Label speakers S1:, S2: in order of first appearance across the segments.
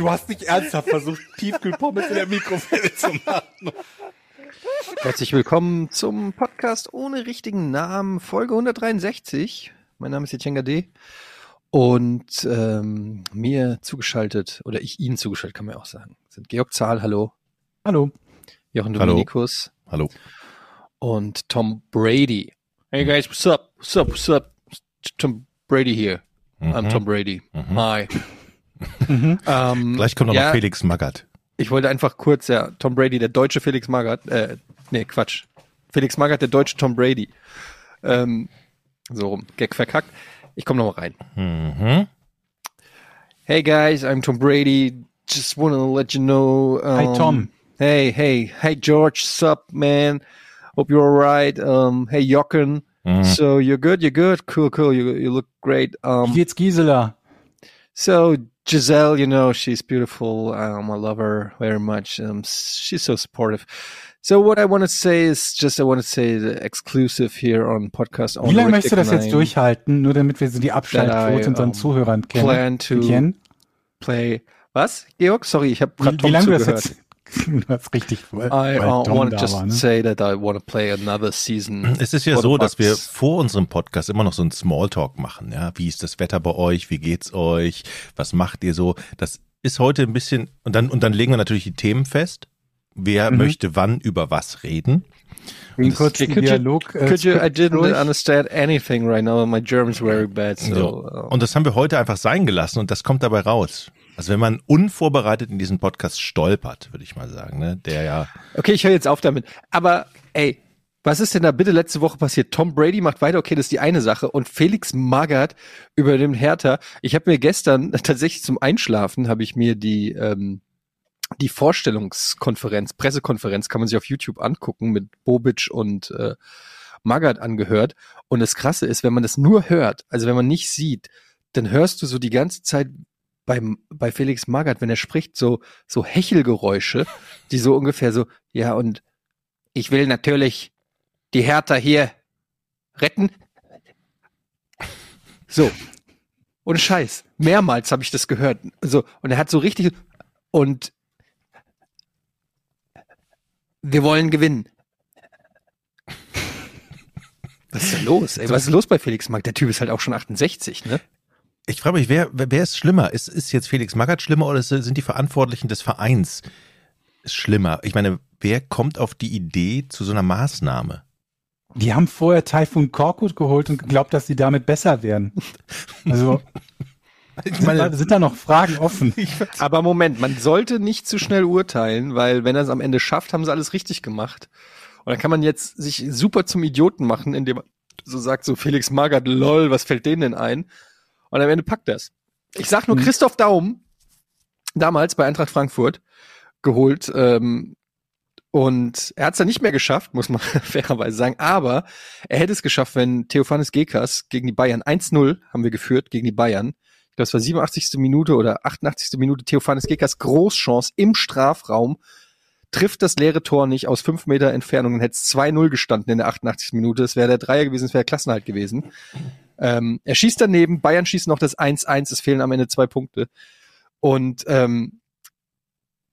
S1: Du hast nicht ernsthaft versucht, Tiefkühlpommes in der Mikrowelle zu machen.
S2: Herzlich willkommen zum Podcast ohne richtigen Namen, Folge 163. Mein Name ist Jetjenga D. Und ähm, mir zugeschaltet, oder ich Ihnen zugeschaltet, kann man ja auch sagen, sind Georg Zahl, hallo.
S3: Hallo.
S2: Jochen. Dominikus
S1: Hallo.
S2: und Tom Brady. Hey guys, what's up? What's up? What's up? Tom Brady here. I'm Tom Brady. Hi. Ähm,
S1: Gleich kommt noch
S2: ja,
S1: mal Felix Magath.
S2: Ich wollte einfach kurz, ja, Tom Brady, der deutsche Felix Magath, äh, nee, Quatsch. Felix Magath, der deutsche Tom Brady. Ähm, so rum, Gag verkackt. Ich komme noch mal rein.
S1: Mhm.
S2: Hey guys, I'm Tom Brady. Just wanna let you know. Um,
S3: Hi, Tom.
S2: Hey, hey, hey George, sup man? Hope you're alright. Um, hey Jochen.
S1: Mhm.
S2: So you're good, you're good, cool, cool. You you look great.
S3: Wie
S2: Um,
S3: geht's Gisela?
S2: So Giselle, you know, she's beautiful. Um, I love her very much. Um, she's so supportive. So what I want to say is just I want to say the exclusive here on podcast.
S3: Wie lange möchtest du das jetzt durchhalten, nur damit wir so die Abschaltquote
S2: I,
S3: unseren
S2: um,
S3: Zuhörern kennen?
S2: Plan to
S3: kennen?
S2: play. Was, Georg? Sorry, ich habe gerade
S3: Wie, wie
S2: Tom
S3: lange du das jetzt? Du hast richtig weil,
S2: I uh, want to just
S3: war, ne?
S2: say that I want to play another season.
S1: Es ist ja so, dass wir vor unserem Podcast immer noch so einen Smalltalk machen. Ja, wie ist das Wetter bei euch? Wie geht's euch? Was macht ihr so? Das ist heute ein bisschen und dann und dann legen wir natürlich die Themen fest. Wer
S3: Mhm.
S1: möchte wann über was reden?
S3: Den kurzen
S2: could you-
S3: Dialog. äh,
S2: Could you? I didn't
S3: durch.
S2: understand anything right now. My German's very bad. So,
S1: So.
S2: uh,
S1: Und das haben wir heute einfach sein gelassen und das kommt dabei raus. Also wenn man unvorbereitet in diesen Podcast stolpert, würde ich mal sagen, ne, der ja
S2: Okay, ich höre jetzt auf damit. Aber ey, was ist denn da bitte letzte Woche passiert? Tom Brady macht weiter, okay, das ist die eine Sache. Und Felix Magath über dem Hertha. Ich habe mir gestern tatsächlich zum Einschlafen habe ich mir die ähm, die Vorstellungskonferenz, Pressekonferenz kann man sich auf YouTube angucken mit Bobic und äh, Magath angehört. Und das Krasse ist, wenn man das nur hört, also wenn man nicht sieht, dann hörst du so die ganze Zeit beim, bei Felix Magath, wenn er spricht, so, so Hechelgeräusche, die so ungefähr so, ja, und ich will natürlich die Hertha hier retten. So. Und Scheiß. Mehrmals habe ich das gehört. So, und er hat so richtig, und wir wollen gewinnen. Was ist denn los? Ey, was ist los bei Felix Magath? Der Typ ist halt auch schon 68, ne?
S1: Ich frage mich, wer, wer wer ist schlimmer? Ist, ist jetzt Felix Magath schlimmer oder sind die Verantwortlichen des Vereins schlimmer? Ich meine, wer kommt auf die Idee zu so einer Maßnahme?
S3: Die haben vorher Typhoon Korkut geholt und geglaubt, dass sie damit besser werden. Also
S1: Ich
S3: sind, da, sind da noch Fragen offen.
S2: Aber Moment, man sollte nicht zu schnell urteilen, weil wenn er es am Ende schafft, haben sie alles richtig gemacht. Und dann kann man jetzt sich super zum Idioten machen, indem man so sagt, so Felix Magath, lol, was fällt denen denn ein? Und am Ende packt das. Ich sag nur Christoph Daum, damals bei Eintracht Frankfurt, geholt, ähm, und er hat es dann nicht mehr geschafft, muss man fairerweise sagen. Aber er hätte es geschafft, wenn Theophanes Gekas gegen die Bayern 1-0 haben wir geführt gegen die Bayern. Ich glaube, es war 87. Minute oder 88. Minute. Theophanes Gekas Großchance im Strafraum. Trifft das leere Tor nicht aus fünf Meter Entfernung und hätte es 2-0 gestanden in der 88. Minute. Es wäre der Dreier gewesen, es wäre Klassenhalt gewesen. Ähm, er schießt daneben, Bayern schießt noch das 1-1, es fehlen am Ende zwei Punkte. Und ähm,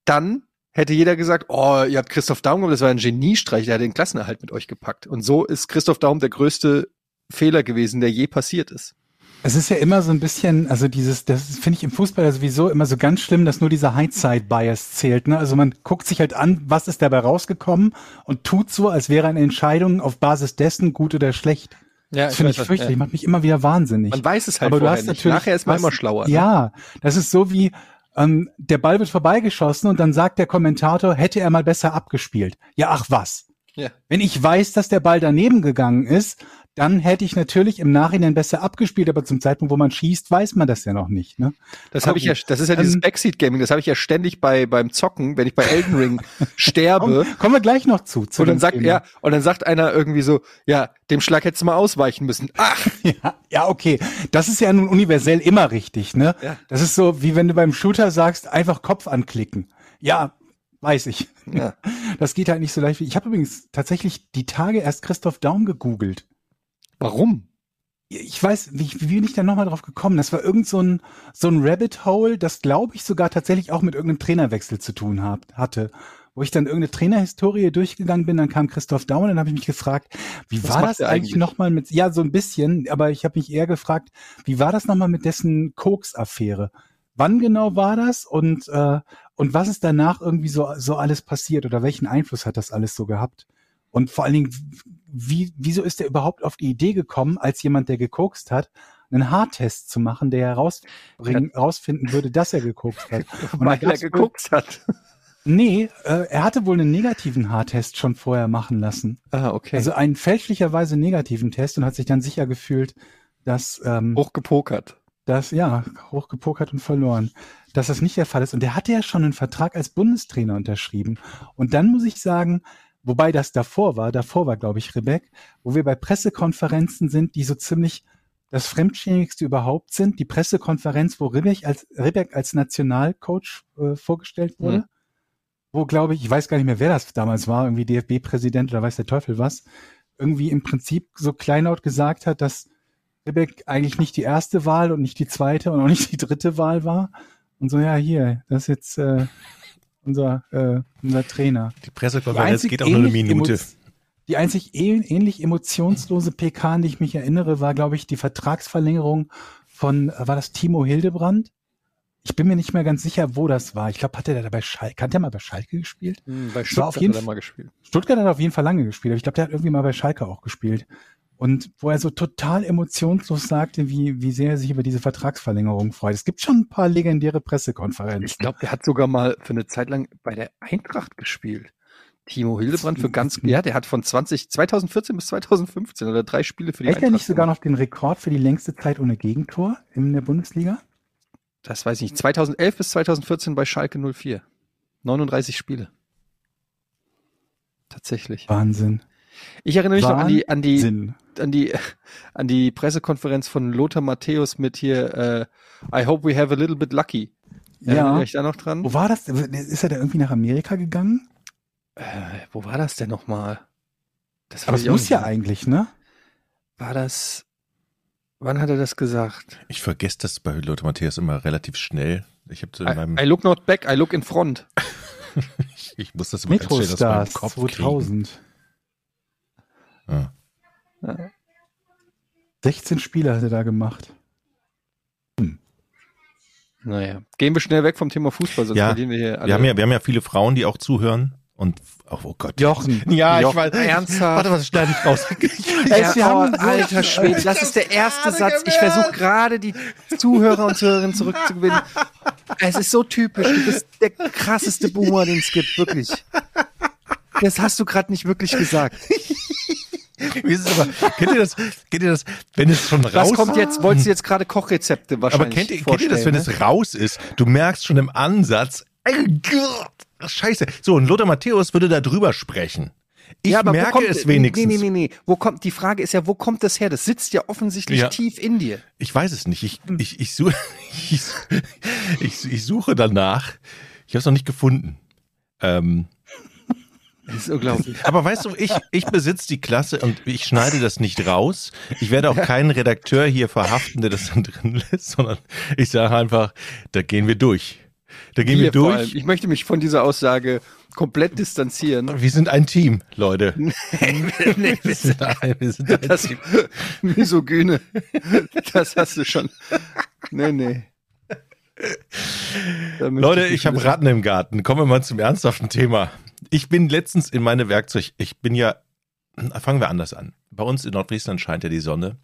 S2: dann hätte jeder gesagt, oh, ihr habt Christoph Daum gemacht, das war ein Geniestreich, der hat den Klassenerhalt mit euch gepackt. Und so ist Christoph Daum der größte Fehler gewesen, der je passiert ist.
S3: Es ist ja immer so ein bisschen, also dieses, das finde ich im Fußball ja sowieso immer so ganz schlimm, dass nur dieser Hindsight-Bias zählt. Ne? Also man guckt sich halt an, was ist dabei rausgekommen und tut so, als wäre eine Entscheidung auf Basis dessen gut oder schlecht.
S2: Ja,
S3: Das finde ich fürchterlich, macht mich immer wieder wahnsinnig.
S2: Man weiß es halt
S3: Aber du hast
S2: nicht.
S3: natürlich
S2: Nachher ist man
S3: was-
S2: immer schlauer. ne?
S3: Ja, das ist so wie, ähm, der Ball wird vorbeigeschossen und dann sagt der Kommentator, hätte er mal besser abgespielt. Ja, ach was.
S2: Ja.
S3: Wenn ich weiß, dass der Ball daneben gegangen ist, dann hätte ich natürlich im Nachhinein besser abgespielt, aber zum Zeitpunkt, wo man schießt, weiß man das ja noch nicht. Ne?
S2: Das habe ich ja, das ist ja dieses
S3: Ähm,
S2: Backseat Gaming, das habe ich ja ständig bei beim Zocken, wenn ich bei Elden Ring sterbe.
S3: Komm, kommen wir gleich noch zu. zu
S2: Und dann sagt
S3: Thema.
S2: er, und dann sagt einer irgendwie so, ja, dem Schlag hättest du mal ausweichen müssen. Ach,
S3: Ja, ja, okay. Das ist ja nun universell immer richtig, ne?
S2: Ja.
S3: Das ist so, wie wenn du beim Shooter sagst, einfach Kopf anklicken. Ja, weiß ich.
S2: Ja.
S3: Das geht halt nicht so leicht. wie Ich habe übrigens tatsächlich die Tage erst Christoph Daum gegoogelt.
S2: Warum?
S3: Ich weiß, wie, wie bin ich da nochmal drauf gekommen? Das war irgend so ein, so ein Rabbit Hole, das glaube ich sogar tatsächlich auch mit irgendeinem Trainerwechsel zu tun hab, hatte. Wo ich dann irgendeine Trainerhistorie durchgegangen bin, dann kam Christoph Daum und dann habe ich mich gefragt, wie
S2: Was
S3: war das eigentlich
S2: eigentlich?
S3: nochmal mit, ja, so ein bisschen, aber ich habe mich eher gefragt, wie war das nochmal mit dessen Koks-Affäre? Wann genau war das und, äh, und was ist danach irgendwie so, so alles passiert oder welchen Einfluss hat das alles so gehabt? Und vor allen Dingen, wie, wieso ist er überhaupt auf die Idee gekommen, als jemand, der gekokst hat, einen Haartest zu machen, der herausbringen, herausfinden würde, dass er gekokst hat? Und
S2: Weil er
S3: wohl-
S2: geguckt hat.
S3: Nee, äh, er hatte wohl einen negativen Haartest schon vorher machen lassen.
S2: Ah, okay.
S3: Also einen fälschlicherweise negativen Test und hat sich dann sicher gefühlt, dass, ähm,
S2: hochgepokert.
S3: dass ja, hochgepokert und verloren, dass das nicht der Fall ist. Und der hatte ja schon einen Vertrag als Bundestrainer unterschrieben. Und dann muss ich sagen, wobei das davor war, davor war, glaube ich, Rebek, wo wir bei Pressekonferenzen sind, die so ziemlich das Fremdschämigste überhaupt sind. Die Pressekonferenz, wo Rebek als, Rebek als Nationalcoach äh, vorgestellt wurde.
S2: Hm.
S3: Wo, glaube ich, ich weiß gar nicht mehr, wer das damals war, irgendwie DFB-Präsident oder weiß der Teufel was, irgendwie im Prinzip so kleinlaut gesagt hat, dass Rebek eigentlich nicht die erste Wahl und nicht die zweite und auch nicht die dritte Wahl war. Und so, ja, hier, das ist jetzt äh, unser, äh, unser Trainer.
S1: Die
S3: Die
S1: Pressekonferenz
S3: einzig
S1: geht auch nur eine Minute.
S3: Die einzig ähn- ähnlich emotionslose PK, an die ich mich erinnere, war, glaube ich, die Vertragsverlängerung von, war das Timo Hildebrand? Ich bin mir nicht mehr ganz sicher, wo das war. Ich glaube, hat er da bei Schalke, hat er mal bei Schalke gespielt?
S2: Hm, bei Stuttgart
S3: jeden
S2: hat er mal gespielt.
S3: Stuttgart hat auf jeden Fall lange gespielt, aber ich glaube, der hat irgendwie mal bei Schalke auch gespielt. Und wo er so total emotionslos sagte, wie, wie sehr er sich über diese Vertragsverlängerung freut. Es gibt schon ein paar legendäre Pressekonferenzen.
S2: Ich glaube, der hat sogar mal für eine Zeit lang bei der Eintracht gespielt. Timo Hildebrand für ganz, ja, der hat von 20, 2014 bis 2015 oder drei Spiele für die
S3: Hält er
S2: Eintracht.
S3: nicht sogar noch den Rekord für die längste Zeit ohne Gegentor in der Bundesliga?
S2: Das weiß ich nicht. 2011 bis 2014 bei Schalke 04. 39 Spiele. Tatsächlich.
S3: Wahnsinn.
S2: Ich erinnere mich noch an die, an die, an die, an die Pressekonferenz von Lothar Matthäus mit hier, äh, I hope we have a little bit lucky.
S3: Ja.
S2: ich da noch dran?
S3: Wo war das? Ist er da irgendwie nach Amerika gegangen?
S2: Äh, wo war das denn nochmal? Das
S3: Aber es muss ja eigentlich, ne?
S2: War das, wann hat er das gesagt?
S1: Ich vergesse das bei Lothar Matthäus immer relativ schnell. Ich habe so in meinem,
S2: I, I look not back, I look in front.
S1: ich, ich muss das immer ganz schnell aus meinem Kopf
S3: 2000.
S1: kriegen. Ja.
S3: 16 Spiele hat er da gemacht.
S2: Naja, gehen wir schnell weg vom Thema Fußball, sonst
S1: Ja,
S2: verlieren wir hier alle.
S1: Wir haben ja, wir haben ja viele Frauen, die auch zuhören und oh, oh Gott.
S3: Jochen.
S1: Ja,
S2: Jochen,
S1: ich weiß.
S2: ernsthaft?
S1: Warte, was schneide ich raus?
S3: Ey,
S2: Ja,
S3: wir haben
S2: oh,
S3: so-
S2: alter Schwede, das ist der erste Satz. Ich versuche gerade die Zuhörer und Zuhörerinnen zurückzugewinnen. Es ist so typisch. Du bist der krasseste Boomer, den es gibt, wirklich. Das hast du gerade nicht wirklich gesagt.
S1: Wie ist es aber, kennt ihr das, kennt ihr das, wenn es schon raus
S2: Was kommt jetzt? Wolltest du jetzt gerade Kochrezepte
S1: Aber
S2: wahrscheinlich
S1: kennt ihr, kennt ihr das, wenn
S2: vorstellen,
S1: es raus ist? Du merkst schon im Ansatz, ey, Gott, scheiße. So, und Lothar Matthäus würde da drüber sprechen. Ich
S2: Ja, aber
S1: merke
S2: kommt,
S1: es wenigstens.
S2: Nee, nee, nee, nee. Wo kommt, die Frage ist ja, wo kommt das her? Das sitzt ja offensichtlich
S1: Ja.
S2: tief in dir.
S1: Ich weiß es nicht. Ich, ich, ich, suche, ich, ich, ich suche danach. Ich habe es noch nicht gefunden. Ähm,
S2: Das ist unglaublich.
S1: aber weißt du, ich, ich besitze die Klasse und ich schneide das nicht raus. Ich werde auch keinen Redakteur hier verhaften, der das dann drin lässt, sondern ich sage einfach, da gehen wir durch. Da gehen wir
S2: allem.
S1: durch.
S2: Ich möchte mich von dieser Aussage komplett distanzieren.
S1: Wir sind ein Team, Leute.
S2: nee,
S1: Wir
S2: das,
S1: sind ein, wir sind ein
S2: das
S1: Team.
S2: Misogyne, das hast du schon. Nee, nee.
S1: Leute,
S2: nicht
S1: ich habe. Ratten im Garten. Kommen wir mal zum ernsthaften Thema. Ich bin letztens in meine Werkzeug. Ich bin ja. Fangen wir anders an. Bei uns in Nordfriesland scheint ja die Sonne.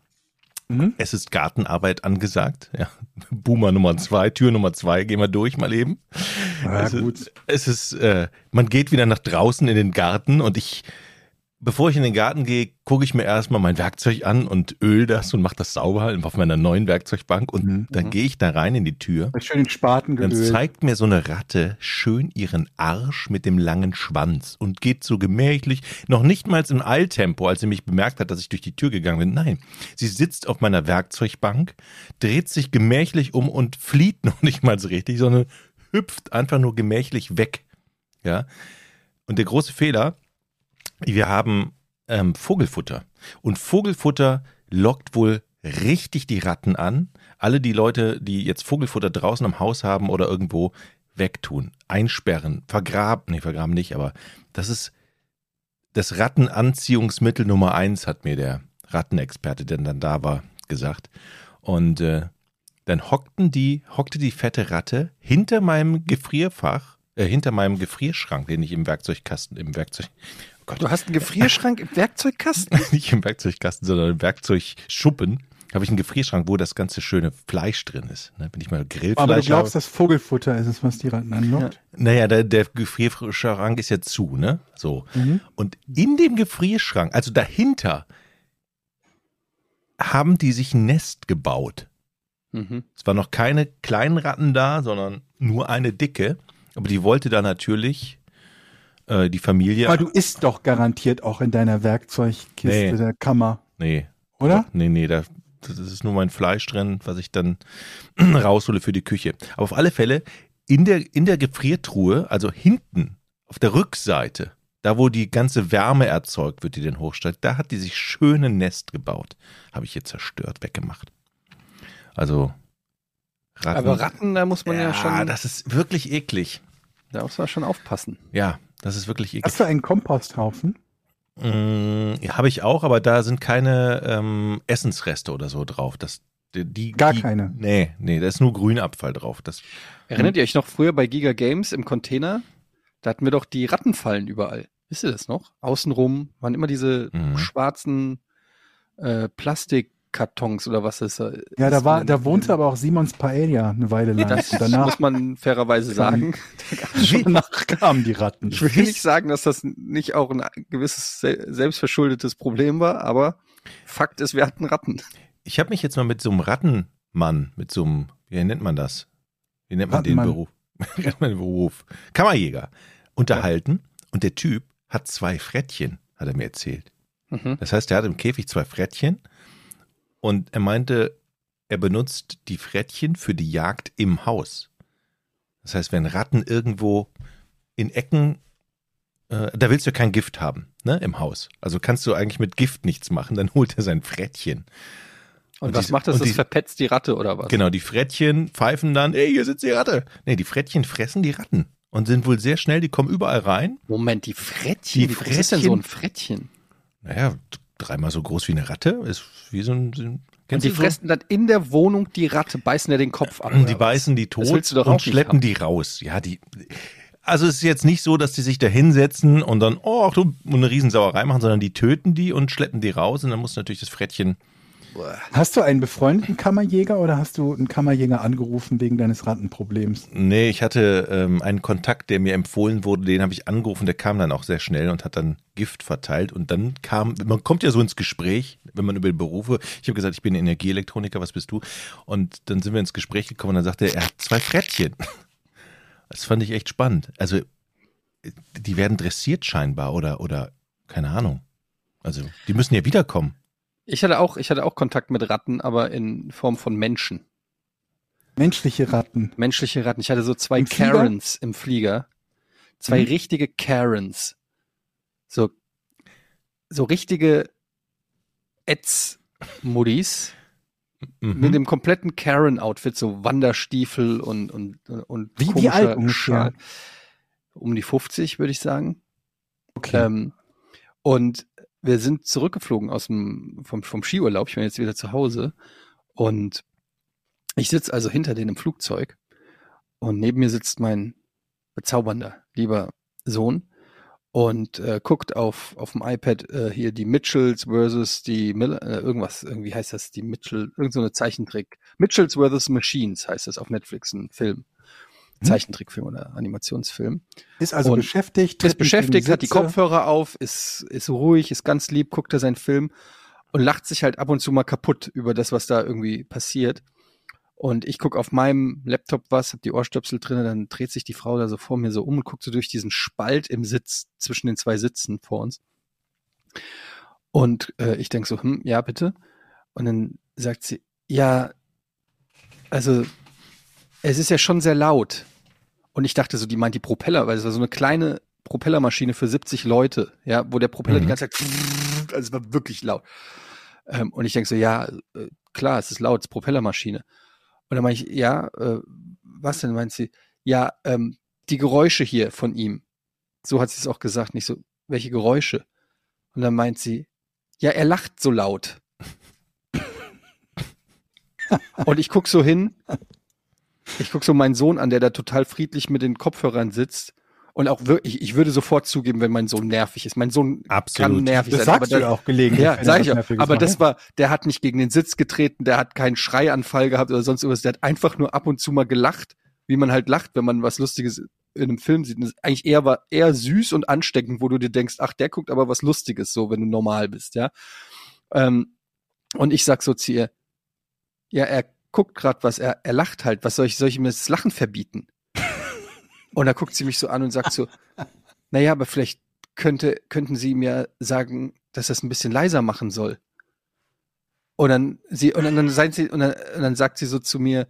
S3: Mhm.
S1: Es ist Gartenarbeit angesagt. Ja. Boomer Nummer zwei, Tür Nummer zwei, gehen wir durch mal eben.
S3: Ja,
S1: es
S3: gut.
S1: Ist, es ist, äh, man geht wieder nach draußen in den Garten und ich bevor ich in den Garten gehe, gucke ich mir erstmal mein Werkzeug an und öl das und mache das sauber auf meiner neuen Werkzeugbank und
S3: Mhm.
S1: dann gehe ich da rein in die Tür.
S3: Schön den Spaten
S1: Dann
S3: geölt.
S1: zeigt mir so eine Ratte schön ihren Arsch mit dem langen Schwanz und geht so gemächlich, noch nicht mal im Eiltempo, als sie mich bemerkt hat, dass ich durch die Tür gegangen bin. Nein, sie sitzt auf meiner Werkzeugbank, dreht sich gemächlich um und flieht noch nicht mal so richtig, sondern hüpft einfach nur gemächlich weg. Ja. Und der große Fehler, wir haben ähm, Vogelfutter. Und Vogelfutter lockt wohl richtig die Ratten an. Alle die Leute, die jetzt Vogelfutter draußen am Haus haben oder irgendwo wegtun, einsperren, vergraben, nee, vergraben nicht, aber das ist das Rattenanziehungsmittel Nummer eins, hat mir der Rattenexperte, der dann da war, gesagt. Und äh, dann hockten die, hockte die fette Ratte hinter meinem Gefrierfach, äh, hinter meinem Gefrierschrank, den ich im Werkzeugkasten, im Werkzeug, Gott,
S2: Du hast einen Gefrierschrank im Werkzeugkasten?
S1: nicht im Werkzeugkasten, sondern im Werkzeugschuppen, habe ich einen Gefrierschrank, wo das ganze schöne Fleisch drin ist. Ne? Wenn ich mal Grillfleisch
S3: Aber du glaubst,
S1: habe.
S3: dass Vogelfutter ist es, was die Ratten anlockt?
S1: Naja, der, der Gefrierschrank ist ja zu, ne? So.
S3: Mhm.
S1: Und in dem Gefrierschrank, also dahinter, haben die sich ein Nest gebaut.
S2: Mhm.
S1: Es waren noch keine kleinen Ratten da, sondern nur eine dicke. Aber die wollte da natürlich äh, die Familie.
S3: Aber du isst doch garantiert auch in deiner Werkzeugkiste
S1: Nee.
S3: der Kammer,
S1: nee,
S3: oder?
S1: Nee, nee, da, das ist nur mein Fleisch drin, was ich dann raushole für die Küche. Aber auf alle Fälle, in der, in der Gefriertruhe, also hinten, auf der Rückseite, da wo die ganze Wärme erzeugt wird, die den hochsteigt, da hat die sich schön ein Nest gebaut. Habe ich hier zerstört, weggemacht. Also Ratten.
S2: Aber Ratten, da muss man ja,
S1: ja,
S2: schon,
S1: das ist wirklich eklig.
S2: da muss man schon aufpassen.
S1: Ja, das ist wirklich eklig.
S3: Hast du einen Komposthaufen?
S1: Mm, ja, Habe ich auch, aber da sind keine ähm, Essensreste oder so drauf. Das, die, die,
S3: Gar
S1: die,
S3: keine?
S1: Nee, nee, da ist nur Grünabfall drauf. Das,
S2: Erinnert ihr euch noch früher bei Giga Games im Container? Da hatten wir doch die Rattenfallen überall. Wisst ihr das noch? Außenrum waren immer diese
S1: Mhm.
S2: schwarzen äh, Plastikkartons oder was ist das?
S3: Ja, da war, da wohnte aber auch Simons Paella eine Weile lang.
S2: Das
S3: Und danach,
S2: muss man fairerweise sagen.
S3: danach kamen die Ratten.
S2: Ich will nicht sagen, dass das nicht auch ein gewisses se- selbstverschuldetes Problem war, aber Fakt ist, wir hatten Ratten.
S1: ich habe mich jetzt mal mit so einem Rattenmann, mit so einem, wie nennt man das? Wie nennt man den. Beruf? Wie nennt man den Beruf? Kammerjäger. Unterhalten. Und der Typ hat zwei Frettchen, hat er mir erzählt.
S2: Mhm.
S1: Das heißt, er hat im Käfig zwei Frettchen und er meinte, er benutzt die Frettchen für die Jagd im Haus. Das heißt, wenn Ratten irgendwo in Ecken, äh, da willst du kein Gift haben, ne, im Haus. Also kannst du eigentlich mit Gift nichts machen, dann holt er sein Frettchen.
S2: Und,
S1: Und
S2: was
S1: die-
S2: macht das? Das
S1: die-
S2: verpetzt die Ratte oder was?
S1: Genau, die Frettchen pfeifen dann, ey, hier sitzt die Ratte. Nee, die Frettchen fressen die Ratten und sind wohl sehr schnell, die kommen überall rein.
S2: Moment, die Frettchen?
S1: Die
S2: Wie groß ist denn so
S1: Frettchen-
S2: ein Frettchen?
S1: Naja, dreimal so groß wie eine Ratte, ist wie so ein,
S2: Und die
S1: so?
S2: fressen dann in der Wohnung die Ratte, beißen ja den Kopf ab.
S1: Die beißen die tot und schleppen die raus. Ja, die. Also es ist jetzt nicht so, dass die sich da hinsetzen und dann, oh, du, eine Riesensauerei machen, sondern die töten die und schleppen die raus und dann muss natürlich das Frettchen.
S3: Hast du einen befreundeten Kammerjäger oder hast du einen Kammerjäger angerufen wegen deines Rattenproblems?
S1: Nee, ich hatte ähm, einen Kontakt, der mir empfohlen wurde, den habe ich angerufen, der kam dann auch sehr schnell und hat dann Gift verteilt und dann kam, man kommt ja so ins Gespräch, wenn man über die Berufe, ich habe gesagt, ich bin Energieelektroniker, was bist du? Und dann sind wir ins Gespräch gekommen und dann sagte er, er hat zwei Frettchen. Das fand ich echt spannend. Also die werden dressiert scheinbar oder, oder keine Ahnung. Also die müssen ja wiederkommen.
S2: Ich hatte auch, ich hatte auch Kontakt mit Ratten, aber in Form von Menschen.
S3: Menschliche Ratten.
S2: Menschliche Ratten. Ich hatte so zwei
S3: Im Flieger?
S2: Karens im Flieger. Zwei
S3: Mhm.
S2: richtige Karens. So, so richtige Etz-Muddis
S1: Mhm.
S2: mit dem kompletten Karen-Outfit, so Wanderstiefel und, und, und
S3: Wie- wie
S2: komischer
S3: alt ungefähr?
S2: Schal. Um die 50, würde ich sagen.
S3: Okay.
S2: Ähm, und wir sind zurückgeflogen aus dem, vom, vom Skiurlaub. Ich bin jetzt wieder zu Hause. Und ich sitze also hinter denen im Flugzeug. Und neben mir sitzt mein bezaubernder, lieber Sohn und äh, guckt auf, auf dem iPad äh, hier die Mitchells versus die Miller, äh, irgendwas, irgendwie heißt das, die Mitchell, irgend so Zeichentrick. Mitchells versus Machines heißt das auf Netflix, ein Film. Zeichentrickfilm oder Animationsfilm.
S3: Ist also
S2: Und
S3: beschäftigt.
S2: Ist beschäftigt, hat die. Kopfhörer auf, ist, ist ruhig, ist ganz lieb, guckt er seinen Film und lacht sich halt ab und zu mal kaputt über das, was da irgendwie passiert. Und ich guck auf meinem Laptop was, hab die Ohrstöpsel drin, dann dreht sich die Frau da so vor mir so um und guckt so durch diesen Spalt im Sitz zwischen den zwei Sitzen vor uns. Und äh, ich denk so, hm, ja, bitte. Und dann sagt sie, ja, also es ist ja schon sehr laut. Und ich dachte so, die meint die Propeller, weil es war so eine kleine Propellermaschine für 70 Leute, ja, wo der Propeller die
S1: Mhm.
S2: ganze Zeit, also es war wirklich laut. Ähm, und ich denke so, ja, äh, klar, es ist laut, es ist Propellermaschine. Und dann meine ich, ja, äh, was denn, meint sie? Ja, ähm, die Geräusche hier von ihm. So hat sie es auch gesagt, nicht so, welche Geräusche? Und dann meint sie, ja, er lacht so laut. Und ich guck so hin, ich guck so meinen Sohn an, der da total friedlich mit den Kopfhörern sitzt. Und auch wirklich, ich würde sofort zugeben, wenn mein Sohn nervig ist. Mein Sohn
S1: Absolut.
S2: kann nervig
S3: Das
S2: sein.
S3: sagst du ja auch gelegentlich.
S2: Ja, sag ich auch. Aber das war, der hat nicht gegen den Sitz getreten, der hat keinen Schreianfall gehabt oder sonst irgendwas. Der hat einfach nur ab und zu mal gelacht, wie man halt lacht, wenn man was Lustiges in einem Film sieht. Und das ist eigentlich eher war eher süß und ansteckend, wo du dir denkst, ach, der guckt aber was Lustiges, so wenn du normal bist, ja. Ähm, und ich sag so zu ihr, ja, er guckt gerade was, er, er lacht halt. Was soll ich, soll ich ihm das Lachen verbieten? und da guckt sie mich so an und sagt so, naja, aber vielleicht könnte, könnten Sie mir sagen, dass das ein bisschen leiser machen soll. Und dann sie, und dann, dann, seid sie, und dann, und dann sagt sie so zu mir,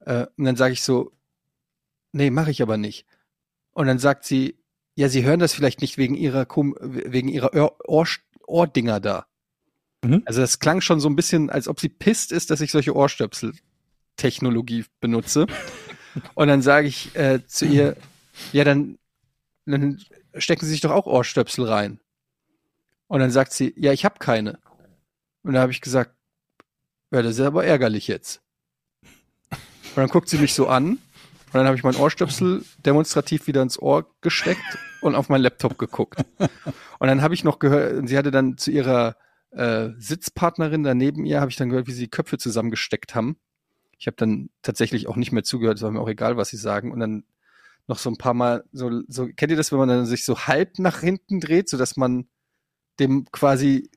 S2: äh, und dann sage ich so, nee, mache ich aber nicht. Und dann sagt sie, ja, Sie hören das vielleicht nicht wegen Ihrer, wegen Ihrer Ohr, Ohr, Ohrdinger da.
S3: Mhm.
S2: Also das klang schon so ein bisschen, als ob sie pisst ist, dass ich solche Ohrstöpsel-Technologie benutze. Und dann sage ich äh, zu ihr, ja, dann, dann stecken Sie sich doch auch Ohrstöpsel rein. Und dann sagt sie, ja, ich habe keine. Und da habe ich gesagt, ja, das ist aber ärgerlich jetzt. Und dann guckt sie mich so an. Und dann habe ich meinen Ohrstöpsel demonstrativ wieder ins Ohr gesteckt und auf meinen Laptop geguckt. Und dann habe ich noch gehört, sie hatte dann zu ihrer äh, Sitzpartnerin daneben ihr, habe ich dann gehört, wie sie die Köpfe zusammengesteckt haben. Ich habe dann tatsächlich auch nicht mehr zugehört, es war mir auch egal, was sie sagen. Und dann noch so ein paar Mal, so, so kennt ihr das, wenn man dann sich so halb nach hinten dreht, so dass man dem quasi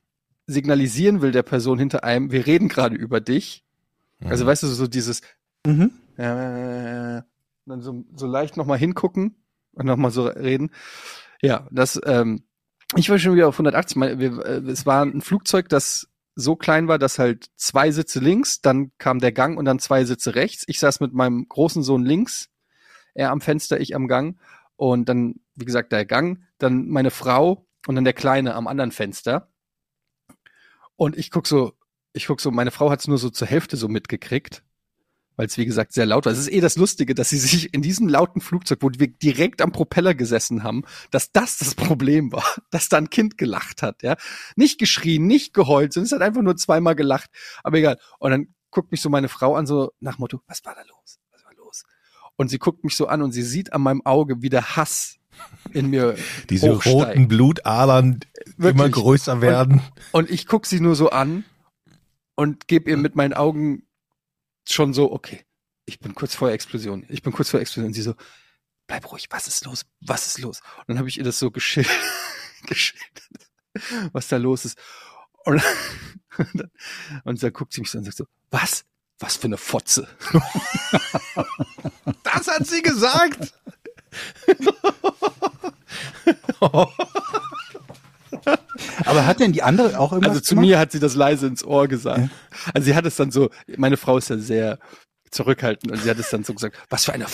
S2: signalisieren will, der Person hinter einem, wir reden gerade über dich. Also weißt du, so dieses,
S3: Mhm.
S2: äh, dann so, so leicht nochmal hingucken und nochmal so reden. Ja, das, ähm, ich war schon wieder auf 180. Mein, wir, äh, es war ein Flugzeug, das so klein war, dass halt zwei Sitze links, dann kam der Gang und dann zwei Sitze rechts. Ich saß mit meinem großen Sohn links, er am Fenster, ich am Gang und dann, wie gesagt, der Gang, dann meine Frau und dann der Kleine am anderen Fenster. Und ich guck so, ich guck so, meine Frau hat es nur so zur Hälfte so mitgekriegt weil es wie gesagt sehr laut war. Es ist eh das Lustige, dass sie sich in diesem lauten Flugzeug, wo wir direkt am Propeller gesessen haben, dass das das Problem war, dass da ein Kind gelacht hat, ja. Nicht geschrien, nicht geheult, sondern es hat einfach nur zweimal gelacht. Aber egal. Und dann guckt mich so meine Frau an, so nach Motto, was war da los? Was war los? Und sie guckt mich so an und sie sieht an meinem Auge, wie der Hass in mir
S1: Diese roten Blutadern immer
S2: Wirklich.
S1: größer werden.
S2: Und ich guck sie nur so an und gebe ihr mit meinen Augen schon so, okay, ich bin kurz vor der Explosion. Ich bin kurz vor der Explosion. Und sie so, bleib ruhig, was ist los? Was ist los? Und dann habe ich ihr das so geschildert, geschildert was da los ist. Und, dann, und dann guckt sie mich so an und sagt so, was? Was für eine Fotze.
S1: Das hat sie gesagt.
S3: Aber hat denn die andere auch irgendwas
S2: Also zu
S3: gemacht?
S2: mir hat sie das leise ins Ohr gesagt. Also sie hat es dann so, meine Frau ist ja sehr zurückhaltend und sie hat es dann so gesagt, was für eine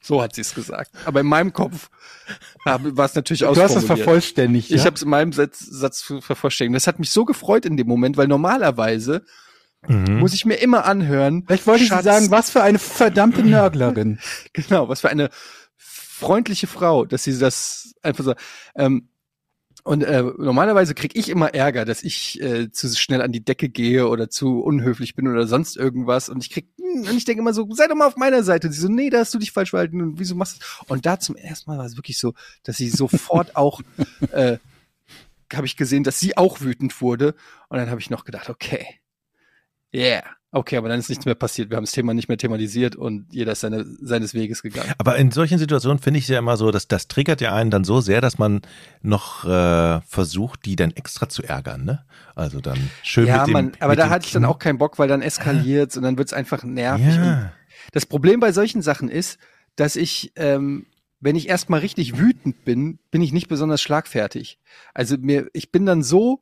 S2: so hat sie es gesagt. Aber in meinem Kopf war es natürlich
S3: Du hast das
S2: ausformuliert.
S3: vervollständigt.
S2: Ich
S3: ja?
S2: habe es in meinem Satz, Satz vervollständigt. Das hat mich so gefreut in dem Moment, weil normalerweise
S1: Mhm.
S2: muss ich mir immer anhören.
S3: Vielleicht wollte ich
S2: Schatz,
S3: sagen, was für eine verdammte Nörglerin.
S2: Genau, was für eine freundliche Frau, dass sie das einfach so. Ähm, und äh, normalerweise krieg ich immer Ärger, dass ich äh, zu schnell an die Decke gehe oder zu unhöflich bin oder sonst irgendwas. Und ich krieg hm, und ich denke immer so, sei doch mal auf meiner Seite. Und sie so, nee, da hast du dich falsch verhalten und wieso machst du? Und da zum ersten Mal war es wirklich so, dass sie sofort auch äh, habe ich gesehen, dass sie auch wütend wurde. Und dann habe ich noch gedacht, okay, yeah. Okay, aber dann ist nichts mehr passiert. Wir haben das Thema nicht mehr thematisiert und jeder ist seine, seines Weges gegangen.
S1: Aber in solchen Situationen finde ich es ja immer so, dass das triggert ja einen dann so sehr, dass man noch äh, versucht, die dann extra zu ärgern, ne? Also dann schön
S2: ja,
S1: mit dem.
S2: Mann, aber
S1: mit
S2: da
S1: dem
S2: hatte ich dann auch keinen Bock, weil dann eskaliert und dann wird's einfach nervig.
S1: Ja.
S2: das Problem bei solchen Sachen ist, dass ich, ähm, wenn ich erstmal richtig wütend bin, bin ich nicht besonders schlagfertig. Also mir, ich bin dann so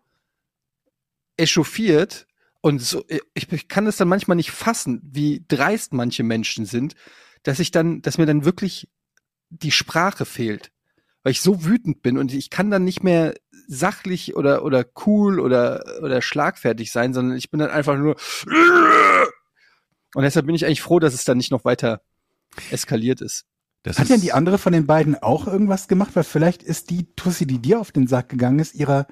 S2: echauffiert und so, ich, ich kann es dann manchmal nicht fassen, wie dreist manche Menschen sind, dass ich dann, dass mir dann wirklich die Sprache fehlt. Weil ich so wütend bin und ich kann dann nicht mehr sachlich oder, oder cool oder, oder schlagfertig sein, sondern ich bin dann einfach nur und deshalb bin ich eigentlich froh, dass es dann nicht noch weiter eskaliert ist.
S1: Das
S3: Hat
S1: ist,
S3: denn die andere von den beiden auch irgendwas gemacht? Weil vielleicht ist die Tussi, die dir auf den Sack gegangen ist, ihrer,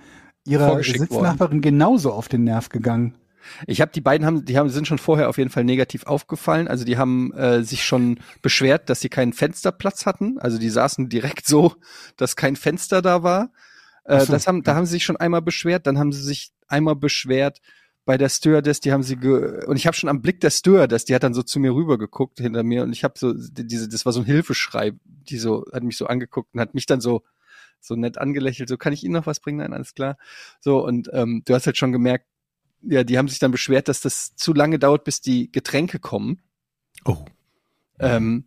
S3: ihrer Sitznachbarin genauso auf den Nerv gegangen.
S2: Ich habe die beiden haben, die haben sind schon vorher auf jeden Fall negativ aufgefallen. Also die haben äh, sich schon beschwert, dass sie keinen Fensterplatz hatten. Also die saßen direkt so, dass kein Fenster da war. Äh,
S3: so.
S2: das haben, da haben sie sich schon einmal beschwert. Dann haben sie sich einmal beschwert bei der Stewardess. Die haben sie ge und ich habe schon am Blick der Stewardess, die hat dann so zu mir rüber geguckt hinter mir und ich habe so die- diese, das war so ein Hilfeschrei, die so hat mich so angeguckt und hat mich dann so so nett angelächelt. So kann ich Ihnen noch was bringen? Nein, alles klar. So und ähm, du hast halt schon gemerkt ja, die haben sich dann beschwert, dass das zu lange dauert, bis die Getränke kommen.
S1: Oh.
S2: Ähm,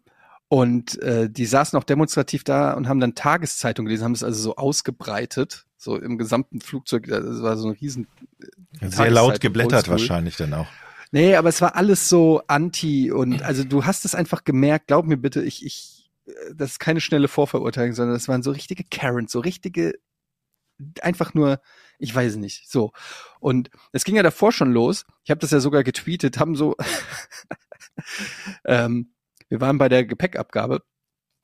S2: und äh, die saßen auch demonstrativ da und haben dann Tageszeitung gelesen, haben es also so ausgebreitet, so im gesamten Flugzeug. Das war so ein riesen.
S1: Sehr laut geblättert wahrscheinlich dann auch.
S2: Nee, aber es war alles so anti und also du hast es einfach gemerkt. Glaub mir bitte, ich ich, äh, das ist keine schnelle Vorverurteilung, sondern das waren so richtige Karens, so richtige einfach nur, ich weiß nicht, so. Und es ging ja davor schon los. Ich habe das ja sogar getweetet, haben so, ähm, wir waren bei der Gepäckabgabe.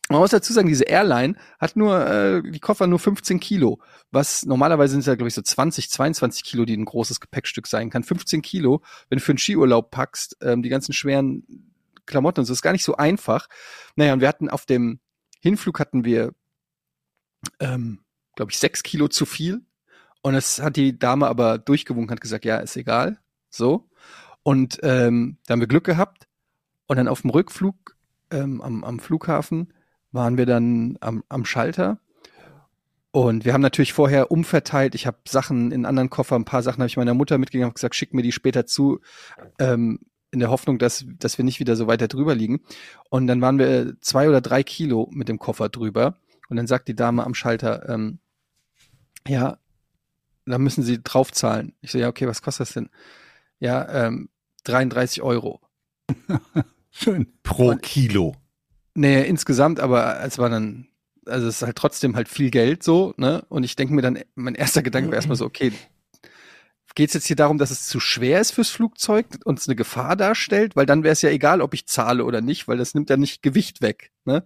S2: Man muss dazu sagen, diese Airline hat nur, äh, die Koffer nur 15 Kilo, was normalerweise sind es ja, glaube ich, so 20, 22 Kilo, die ein großes Gepäckstück sein kann. 15 Kilo, wenn du für einen Skiurlaub packst, ähm, die ganzen schweren Klamotten und so, ist gar nicht so einfach. Naja, und wir hatten auf dem Hinflug hatten wir, ähm, glaube ich, sechs Kilo zu viel. Und das hat die Dame aber durchgewunken, hat gesagt, ja, ist egal. So. Und ähm, da haben wir Glück gehabt. Und dann auf dem Rückflug ähm, am, am Flughafen waren wir dann am, am Schalter. Und wir haben natürlich vorher umverteilt. Ich habe Sachen in anderen Koffer, ein paar Sachen habe ich meiner Mutter mitgegeben, habe gesagt, schick mir die später zu, ähm, in der Hoffnung, dass, dass wir nicht wieder so weiter drüber liegen. Und dann waren wir zwei oder drei Kilo mit dem Koffer drüber. Und dann sagt die Dame am Schalter, ähm, ja, da müssen Sie draufzahlen. Ich so, ja, okay, was kostet das denn? Ja, ähm, 33 Euro.
S3: Schön.
S1: Pro Kilo.
S2: Nee, insgesamt, aber es war dann, also es ist halt trotzdem halt viel Geld so, ne? Und ich denke mir dann, mein erster Gedanke war erstmal so, okay, geht es jetzt hier darum, dass es zu schwer ist fürs Flugzeug und es eine Gefahr darstellt? Weil dann wäre es ja egal, ob ich zahle oder nicht, weil das nimmt ja nicht Gewicht weg, ne?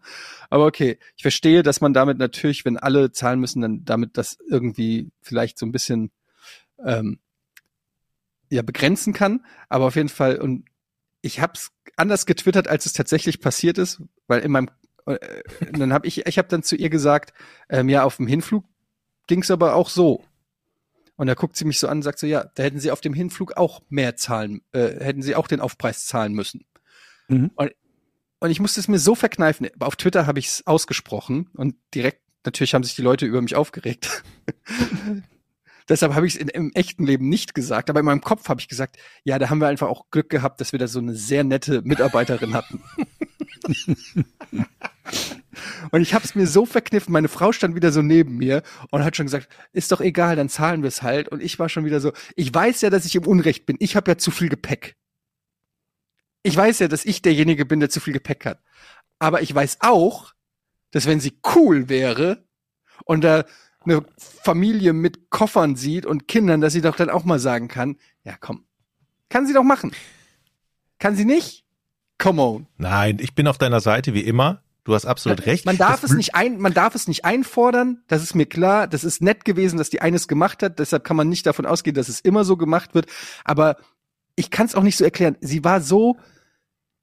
S2: Aber okay, ich verstehe, dass man damit natürlich, wenn alle zahlen müssen, dann damit das irgendwie vielleicht so ein bisschen ähm, ja begrenzen kann. Aber auf jeden Fall, und ich habe es anders getwittert, als es tatsächlich passiert ist, weil in meinem äh, dann habe ich, ich habe dann zu ihr gesagt, ähm, ja, auf dem Hinflug ging es aber auch so. Und da guckt sie mich so an und sagt so, ja, da hätten sie auf dem Hinflug auch mehr zahlen, äh, hätten sie auch den Aufpreis zahlen müssen.
S3: Mhm.
S2: Und, und ich musste es mir so verkneifen. Auf Twitter habe ich es ausgesprochen und direkt, natürlich haben sich die Leute über mich aufgeregt. Deshalb habe ich es im echten Leben nicht gesagt, aber in meinem Kopf habe ich gesagt, ja, da haben wir einfach auch Glück gehabt, dass wir da so eine sehr nette Mitarbeiterin hatten. und ich habe es mir so verkniffen, meine Frau stand wieder so neben mir und hat schon gesagt, ist doch egal, dann zahlen wir es halt. Und ich war schon wieder so, ich weiß ja, dass ich im Unrecht bin. Ich habe ja zu viel Gepäck. Ich weiß ja, dass ich derjenige bin, der zu viel Gepäck hat. Aber ich weiß auch, dass wenn sie cool wäre und da eine Familie mit Koffern sieht und Kindern, dass sie doch dann auch mal sagen kann, ja komm, kann sie doch machen. Kann sie nicht? Come on.
S1: Nein, ich bin auf deiner Seite wie immer. Du hast absolut recht.
S2: Man darf
S1: Das
S2: es nicht ein, man darf es nicht einfordern. Das ist mir klar. Das ist nett gewesen, dass die eines gemacht hat. Deshalb kann man nicht davon ausgehen, dass es immer so gemacht wird. Aber ich kann es auch nicht so erklären. Sie war so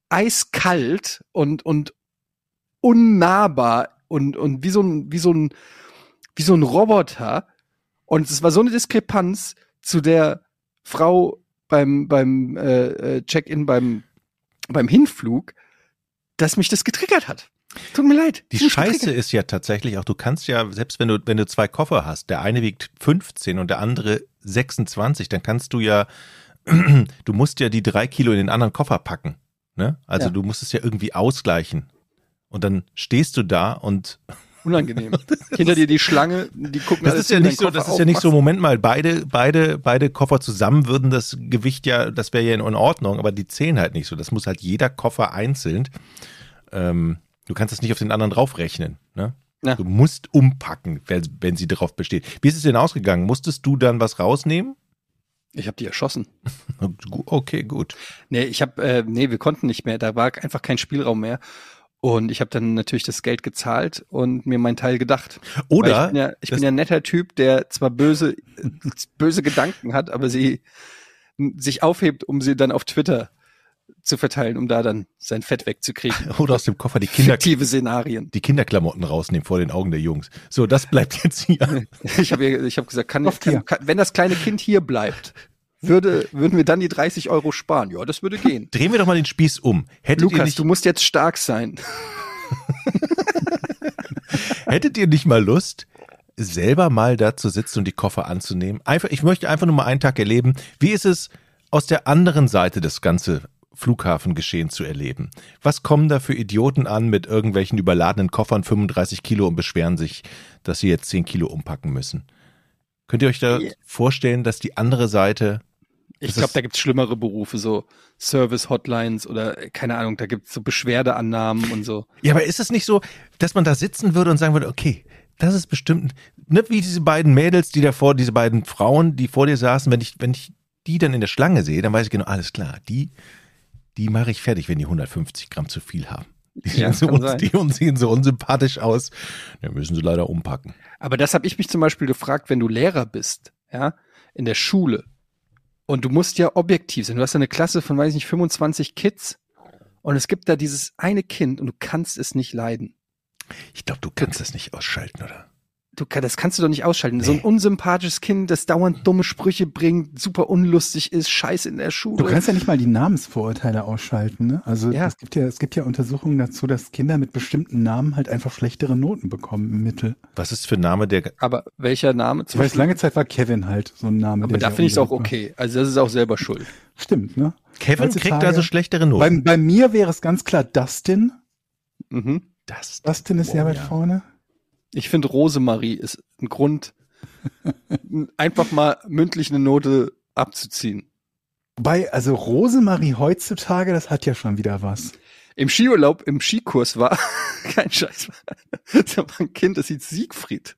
S2: eiskalt und und unnahbar und und wie so ein wie so ein wie so ein Roboter. Und es war so eine Diskrepanz zu der Frau beim, beim äh, äh, Check-in beim, beim Hinflug, dass mich das getriggert hat. Tut mir leid.
S1: Die Scheiße ist ja tatsächlich auch, du kannst ja, selbst wenn du, wenn du zwei Koffer hast, der eine wiegt 15 und der andere 26, dann kannst du ja, du musst ja die drei Kilo in den anderen Koffer packen. Ne? Also
S2: Ja.
S1: du musst es ja irgendwie ausgleichen. Und dann stehst du da und
S2: Unangenehm. Hinter dir die Schlange, die gucken
S1: das ist ja nicht so, das ist ja nicht so. Moment mal, beide, beide, beide Koffer zusammen würden das Gewicht ja, das wäre ja in Ordnung, aber die zählen halt nicht so. Das muss halt jeder Koffer einzeln. Ähm, du kannst das nicht auf den anderen draufrechnen. Ne?
S2: Ja.
S1: Du musst umpacken, wenn, wenn sie darauf besteht. Wie ist es denn ausgegangen? Musstest du dann was rausnehmen?
S2: Ich habe die erschossen.
S1: Okay, gut.
S2: Nee, ich habe, äh, nee, wir konnten nicht mehr. Da war einfach kein Spielraum mehr. Und ich habe dann natürlich das Geld gezahlt und mir mein Teil gedacht. Weil
S1: Oder
S2: ich bin ja, ich bin ja ein netter Typ, der zwar böse, böse Gedanken hat, aber sie sich aufhebt, um sie dann auf Twitter zu verteilen, um da dann sein Fett wegzukriegen.
S1: oder aus dem Koffer die Kinder,
S2: Fiktive Szenarien.
S1: die Kinderklamotten rausnehmen vor den Augen der Jungs. So, das bleibt jetzt hier.
S2: Ich habe ich hab gesagt, kann, kann, kann, wenn das kleine Kind hier bleibt, würde, würden wir dann die 30 Euro sparen. Ja, das würde gehen.
S1: Drehen wir doch mal den Spieß um. Hättet ihr
S2: Lukas,
S1: nicht,
S2: du musst jetzt stark sein.
S1: Hättet ihr nicht mal Lust, selber mal da zu sitzen und die Koffer anzunehmen? Einfach, ich möchte einfach nur mal einen Tag erleben. Wie ist es aus der anderen Seite das ganze Flughafengeschehen zu erleben? Was kommen da für Idioten an mit irgendwelchen überladenen Koffern 35 Kilo und beschweren sich, dass sie jetzt 10 Kilo umpacken müssen? Könnt ihr euch da
S2: Ja.
S1: vorstellen, dass die andere Seite
S2: Ich glaube, da gibt's schlimmere Berufe, so Service-Hotlines oder äh, keine Ahnung, da gibt's so Beschwerdeannahmen und so.
S1: Ja, aber ist es nicht so, dass man da sitzen würde und sagen würde, okay, das ist bestimmt, ne, wie diese beiden Mädels, die davor, diese beiden Frauen, die vor dir saßen, wenn ich, wenn ich die dann in der Schlange sehe, dann weiß ich genau, alles klar, die, die mache ich fertig, wenn die 150 Gramm zu viel haben. Die,
S2: Ja,
S1: sehen, so, die uns sehen so unsympathisch aus. Dann müssen sie leider umpacken.
S2: Aber das habe ich mich zum Beispiel gefragt, wenn du Lehrer bist, ja, in der Schule. Und du musst ja objektiv sein. Du hast ja eine Klasse von, weiß ich nicht, 25 Kids. Und es gibt da dieses eine Kind und du kannst es nicht leiden.
S1: Ich glaube, du kannst das nicht ausschalten, oder?
S2: Du, das kannst du doch nicht ausschalten. So ein unsympathisches Kind, das dauernd dumme Sprüche bringt, super unlustig ist, scheiße in der Schule.
S3: Du kannst ja nicht mal die Namensvorurteile ausschalten, ne? Also
S2: Ja.
S3: es gibt ja, es gibt ja Untersuchungen dazu, dass Kinder mit bestimmten Namen halt einfach schlechtere Noten bekommen im Mittel.
S1: Was ist für ein Name der,
S2: aber welcher Name?
S3: Ich weiß, lange Zeit war Kevin halt so ein Name.
S2: aber
S3: der
S2: da finde ich es auch okay. Also das ist auch selber schuld.
S3: Stimmt, ne?
S1: Kevin
S3: Heutzutage-
S1: kriegt also schlechtere Noten.
S3: Bei, bei mir wäre es ganz klar Dustin.
S2: Mhm.
S1: das,
S3: Dustin ist sehr
S1: Oh,
S3: weit
S1: ja.
S3: vorne.
S2: Ich finde Rosemarie ist ein Grund, einfach mal mündlich eine Note abzuziehen.
S3: Wobei, also Rosemarie heutzutage, das hat ja schon wieder was.
S2: Im Skiurlaub, im Skikurs war kein Scheiß. Da war ein Kind, das hieß Siegfried.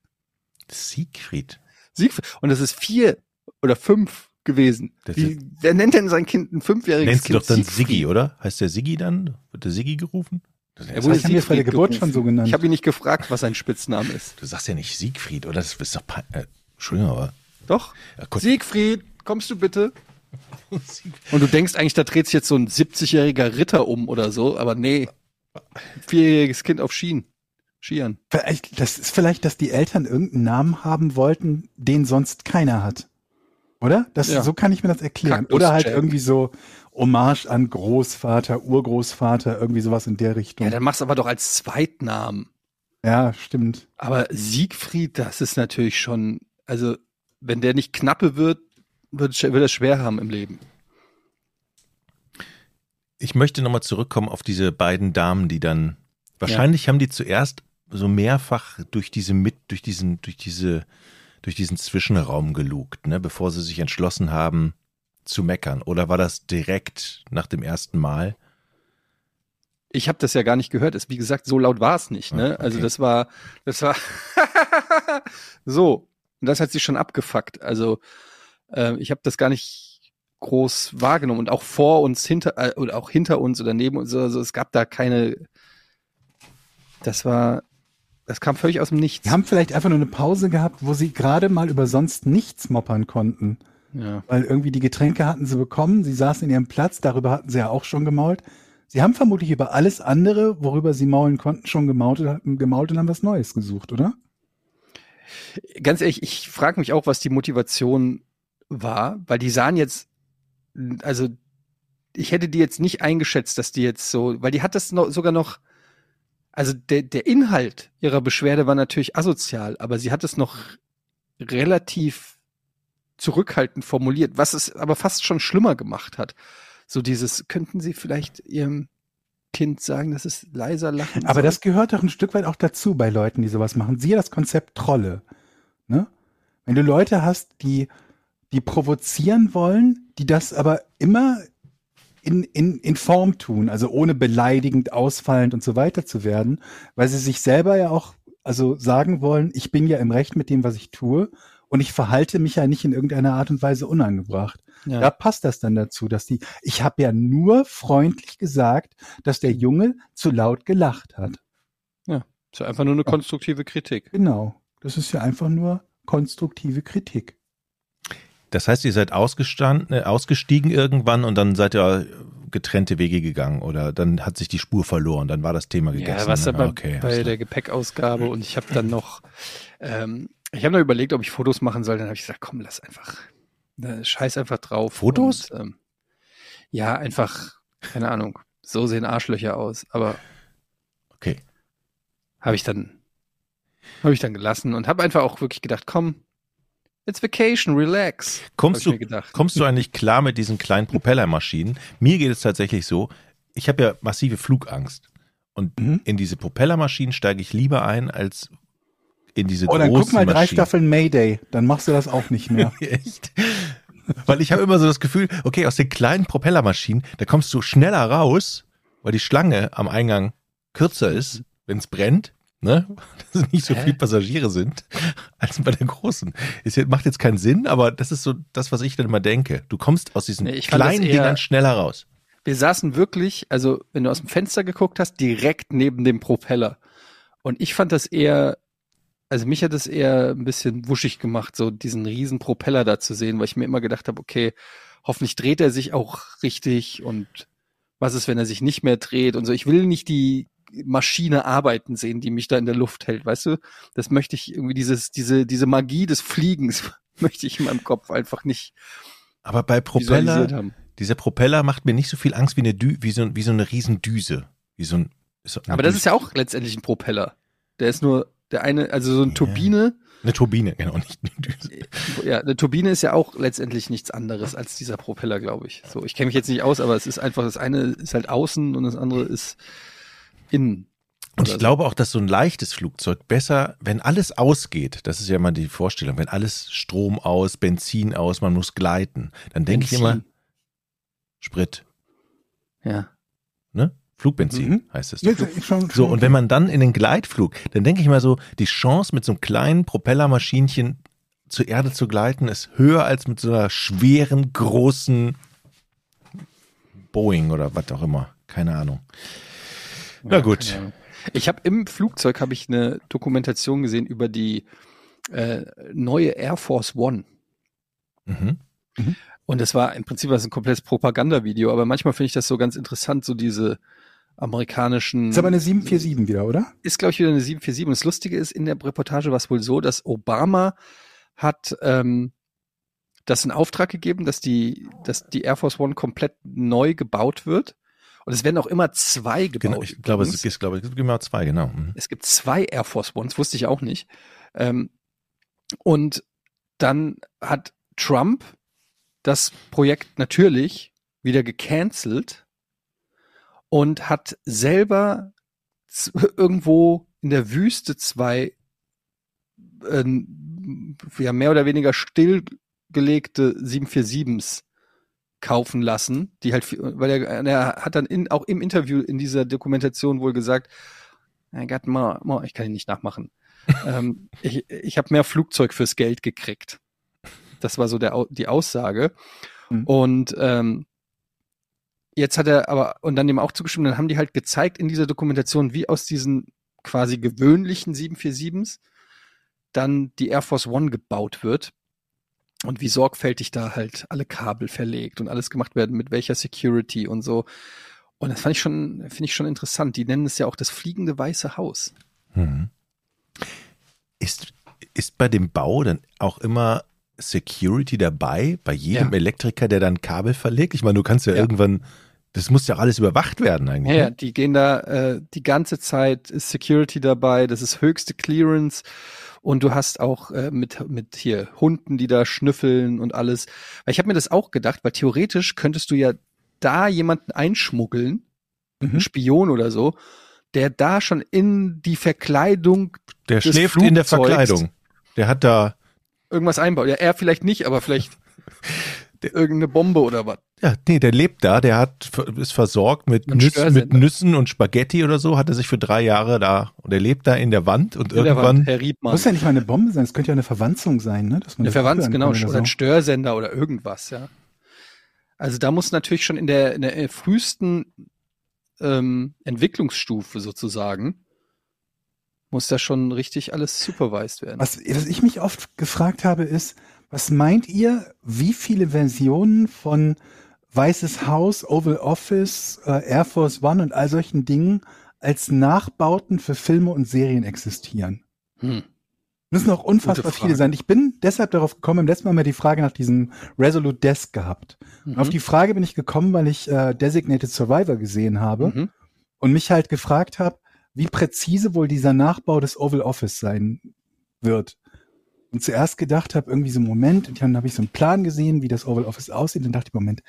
S1: Siegfried.
S2: Siegfried. Und das ist vier oder fünf gewesen. Wie, wer nennt denn sein Kind ein fünfjähriges
S1: Nennst du
S2: Kind?
S1: doch dann
S2: Siegfried?
S1: Siggi, oder? Heißt der Siggi dann? Wird der Siggi gerufen? Das
S2: Er wurde
S3: haben wir bei der
S2: Siegfried
S3: Geburt
S2: gerufen.
S3: schon so genannt.
S2: Ich habe ihn nicht gefragt, was sein Spitzname ist.
S1: Du sagst ja nicht Siegfried, oder? Das ist doch. Äh, Entschuldigung, aber.
S2: Doch.
S1: Ja.
S2: Siegfried, kommst du bitte? Und du denkst eigentlich, da dreht sich jetzt so ein 70-jähriger Ritter um oder so, aber nee. Vierjähriges Kind auf Skien. Skiern.
S3: Vielleicht, das ist vielleicht, dass die Eltern irgendeinen Namen haben wollten, den sonst keiner hat. Oder? Das,
S2: Ja.
S3: So kann ich mir das erklären.
S2: Kaktus
S3: Oder halt
S2: Jack.
S3: irgendwie so Hommage an Großvater, Urgroßvater, irgendwie sowas in der Richtung.
S2: Ja,
S3: Ja,
S2: dann mach's aber doch als Zweitnamen.
S3: stimmt.
S2: Aber Siegfried, das ist natürlich schon, also wenn der nicht knappe wird, wird, wird er schwer haben im Leben.
S1: Ich möchte nochmal zurückkommen auf diese beiden Damen, die dann. Wahrscheinlich haben die zuerst so mehrfach durch diese mit, durch diesen, durch diese, durch diesen Zwischenraum gelugt, ne, bevor sie sich entschlossen haben zu meckern. Oder war das direkt nach dem ersten Mal?
S2: Ich habe das ja gar nicht gehört. Es, wie gesagt, so laut war es nicht. Ne?
S1: Ah, okay.
S2: Also das war, das war so. Und das hat sich schon abgefuckt. Also äh, ich habe das gar nicht groß wahrgenommen und auch vor uns, hinter äh, oder auch hinter uns oder neben uns. Also es gab da keine. Das war, das kam völlig aus dem Nichts.
S3: Die haben vielleicht einfach nur eine Pause gehabt, wo sie gerade mal über sonst nichts moppern konnten.
S2: Ja.
S3: Weil irgendwie die Getränke hatten sie bekommen, sie saßen in ihrem Platz, darüber hatten sie ja auch schon gemault. Sie haben vermutlich über alles andere, worüber sie maulen konnten, schon gemault, gemault und haben was Neues gesucht, oder?
S2: Ganz ehrlich, ich frage mich auch, was die Motivation war, weil die sahen jetzt also ich hätte die jetzt nicht eingeschätzt, dass die jetzt so, weil die hat das noch, sogar noch, also der, der Inhalt ihrer Beschwerde war natürlich asozial, aber sie hat es noch relativ zurückhaltend formuliert, was es aber fast schon schlimmer gemacht hat. So dieses, könnten Sie vielleicht Ihrem Kind sagen, dass es leiser lachen
S3: Aber
S2: soll?
S3: das gehört doch ein Stück weit auch dazu bei Leuten, die sowas machen. Siehe das Konzept Trolle. Ne? Wenn du Leute hast, die, die provozieren wollen, die das aber immer in, in, in Form tun, also ohne beleidigend, ausfallend und so weiter zu werden, weil sie sich selber ja auch also sagen wollen, ich bin ja im Recht mit dem, was ich tue und ich verhalte mich ja nicht in irgendeiner Art und Weise unangebracht.
S2: ja.
S3: Da passt das dann dazu, dass die, ich habe ja nur freundlich gesagt, dass der Junge zu laut gelacht hat.
S2: ist ja einfach nur eine konstruktive Kritik.
S3: Genau. Das ist ja einfach nur konstruktive Kritik.
S1: Das heißt, ihr seid ausgestanden, äh, ausgestiegen irgendwann und dann seid ihr getrennte Wege gegangen oder dann hat sich die Spur verloren, dann war das Thema gegessen.
S2: Ja, was
S1: ne?
S2: aber
S1: okay,
S2: bei der Gepäckausgabe und ich habe dann noch, ähm, ich habe noch überlegt, ob ich Fotos machen soll. Dann habe ich gesagt, komm, lass einfach, ne, scheiß einfach drauf.
S1: Fotos?
S2: Und, ähm, ja, einfach, keine Ahnung. So sehen Arschlöcher aus. Aber
S1: Okay.
S2: habe ich dann, habe ich dann gelassen und habe einfach auch wirklich gedacht, komm, it's vacation, relax.
S1: Kommst du, kommst du eigentlich klar mit diesen kleinen Propellermaschinen? Mir geht es tatsächlich so, ich habe ja massive Flugangst. Und
S3: Mhm.
S1: in diese Propellermaschinen steige ich lieber ein, als in diese
S3: Oh, dann guck mal drei
S1: Maschinen.
S3: Staffeln Mayday, dann machst du das auch nicht mehr.
S1: Echt? Weil ich habe immer so das Gefühl, okay, aus den kleinen Propellermaschinen, da kommst du schneller raus, weil die Schlange am Eingang kürzer ist, wenn es brennt, ne? Dass nicht so
S2: Hä?
S1: viele Passagiere sind, als bei der großen. Ist, jetzt- macht jetzt keinen Sinn, aber das ist so das, was ich dann immer denke. Du kommst aus diesen
S2: Nee,
S1: kleinen
S2: eher-
S1: Dingern schneller raus.
S2: Wir saßen wirklich, also wenn du aus dem Fenster geguckt hast, direkt neben dem Propeller. Und ich fand das eher, also mich hat das eher ein bisschen wuschig gemacht, so diesen riesen Propeller da zu sehen, weil ich mir immer gedacht habe, okay, hoffentlich dreht er sich auch richtig und was ist, wenn er sich nicht mehr dreht und so. Ich will nicht die Maschine arbeiten sehen, die mich da in der Luft hält, weißt du? Das möchte ich irgendwie dieses, diese, diese Magie des Fliegens möchte ich in meinem Kopf einfach nicht
S1: Aber bei Propeller, dieser Propeller macht mir nicht so viel Angst wie eine Dü wie so, wie so eine Riesendüse. Wie so ein, so
S2: Aber das ist ja auch letztendlich ein Propeller. Der ist nur der eine, also so eine. Turbine.
S1: eine Turbine, genau, nicht eine Düse.
S2: Ja, eine Turbine ist ja auch letztendlich nichts anderes als dieser Propeller, glaube ich. So, ich kenne mich jetzt nicht aus, aber es ist einfach, das eine ist halt außen und das andere ist innen.
S1: Und ich
S2: so.
S1: glaube auch, dass so ein leichtes Flugzeug besser, wenn alles ausgeht, das ist ja mal die Vorstellung, wenn alles Strom aus, Benzin aus, man muss gleiten, dann denke ich immer Sprit,
S2: Ja.
S1: Flugbenzin
S3: Mhm.
S1: heißt es.
S3: Jetzt,
S1: Doch.
S3: ich schon,
S1: So, und wenn man dann in den Gleitflug, dann denke ich mal so, die Chance mit so einem kleinen Propellermaschinchen zur Erde zu gleiten ist höher als mit so einer schweren, großen Boeing oder was auch immer. Keine Ahnung. Na
S2: Ja,
S1: gut.
S2: Ahnung. Ich habe im Flugzeug habe ich eine Dokumentation gesehen über die äh, neue Air Force One.
S1: Mhm.
S2: Und das war im Prinzip was ein komplettes Propagandavideo, aber manchmal finde ich das so ganz interessant, so diese amerikanischen.
S3: ist aber eine 747 wieder, oder?
S2: ist, glaube ich, wieder eine 747. Und das Lustige ist, in der Reportage war es wohl so, dass Obama hat ähm, das in Auftrag gegeben, dass die, dass die Air Force One komplett neu gebaut wird. Und es werden auch immer zwei gebaut.
S1: Genau, ich glaube, es ist, glaube ich, es gibt genau zwei, genau. Mhm.
S2: Es gibt zwei Air Force Ones, wusste ich auch nicht. Ähm, und dann hat Trump das Projekt natürlich wieder gecancelt und hat selber irgendwo in der Wüste zwei ähm, ja, mehr oder weniger stillgelegte 747s kaufen lassen, die halt, weil er, er hat dann in, auch im Interview in dieser Dokumentation wohl gesagt, I got more, more ich kann ihn nicht nachmachen. ähm, ich ich habe mehr Flugzeug fürs Geld gekriegt. Das war so der, die Aussage.
S3: Mhm.
S2: Und ähm, jetzt hat er aber, und dann dem auch zugestimmt, dann haben die halt gezeigt in dieser Dokumentation, wie aus diesen quasi gewöhnlichen 747s dann die Air Force One gebaut wird und wie sorgfältig da halt alle Kabel verlegt und alles gemacht werden, mit welcher Security und so. Und das fand ich schon, finde ich schon interessant. Die nennen es ja auch das fliegende Weiße Haus.
S1: Mhm. Ist, ist bei dem Bau dann auch immer Security dabei bei jedem
S2: Ja.
S1: Elektriker, der dann Kabel verlegt? Ich meine, du kannst ja,
S2: Ja.
S1: irgendwann, das muss ja auch alles überwacht werden eigentlich.
S2: Ja, ja,
S1: ne?
S2: die gehen da äh, die ganze Zeit, ist Security dabei, das ist höchste Clearance und du hast auch äh, mit, mit hier Hunden, die da schnüffeln und alles. Weil ich habe mir das auch gedacht, weil theoretisch könntest du ja da jemanden einschmuggeln,
S3: Mhm.
S2: einen Spion oder so, der da schon in die Verkleidung
S1: Der
S2: des
S1: schläft in der
S2: Flugzeugs
S1: Verkleidung. Der hat da,
S2: irgendwas einbaut. Ja, er vielleicht nicht, aber vielleicht irgendeine Bombe oder was.
S1: ja, nee, der lebt da, der hat, ist versorgt mit, Nüssen, mit. Nüssen und Spaghetti oder so, hat er sich für drei Jahre da, und er lebt da in der Wand und
S2: In der
S1: irgendwann,
S2: Wand, Herr Riebmann.
S3: Muss ja nicht mal eine Bombe sein, es könnte ja eine Verwanzung sein, ne? Dass man
S2: Eine
S3: hören
S2: genau, oder
S3: oder
S2: ein
S3: so.
S2: Störsender oder irgendwas, ja. Also da muss natürlich schon in der, in der frühesten ähm, Entwicklungsstufe sozusagen, muss da schon richtig alles supervised werden.
S3: Was, was ich mich oft gefragt habe, ist, was meint ihr, wie viele Versionen von Weißes Haus, Oval Office, äh, Air Force One und all solchen Dingen als Nachbauten für Filme und Serien existieren?
S2: Hm.
S3: Müssen auch unfassbar viele sein. Ich bin deshalb darauf gekommen, im letzten Mal haben wir die Frage nach diesem Resolute Desk gehabt. Und auf
S2: Mhm.
S3: die Frage bin ich gekommen, weil ich äh, Designated Survivor gesehen habe
S2: Mhm.
S3: und mich halt gefragt habe, wie präzise wohl dieser Nachbau des Oval Office sein wird. Und zuerst gedacht habe, irgendwie so einen Moment, und dann habe ich so einen Plan gesehen, wie das Oval Office aussieht, und dann dachte ich, Moment,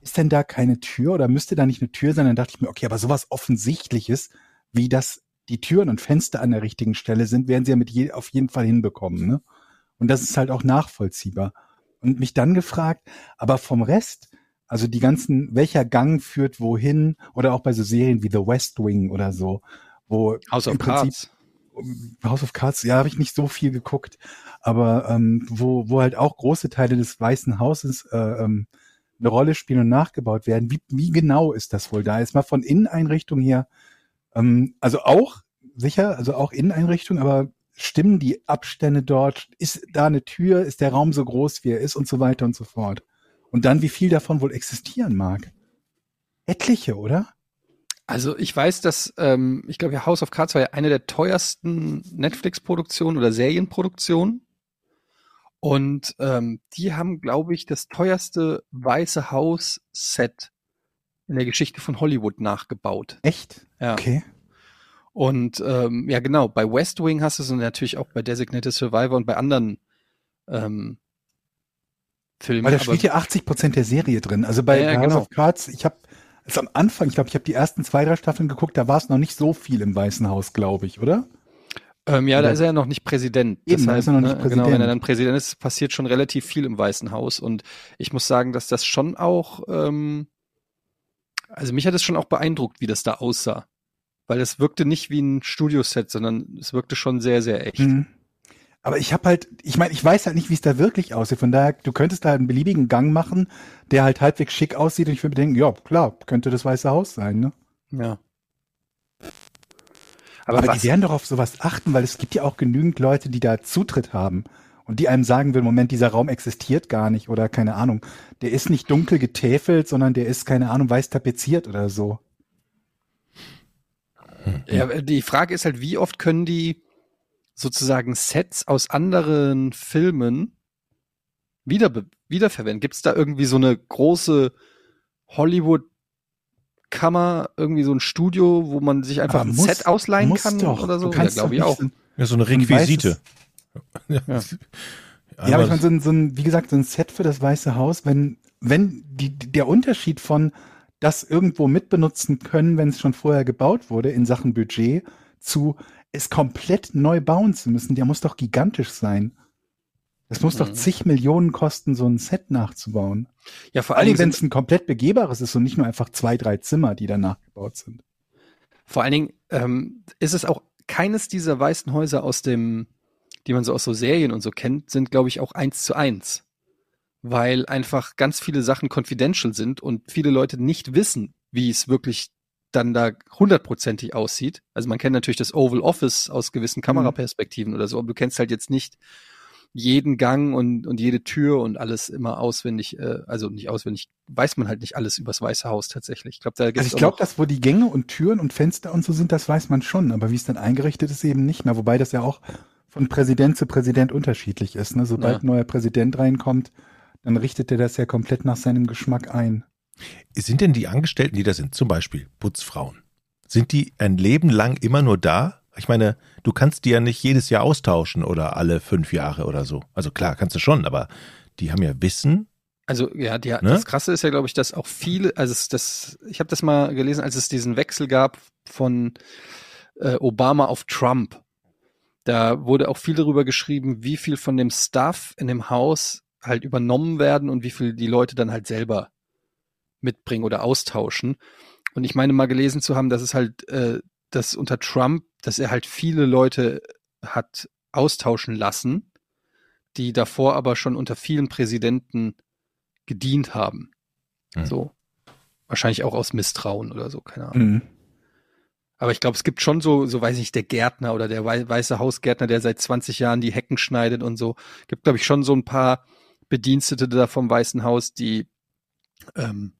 S3: ist denn da keine Tür oder müsste da nicht eine Tür sein? Dann dachte ich mir, okay, aber sowas Offensichtliches, wie das die Türen und Fenster an der richtigen Stelle sind, werden sie ja mit je, auf jeden Fall hinbekommen. Ne? Und das ist halt auch nachvollziehbar. Und mich dann gefragt, aber vom Rest, also die ganzen, welcher Gang führt wohin, oder auch bei so Serien wie The West Wing oder so, wo
S2: House of Cards.
S3: House of Cards, ja, habe ich nicht so viel geguckt, aber ähm, wo, wo halt auch große Teile des Weißen Hauses äh, ähm, eine Rolle spielen und nachgebaut werden. Wie, wie genau ist das wohl da? Jetzt mal von Inneneinrichtung her, ähm, also auch sicher, also auch Inneneinrichtung, aber stimmen die Abstände dort? Ist da eine Tür? Ist der Raum so groß, wie er ist und so weiter und so fort? Und dann, wie viel davon wohl existieren mag? Etliche, oder?
S2: Also ich weiß, dass, ähm, ich glaube, ja, House of Cards war ja eine der teuersten Netflix-Produktionen oder Serienproduktionen. Und ähm, die haben, glaube ich, das teuerste Weiße Haus-Set in der Geschichte von Hollywood nachgebaut.
S3: Echt?
S2: Ja.
S3: Okay.
S2: Und ähm, ja, genau, bei West Wing hast du es und natürlich auch bei Designated Survivor und bei anderen ähm, Filmen.
S3: Weil da spielt ja 80 Prozent der Serie drin. Also bei
S2: Ja,
S3: House
S2: genau.
S3: of Cards, ich habe also am Anfang, ich glaube, ich habe die ersten zwei, drei Staffeln geguckt, da war es noch nicht so viel im Weißen Haus, glaube ich, oder?
S2: Ähm, ja, da
S3: Oder-
S2: ist er ja noch nicht Präsident.
S3: Eben, da ist er noch nicht
S2: ne, Genau, wenn
S3: Präsident.
S2: er dann Präsident ist, passiert schon relativ viel im Weißen Haus. Und ich muss sagen, dass das schon auch, ähm, also mich hat es schon auch beeindruckt, wie das da aussah. Weil das wirkte nicht wie ein Studioset, sondern es wirkte schon sehr, sehr echt.
S3: Mhm. Aber ich habe halt, ich meine, ich weiß halt nicht, wie es da wirklich aussieht. Von daher, du könntest da einen beliebigen Gang machen, der halt halbwegs schick aussieht und ich würde mir denken, ja, klar, könnte das Weiße Haus sein, ne?
S2: Ja. Aber,
S3: Aber, die werden doch auf sowas achten, weil es gibt ja auch genügend Leute, die da Zutritt haben und die einem sagen will, Moment, dieser Raum existiert gar nicht oder keine Ahnung. Der ist nicht dunkel getäfelt, sondern der ist, keine Ahnung, weiß tapeziert oder so.
S2: Ja, die Frage ist halt, wie oft können die sozusagen Sets aus anderen Filmen wieder, wiederverwenden? Gibt es da irgendwie so eine große Hollywood-Kammer, irgendwie so ein Studio, wo man sich einfach
S3: Aber
S2: ein
S3: muss-
S2: Set ausleihen
S3: muss
S2: kann
S3: doch.
S2: oder so?
S3: Du kannst
S2: ja, glaube ich auch.
S3: so-
S1: Ja, so eine
S3: ein
S1: Requisite.
S2: Ja.
S3: Ja, aber ich meine, so ein, so ein, wie gesagt, so ein Set für das Weiße Haus, wenn, wenn die, der Unterschied von das irgendwo mitbenutzen können, wenn es schon vorher gebaut wurde in Sachen Budget, zu es komplett neu bauen zu müssen, der muss doch gigantisch sein. Das muss doch
S2: Mhm.
S3: zig Millionen kosten, so ein Set nachzubauen.
S2: Ja, vor
S3: allem, wenn es ein komplett begehbares ist und nicht nur einfach zwei, drei Zimmer, die dann nachgebaut sind.
S2: vor allen Dingen ähm, ist es auch keines dieser weißen Häuser aus dem, die man so aus so Serien und so kennt, sind, glaube ich, auch eins zu eins. Weil einfach ganz viele Sachen confidential sind und viele Leute nicht wissen, wie es wirklich dann da hundertprozentig aussieht. Also man kennt natürlich das Oval Office aus gewissen Kameraperspektiven oder so, aber du kennst halt jetzt nicht jeden Gang und, und jede Tür und alles immer auswendig, äh, also nicht auswendig, weiß man halt nicht alles übers Weiße Haus tatsächlich. Ich glaube, da
S3: Also ich glaube, dass wo die Gänge und Türen und Fenster und so sind, das weiß man schon, aber wie es dann eingerichtet ist, eben nicht mehr. Wobei das ja auch von Präsident zu Präsident unterschiedlich ist. Ne? Sobald
S2: Ja.
S3: ein neuer Präsident reinkommt, dann richtet er das ja komplett nach seinem Geschmack ein.
S1: Sind denn die Angestellten, die da sind, zum Beispiel Putzfrauen, sind die ein Leben lang immer nur da? Ich meine, du kannst die ja nicht jedes Jahr austauschen oder alle fünf Jahre oder so. Also klar, kannst du schon, aber die haben ja Wissen.
S2: Also ja, die,
S1: Ne?
S2: das Krasse ist ja, glaube ich, dass auch viele, also das, ich habe das mal gelesen, als es diesen Wechsel gab von äh, Obama auf Trump. Da wurde auch viel darüber geschrieben, wie viel von dem Stuff in dem Haus halt übernommen werden und wie viel die Leute dann halt selber mitbringen oder austauschen. Und ich meine mal gelesen zu haben, dass es halt, äh, dass unter Trump, dass er halt viele Leute hat austauschen lassen, die davor aber schon unter vielen Präsidenten gedient haben.
S1: Hm.
S2: So. Wahrscheinlich auch aus Misstrauen oder so, keine Ahnung.
S3: Mhm.
S2: Aber ich glaube, es gibt schon so, so weiß ich nicht, der Gärtner oder der wei- weiße Hausgärtner, der seit 20 Jahren die Hecken schneidet und so. Gibt, glaube ich, schon so ein paar Bedienstete da vom Weißen Haus, die, ähm,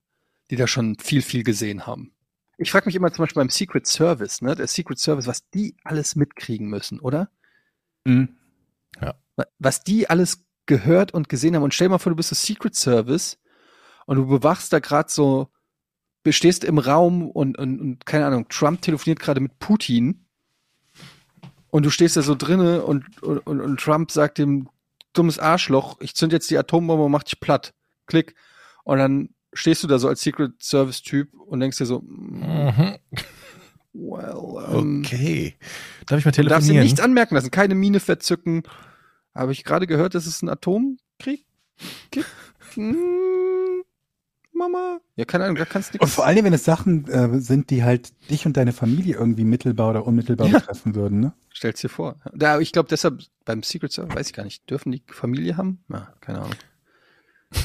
S2: die da schon viel, viel gesehen haben. Ich frage mich immer zum Beispiel beim Secret Service, ne? Der Secret Service, was die alles mitkriegen müssen, oder?
S3: Mhm.
S2: Wa- Was die alles gehört und gesehen haben. Und stell dir mal vor, du bist das Secret Service und du bewachst da gerade so, stehst im Raum und, und, und keine Ahnung, Trump telefoniert gerade mit Putin und du stehst da so drinne und, und, und, und Trump sagt dem dummes Arschloch, ich zünd jetzt die Atombombe und mach dich platt. Klick. Und dann stehst du da so als Secret Service Typ und denkst dir so, mm, well, ähm,
S1: Okay. Darf ich mal
S2: Du darfst ihm
S1: telefonieren?
S2: nichts anmerken lassen, keine Mine verzücken. Habe ich gerade gehört, dass es einen Atomkrieg gibt? Hm, Mama? Ja, keine Ahnung, da kannst du
S3: Und vor allem, wenn es Sachen äh, sind, die halt dich und deine Familie irgendwie mittelbar oder unmittelbar
S2: Ja.
S3: betreffen würden, ne?
S2: Stell's dir vor. Da, ich glaube, deshalb beim Secret Service, weiß ich gar nicht, dürfen die Familie haben? Ja, keine Ahnung.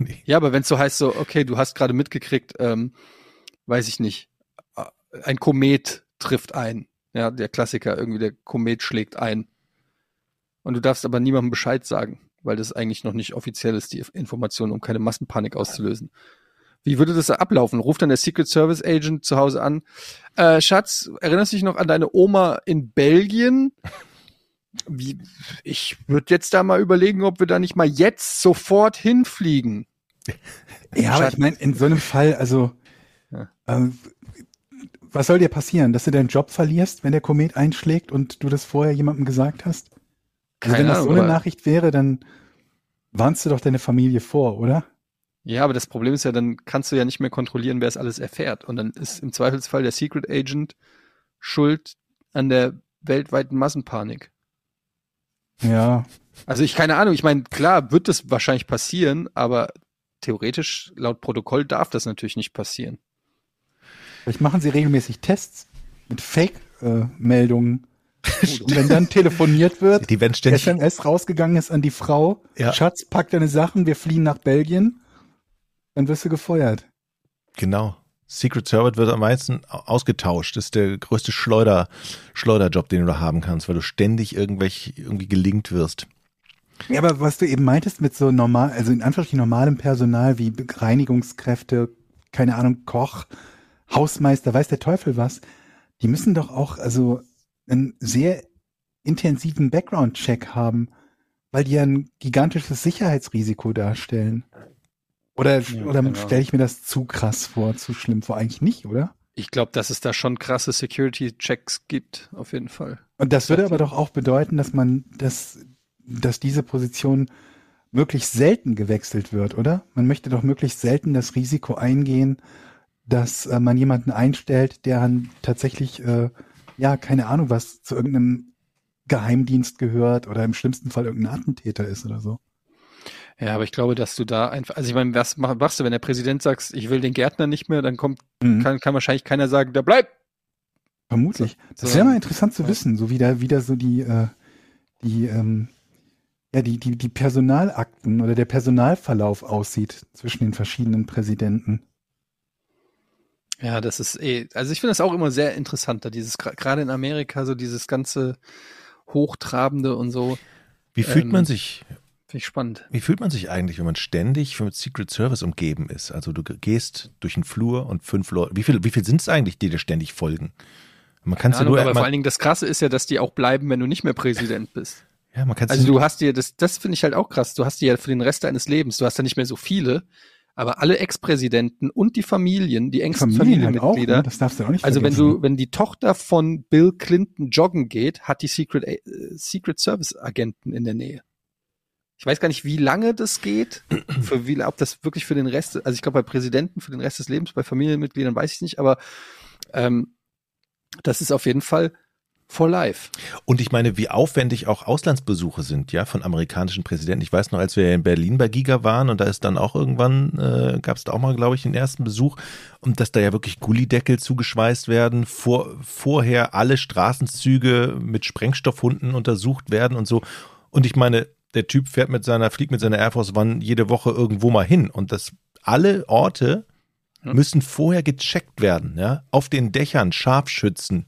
S1: Nee.
S2: Ja, aber wenn es so heißt, so, okay, du hast gerade mitgekriegt, ähm, weiß ich nicht, äh, ein Komet trifft ein. Ja, der Klassiker, irgendwie der Komet schlägt ein. Und du darfst aber niemandem Bescheid sagen, weil das eigentlich noch nicht offiziell ist, die Information, um keine Massenpanik auszulösen. Wie würde das ablaufen? Ruft dann der Secret Service Agent zu Hause an. Äh, Schatz, erinnerst du dich noch an deine Oma in Belgien? Wie, ich würde jetzt da mal überlegen, ob wir da nicht mal jetzt sofort hinfliegen.
S3: Ja, aber ich meine, in so einem Fall, also,
S2: Ja.
S3: ähm, was soll dir passieren? Dass du deinen Job verlierst, wenn der Komet einschlägt und du das vorher jemandem gesagt hast? Also
S2: Keine
S3: wenn das
S2: Ahnung,
S3: so eine
S2: aber-
S3: Nachricht wäre, dann warnst du doch deine Familie vor, oder?
S2: Ja, aber das Problem ist ja, dann kannst du ja nicht mehr kontrollieren, wer es alles erfährt. Und dann ist im Zweifelsfall der Secret Agent schuld an der weltweiten Massenpanik.
S3: Ja.
S2: Also ich keine Ahnung, ich meine, klar wird das wahrscheinlich passieren, aber theoretisch laut Protokoll darf das natürlich nicht passieren.
S3: Vielleicht machen sie regelmäßig Tests mit Fake-Meldungen. und wenn dann telefoniert wird,
S1: Die werden ständig.
S3: SMS rausgegangen ist an die Frau,
S1: Ja.
S3: Schatz, pack deine Sachen, wir fliehen nach Belgien, dann wirst du gefeuert.
S1: Genau. Secret Service wird am meisten au- ausgetauscht. Das ist der größte Schleuder, Schleuderjob, den du da haben kannst, weil du ständig irgendwelch, irgendwie gelingt wirst.
S3: Ja, aber was du eben meintest mit so normal, also in Anführungsstrichen normalem Personal wie Reinigungskräfte, keine Ahnung, Koch, Hausmeister, weiß der Teufel was, die müssen doch auch also einen sehr intensiven Background-Check haben, weil die ja ein gigantisches Sicherheitsrisiko darstellen. Oder,
S2: Ja,
S3: oder
S2: keine
S3: stelle ich mir das zu krass vor, zu schlimm vor? Eigentlich nicht, oder?
S2: Ich glaube, dass es da schon krasse Security-Checks gibt, auf jeden Fall.
S3: Und das würde aber doch auch bedeuten, dass man, dass, dass diese Position möglichst selten gewechselt wird, oder? Man möchte doch möglichst selten das Risiko eingehen, dass äh, man jemanden einstellt, der dann tatsächlich, äh, ja, keine Ahnung, was zu irgendeinem Geheimdienst gehört oder im schlimmsten Fall irgendein Attentäter ist oder so.
S2: Ja, aber ich glaube, dass du da einfach, also ich meine, was mach- machst du, wenn der Präsident sagt, ich will den Gärtner nicht mehr, dann kommt,
S3: Mhm.
S2: kann, kann wahrscheinlich keiner sagen, der bleibt.
S3: Vermutlich. Das
S2: so-
S3: wäre mal interessant zu
S2: ja.
S3: wissen, so wie da wieder so die, äh, die, ähm, ja, die, die, die Personalakten oder der Personalverlauf aussieht zwischen den verschiedenen Präsidenten.
S2: Ja, das ist eh, also ich finde das auch immer sehr interessant, da dieses, gerade in Amerika, so dieses ganze Hochtrabende und so,
S1: Wie fühlt
S2: Ähm,
S1: man sich,
S2: finde ich spannend.
S1: wie fühlt man sich eigentlich, wenn man ständig mit Secret Service umgeben ist? Also du gehst durch den Flur und fünf Leute, wie viel, wie viel sind es eigentlich, die dir ständig folgen? Man kann es ja nur,
S2: aber vor allen Dingen das Krasse ist ja, dass die auch bleiben, wenn du nicht mehr Präsident bist.
S1: Ja, man kann's
S2: Also du hast dir, das, das finde ich halt auch krass, du hast dir ja für den Rest deines Lebens, du hast ja nicht mehr so viele, aber alle Ex-Präsidenten und die Familien, die engsten
S3: Familien halt auch,
S2: Familienmitglieder,
S3: ne? das darfst du auch nicht
S2: also wenn du, wenn die Tochter von Bill Clinton joggen geht, hat die Secret, äh, Secret Service Agenten in der Nähe. Ich weiß gar nicht, wie lange das geht, für wie, ob das wirklich für den Rest, also ich glaube bei Präsidenten für den Rest des Lebens, bei Familienmitgliedern weiß ich nicht, aber ähm, das ist auf jeden Fall for life.
S1: Und ich meine, wie aufwendig auch Auslandsbesuche sind, ja, von amerikanischen Präsidenten. Ich weiß noch, als wir in Berlin bei Giga waren und da ist dann auch irgendwann, äh, gab es da auch mal, glaube ich, den ersten Besuch und dass da ja wirklich Gullideckel zugeschweißt werden, vor, vorher alle Straßenzüge mit Sprengstoffhunden untersucht werden und so. Und ich meine, der Typ fährt mit seiner, fliegt mit seiner Air Force One jede Woche irgendwo mal hin und das alle Orte
S2: Ja.
S1: müssen vorher gecheckt werden, ja, auf den Dächern, Scharfschützen.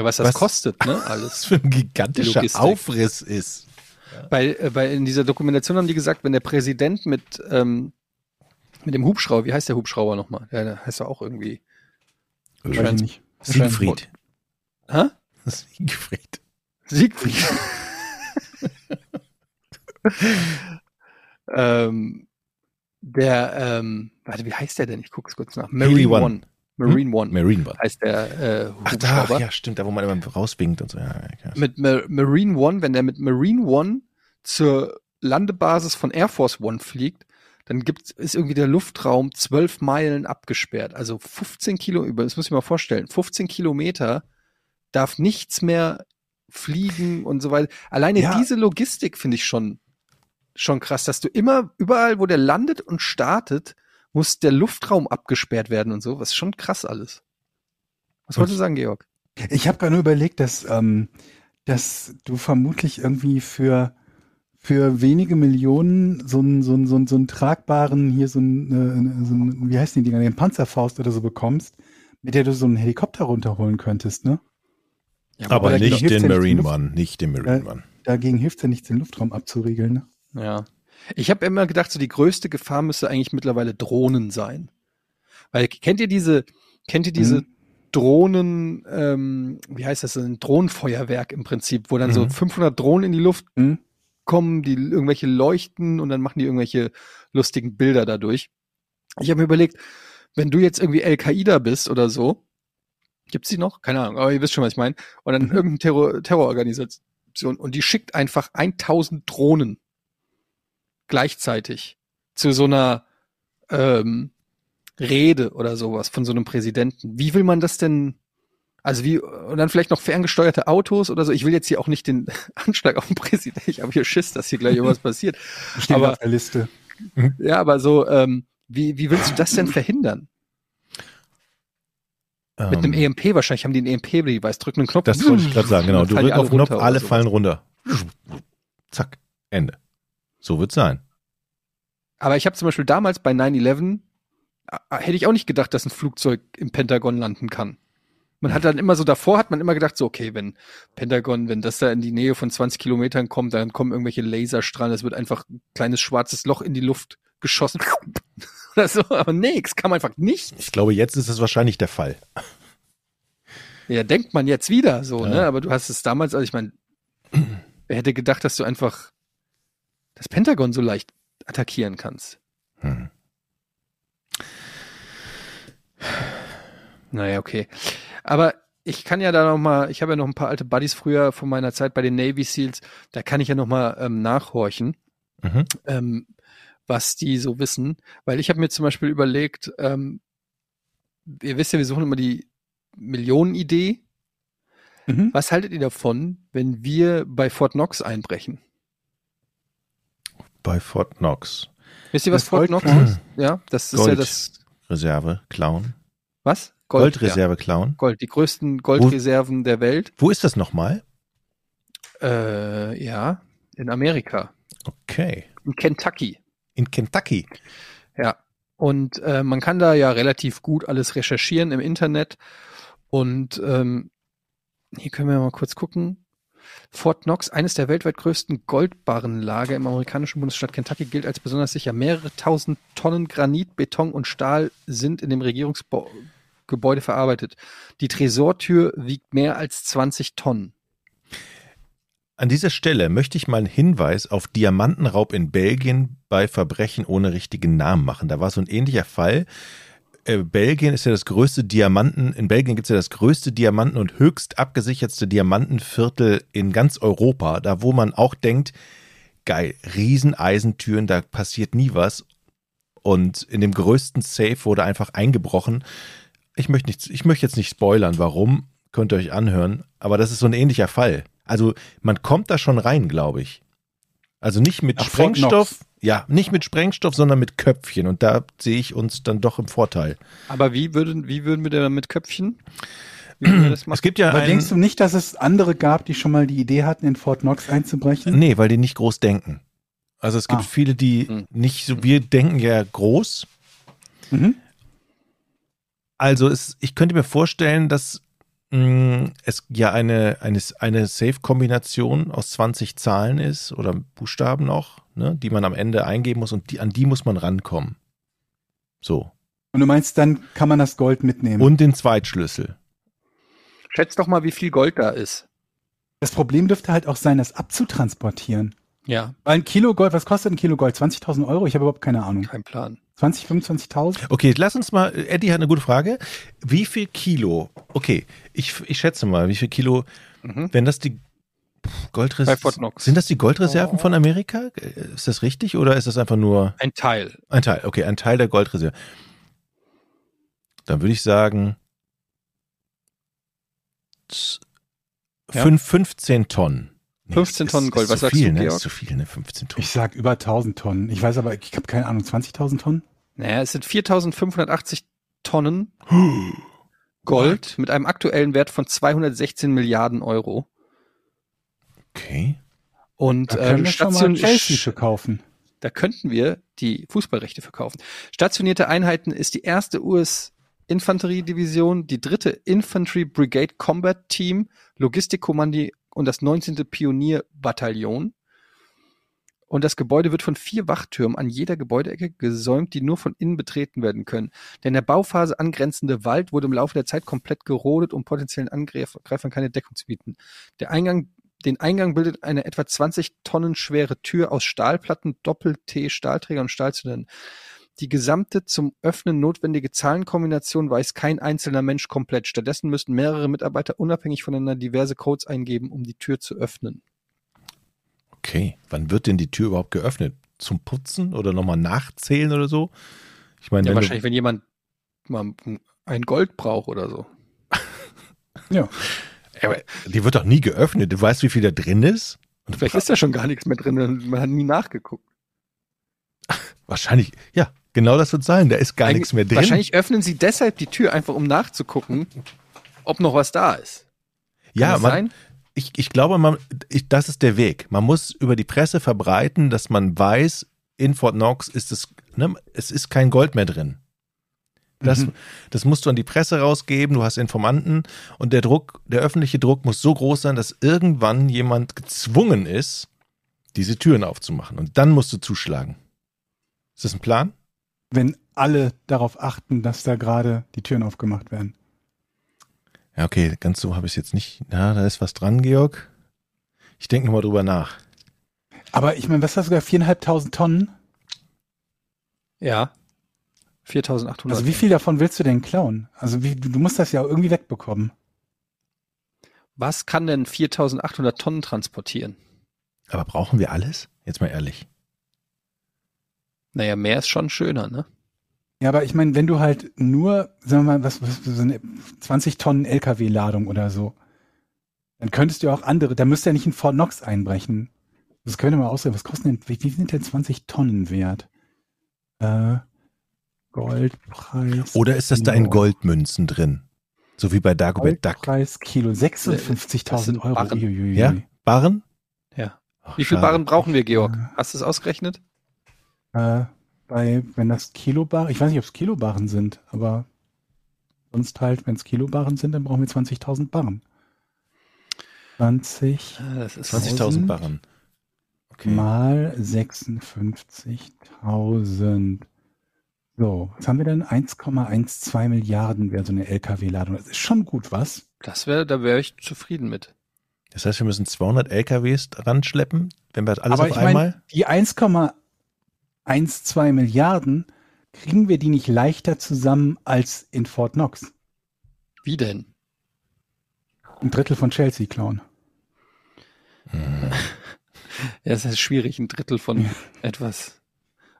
S2: Ja, was das
S1: Was-
S2: kostet, ne?
S1: Was
S2: Alles.
S1: für ein gigantischer
S2: Logistik.
S1: Aufriss ist.
S2: Bei, äh, bei in dieser Dokumentation haben die gesagt, wenn der Präsident mit ähm, mit dem Hubschrauber, wie heißt der Hubschrauber nochmal? Der, der heißt ja auch irgendwie.
S3: Weiß ich nicht.
S1: Siegfried.
S2: Hä?
S1: Siegfried.
S2: Siegfried. ähm, der, ähm, warte, wie heißt der denn? Ich gucke es kurz nach. Marine
S1: One.
S2: One. Marine One
S1: Marine One.
S2: heißt der äh,
S1: Ach da, ja, stimmt, da wo man immer rauswinkt und so. Ja, ja, ja.
S2: Mit Ma Marine One, wenn der mit Marine One zur Landebasis von Air Force One fliegt, dann gibt's, ist irgendwie der Luftraum zwölf Meilen abgesperrt. Also 15 Kilo, über, das muss ich mal vorstellen, 15 Kilometer darf nichts mehr fliegen und so weiter. Alleine
S3: Ja.
S2: diese Logistik finde ich schon, schon krass, dass du immer, überall, wo der landet und startet, muss der Luftraum abgesperrt werden und so. Was ist schon krass alles. Was wolltest du sagen, Georg?
S3: Ich habe gerade nur überlegt, dass, ähm, dass du vermutlich irgendwie für, für wenige Millionen so einen, so einen, so einen, so einen tragbaren, hier so einen, äh, so einen, wie heißt die Dinger, den Panzerfaust oder so bekommst, mit der du so einen Helikopter runterholen könntest, ne?
S2: Ja,
S1: Aber
S3: dagegen
S1: nicht den
S3: ja nicht,
S1: Marine One, nicht den Marine
S3: Äh,
S1: One.
S3: Dagegen hilft ja nichts, den Luftraum abzuriegeln, ne?
S2: Ja. Ich habe immer gedacht, so die größte Gefahr müsste eigentlich mittlerweile Drohnen sein. Weil kennt ihr diese, kennt ihr diese
S3: Mhm.
S2: Drohnen, ähm, wie heißt das, ein Drohnenfeuerwerk im Prinzip, wo dann so
S1: Mhm.
S2: 500 Drohnen in die Luft
S3: Hm?
S2: kommen, die irgendwelche leuchten und dann machen die irgendwelche lustigen Bilder dadurch. Ich habe mir überlegt, wenn du jetzt irgendwie Al-Qaida bist oder so, gibt's die noch? Keine Ahnung, aber ihr wisst schon, was ich meine. Und dann
S3: Mhm.
S2: irgendeine Terror Terrororganisation und die schickt einfach 1000 Drohnen gleichzeitig zu so einer ähm, Rede oder sowas von so einem Präsidenten. Wie will man das denn? Also wie, und dann vielleicht noch ferngesteuerte Autos oder so. Ich will jetzt hier auch nicht den Anschlag auf den Präsidenten. Ich habe hier Schiss, dass hier gleich irgendwas passiert.
S3: Steht
S2: Aber-
S3: auf der Liste.
S2: Ja, aber so, ähm, wie, wie willst du das denn verhindern? Mit einem
S1: Ähm,
S2: EMP wahrscheinlich haben die einen EMP-Device, drücken einen Knopf.
S1: Das wollte ich gerade sagen, genau. Du
S2: die
S1: drückst auf den Knopf, alle
S2: sowas.
S1: fallen runter. Zack, Ende. So wird's sein.
S2: Aber ich habe zum Beispiel damals bei 9-11, äh, hätte ich auch nicht gedacht, dass ein Flugzeug im Pentagon landen kann. Man hat dann immer so, davor hat man immer gedacht, so, okay, wenn Pentagon, wenn das da in die Nähe von 20 Kilometern kommt, dann kommen irgendwelche Laserstrahlen, es wird einfach ein kleines schwarzes Loch in die Luft geschossen. Oder so, aber nee, es kam einfach nicht.
S1: Ich glaube, jetzt ist es wahrscheinlich der Fall.
S2: Ja, denkt man jetzt wieder so,
S1: Ja.
S2: ne? Aber du hast es damals, also ich meine, wer hätte gedacht, dass du einfach das Pentagon so leicht attackieren kannst?
S1: Hm.
S2: Naja, okay. Aber ich kann ja da noch mal, ich habe ja noch ein paar alte Buddies früher von meiner Zeit bei den Navy Seals, da kann ich ja noch mal ähm, nachhorchen,
S1: Mhm.
S2: ähm, was die so wissen. Weil ich habe mir zum Beispiel überlegt, ähm, ihr wisst ja, wir suchen immer die Millionenidee.
S3: Mhm.
S2: Was haltet ihr davon, wenn wir bei Fort Knox einbrechen?
S1: Bei Fort Knox.
S2: Wisst ihr, was
S3: Das
S2: Fort Knox
S3: Gold-
S2: ist? Ja, das ist ja
S1: Gold.
S2: das,
S1: Reserve klauen.
S2: was?
S1: Goldreserve klauen.
S2: Ja. Gold, die größten Goldreserven der Welt.
S1: Wo ist das nochmal?
S2: Äh, ja, in Amerika,
S1: Okay.
S2: in Kentucky.
S1: In Kentucky.
S2: Ja. Und äh, man kann da ja relativ gut alles recherchieren im Internet. Und ähm, hier können wir mal kurz gucken. Fort Knox, eines der weltweit größten Goldbarrenlager im amerikanischen Bundesstaat Kentucky, gilt als besonders sicher. Mehrere tausend Tonnen Granit, Beton und Stahl sind in dem Gebäude verarbeitet. Die Tresortür wiegt mehr als 20 Tonnen.
S1: An dieser Stelle möchte ich mal einen Hinweis auf Diamantenraub in Belgien bei Verbrechen ohne richtigen Namen machen. Da war so ein ähnlicher Fall. Äh, Belgien ist ja das größte Diamanten, in Belgien gibt es ja das größte Diamanten- und höchst abgesichertste Diamantenviertel in ganz Europa. Da, wo man auch denkt, geil, Rieseneisentüren, da passiert nie was. Und in dem größten Safe wurde einfach eingebrochen. Ich möchte, nicht, ich möchte jetzt nicht spoilern, warum, könnt ihr euch anhören, aber das ist so ein ähnlicher Fall. Also man kommt da schon rein, glaube ich. Also nicht mit
S3: Ach,
S1: Sprengstoff. Ja, nicht mit Sprengstoff, sondern mit Köpfchen. Und da sehe ich uns dann doch im Vorteil.
S2: Aber wie würden, wie würden wir denn mit Köpfchen?
S1: Es gibt ja
S3: Aber
S1: einen,
S3: denkst du nicht, dass es andere gab, die schon mal die Idee hatten, in Fort Knox einzubrechen?
S1: Nee, weil die nicht groß denken. Also es gibt
S3: Ah.
S1: viele, die
S2: Hm.
S1: nicht so, wir denken ja groß.
S3: Mhm.
S1: Also es, ich könnte mir vorstellen, dass es ja eine, eine, eine Safe-Kombination aus 20 Zahlen ist oder Buchstaben noch, ne, die man am Ende eingeben muss und die, an die muss man rankommen. So.
S3: Und du meinst, dann kann man das Gold mitnehmen.
S1: Und den Zweitschlüssel.
S2: Schätz doch mal, wie viel Gold da ist.
S3: das Problem dürfte halt auch sein, das abzutransportieren.
S2: Ja,
S3: Weil ein Kilo Gold, was kostet ein Kilo Gold? 20.000 Euro? Ich habe überhaupt keine Ahnung.
S2: kein Plan.
S3: 20, 25.000?
S1: Okay, lass uns mal, Eddie hat eine gute Frage. Wie viel Kilo, okay, ich, ich schätze mal, wie viel Kilo,
S2: Mhm.
S1: wenn das die Goldreserven, sind das die Goldreserven von Amerika? Ist das richtig oder ist das einfach nur
S2: Ein Teil.
S1: ein Teil? Okay, ein Teil der Goldreserve. Dann würde ich sagen,
S2: Ja.
S1: fünf- 15 Tonnen.
S2: 15
S1: ist-
S2: Tonnen Gold.
S1: Ist
S2: Was
S1: zu
S2: sagst
S1: viel,
S2: du,
S1: ne?
S2: Georg?
S1: Ist zu viel, ne? 15 Tonnen.
S3: Ich sag über 1000 Tonnen. Ich weiß aber, ich habe keine Ahnung, 20.000 Tonnen?
S2: Naja, es sind 4580 Tonnen Gold mit einem aktuellen Wert von 216 Milliarden Euro.
S1: Okay.
S2: Und
S3: Da können
S2: ähm,
S3: wir schon mal
S2: station
S3: Chelsea für kaufen.
S2: da könnten wir die Fußballrechte verkaufen. Stationierte Einheiten ist die erste US-Infanteriedivision, die dritte Infantry Brigade Combat Team, Logistikkommandi und das 19. Pionierbataillon. Und das Gebäude wird von vier Wachtürmen an jeder Gebäudeecke gesäumt, die nur von innen betreten werden können. Der in der Bauphase angrenzende Wald wurde im Laufe der Zeit komplett gerodet, um potenziellen Angreifern keine Deckung zu bieten. Der Eingang, den Eingang bildet eine etwa 20 Tonnen schwere Tür aus Stahlplatten, Doppel-T-Stahlträger und Stahlzylindern. Die gesamte zum Öffnen notwendige Zahlenkombination weiß kein einzelner Mensch komplett. Stattdessen müssen mehrere Mitarbeiter unabhängig voneinander diverse Codes eingeben, um die Tür zu öffnen.
S1: Okay, wann wird denn die Tür überhaupt geöffnet? Zum Putzen oder nochmal nachzählen oder so? Ich meine,
S2: Ja,
S1: wenn
S2: wahrscheinlich, wenn jemand mal ein Gold braucht oder so.
S3: Ja.
S1: aber die wird doch nie geöffnet. Du weißt, wie viel da drin ist? Und
S2: Vielleicht ist da schon gar nichts mehr drin und man hat nie nachgeguckt.
S1: wahrscheinlich, ja, genau das wird sein. Da ist gar
S2: Eigentlich-
S1: nichts mehr drin.
S2: Wahrscheinlich öffnen sie deshalb die Tür einfach, um nachzugucken, ob noch was da ist. Kann
S1: ja, man,
S2: sein?
S1: ich, ich glaube, man, ich, das ist der Weg. Man muss über die Presse verbreiten, dass man weiß, in Fort Knox ist es, ne, es ist kein Gold mehr drin. Das,
S3: Mhm.
S1: das musst du an die Presse rausgeben, du hast Informanten und der Druck, der öffentliche Druck muss so groß sein, dass irgendwann jemand gezwungen ist, diese Türen aufzumachen. Und dann musst du zuschlagen. Ist das ein Plan?
S3: Wenn alle darauf achten, dass da gerade die Türen aufgemacht werden.
S1: Ja, okay, ganz so habe ich es jetzt nicht. Na, da ist was dran, Georg. Ich denke nochmal drüber nach.
S3: Aber ich meine, was hast du da? Viereinhalbtausend Tonnen?
S2: Ja. 4800.
S3: Also wie viel davon willst du denn klauen? Also wie, du, du musst das ja irgendwie wegbekommen.
S2: Was kann denn 4800 Tonnen transportieren?
S1: Aber brauchen wir alles? Jetzt mal ehrlich.
S2: Naja, mehr ist schon schöner, ne?
S3: Ja, aber ich meine, wenn du halt nur, sagen wir mal, was, was so eine 20 Tonnen LKW-Ladung oder so, dann könntest du ja auch andere, da müsst ihr ja nicht in Fort Knox einbrechen. Das wir mal ausrechnen. Was kosten denn, wie, wie sind denn 20 Tonnen wert? Äh, Goldpreis.
S1: Oder ist das da in
S3: Kilo.
S1: Goldmünzen drin? So wie bei Dagobert Duck.
S3: Goldpreis Kilo,
S2: Das
S3: 56.000
S2: sind
S3: Euro.
S2: Barren.
S3: Uiuiui.
S1: Ja? Barren?
S2: Ja.
S1: Ach,
S2: Wie viel. Barren brauchen wir, Georg? Hast du es ausgerechnet?
S3: Äh, bei, wenn das Kilobar, ich weiß nicht, ob es Kilobarren sind, aber sonst halt, wenn es Kilobarren sind, dann brauchen wir 20.000 Barren. 20
S2: Ah, Das ist
S1: 20.000 Barren. Okay.
S3: mal 56.000 So, was haben wir denn? 1,12 Milliarden wäre so eine LKW-Ladung. Das ist schon gut, was?
S2: Das wäre, da wäre ich zufrieden mit.
S1: Das heißt, wir müssen 200 LKWs ranschleppen, wenn wir das alles
S3: Aber
S1: auf
S3: ich meine,
S1: einmal.
S3: die 1,12 Milliarden, kriegen wir die nicht leichter zusammen als in Fort Knox?
S2: Wie denn?
S3: Ein Drittel von Chelsea klauen.
S2: Ja, es ist schwierig, ein Drittel von etwas.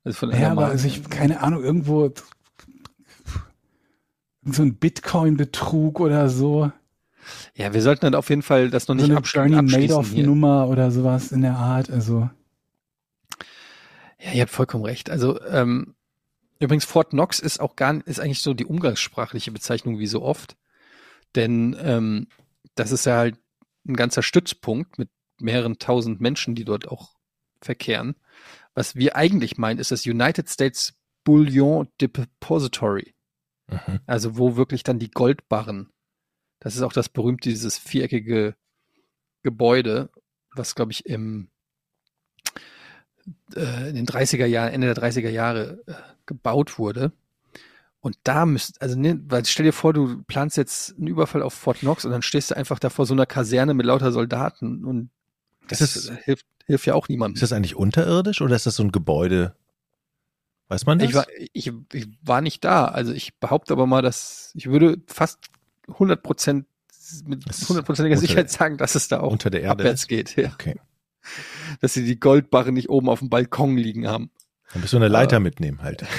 S2: Also von
S3: Ja, aber also ich, keine Ahnung, irgendwo so ein Bitcoin-Betrug oder so.
S2: ja, wir sollten dann auf jeden Fall das noch
S3: So
S2: nicht
S3: eine
S2: absch
S3: Bernie
S2: abschließen.
S3: Madoff-Nummer oder sowas in der Art. Also,
S2: Ja, ihr habt vollkommen recht. Also ähm, übrigens Fort Knox ist auch gar ist eigentlich so die umgangssprachliche Bezeichnung wie so oft, denn ähm, das ist ja halt ein ganzer Stützpunkt mit mehreren tausend Menschen, die dort auch verkehren. Was wir eigentlich meinen, ist das United States Bullion Depository,
S1: Mhm.
S2: also wo wirklich dann die Goldbarren. Das ist auch das berühmte dieses viereckige Gebäude, was glaube ich im äh, in den 30er Jahren, Ende der 30er Jahre äh, gebaut wurde. Und da müsst, also ne, weil stell dir vor, du planst jetzt einen Überfall auf Fort Knox und dann stehst du einfach da vor so einer Kaserne mit lauter Soldaten und das
S1: Ist
S2: hilft, hilft ja auch niemandem.
S1: Ist das eigentlich unterirdisch oder ist das so ein Gebäude? Weiß man das?
S2: ich, war, ich, ich war nicht da, also ich behaupte aber mal, dass ich würde fast 100 Prozent mit hundertprozentiger Sicherheit
S1: der-
S2: sagen, dass es da auch
S1: unter der Erde
S2: abwärts
S1: ist?
S2: geht. Ja.
S1: Okay.
S2: Dass sie die Goldbarren nicht oben auf dem Balkon liegen haben.
S1: Dann bist du eine Leiter mitnehmen halt.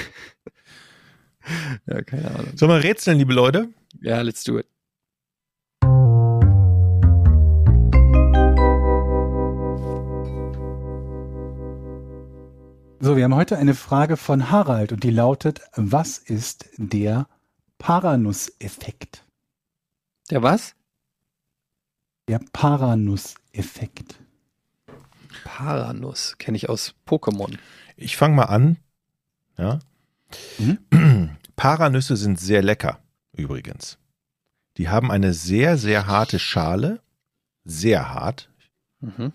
S2: Ja, keine Ahnung.
S1: Sollen wir rätseln, liebe Leute?
S2: Ja, let's do it.
S3: so, wir haben heute eine Frage von Harald und die lautet, was ist der Paranuss-Effekt?
S2: Der was?
S3: Der Paranuss-Effekt.
S2: Paranuss kenne ich aus Pokémon.
S1: Ich fange mal an. Ja. Paranüsse sind sehr lecker, übrigens. Die haben eine sehr, sehr harte Schale. Sehr hart.
S2: Mhm.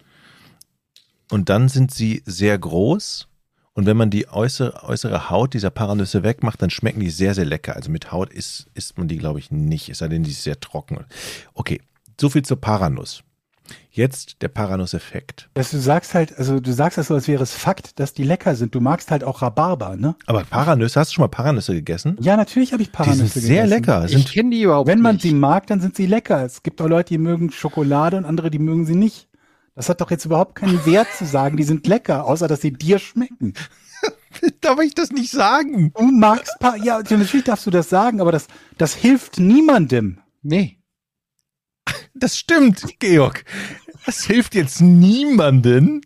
S1: Und dann sind sie sehr groß. Und wenn man die äußere, äußere Haut dieser Paranüsse wegmacht, dann schmecken die sehr, sehr lecker. Also mit Haut isst, isst man die, glaube ich, nicht. Es sei denn, die ist sehr trocken. Okay, so viel zur Paranuss. Jetzt der Paranuss-Effekt.
S3: Dass du sagst halt, also du sagst das so, als wäre es Fakt, dass die lecker sind. Du magst halt auch Rhabarber, ne?
S1: Aber Paranüsse, hast du schon mal Paranüsse gegessen?
S3: Ja, natürlich habe ich
S1: Die
S3: Paranüsse
S1: sind sehr
S3: gegessen.
S1: lecker.
S2: Ich
S1: Sind,
S2: kenne die überhaupt
S3: Wenn man
S2: nicht.
S3: sie mag, dann sind sie lecker. Es gibt auch Leute, die mögen Schokolade und andere, die mögen sie nicht. Das hat doch jetzt überhaupt keinen Wert zu sagen, die sind lecker, außer dass sie dir schmecken.
S1: darf ich das nicht sagen?
S3: Du magst pa ja, natürlich darfst du das sagen, aber das, das hilft niemandem.
S2: Nee.
S1: Das stimmt, Georg. Das hilft jetzt niemanden.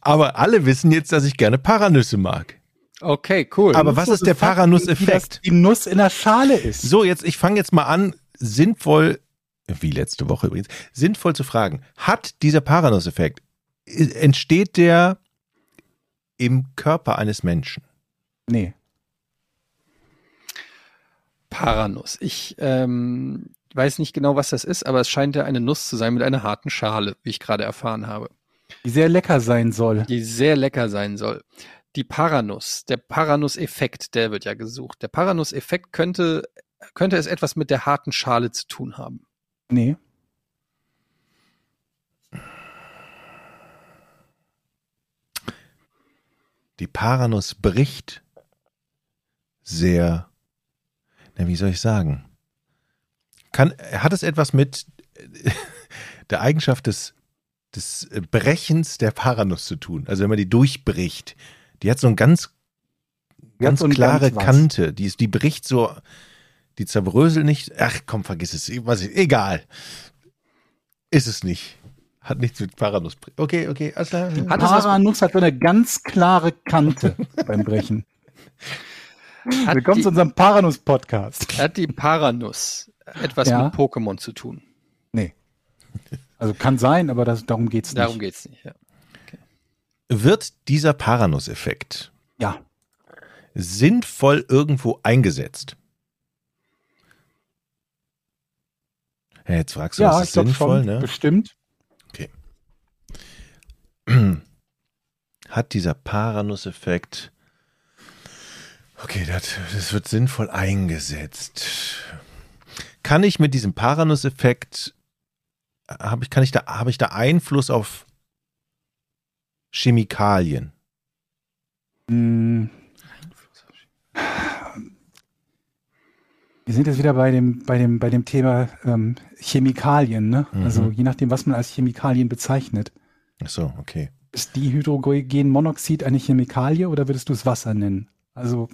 S1: Aber alle wissen jetzt, dass ich gerne Paranüsse mag.
S2: Okay, cool.
S1: Aber was
S3: So,
S1: ist der Paranuss-Effekt?
S3: Die Nuss in der Schale ist.
S1: So, jetzt, ich fange jetzt mal an, sinnvoll, wie letzte Woche übrigens, sinnvoll zu fragen. Hat dieser Paranuss-Effekt, entsteht der im Körper eines Menschen?
S3: Nee.
S2: Paranuss. Ich ähm, weiß nicht genau, was das ist, aber es scheint ja eine Nuss zu sein mit einer harten Schale, wie ich gerade erfahren habe,
S3: Die sehr lecker sein soll.
S2: die sehr lecker sein soll. Die Paranuss, der Paranuss-Effekt, der wird ja gesucht. Der Paranuss-Effekt könnte, könnte es etwas mit der harten Schale zu tun haben.
S3: Nee.
S1: Die Paranuss bricht sehr, na, wie soll ich sagen? Kann, hat es etwas mit äh, der Eigenschaft des, des Brechens der Paranuss zu tun? Also wenn man die durchbricht, die hat so ein ganz, ganz
S3: ein
S1: klare
S3: ganz.
S1: Kante, die, ist, die bricht so, die zerbröselt nicht. Ach komm, vergiss es, ich weiß nicht, egal. Ist es nicht. Hat nichts mit Paranuss. Okay, okay, alles klar.
S2: Hat
S3: Paranuss hat so eine ganz klare Kante beim Brechen.
S2: Hat
S3: Willkommen zu
S2: die,
S3: unserem Paranuss-Podcast.
S2: hat die Paranuss etwas
S3: Ja.
S2: mit Pokémon zu tun?
S3: Nee. Also kann sein, aber das, darum geht's nicht.
S2: Darum geht's nicht. Ja.
S1: Wird dieser Paranuss-Effekt
S3: Ja.
S1: sinnvoll irgendwo eingesetzt? Ja, jetzt fragst du,
S3: Ja,
S1: was ist sinnvoll,
S3: schon.
S1: ne?
S3: Bestimmt.
S1: Hat dieser Paranuss-Effekt Okay, das, das wird sinnvoll eingesetzt. Kann ich mit diesem Paranuss-Effekt, habe ich, kann ich da, habe ich da Einfluss auf Chemikalien?
S3: Hm. Wir sind jetzt wieder bei dem, bei dem, bei dem Thema ähm, Chemikalien, ne?
S1: Mhm.
S3: Also je nachdem, was man als Chemikalien bezeichnet.
S1: Ach so, okay.
S3: Ist Dihydrogenmonoxid eine Chemikalie oder würdest du es Wasser nennen? Also,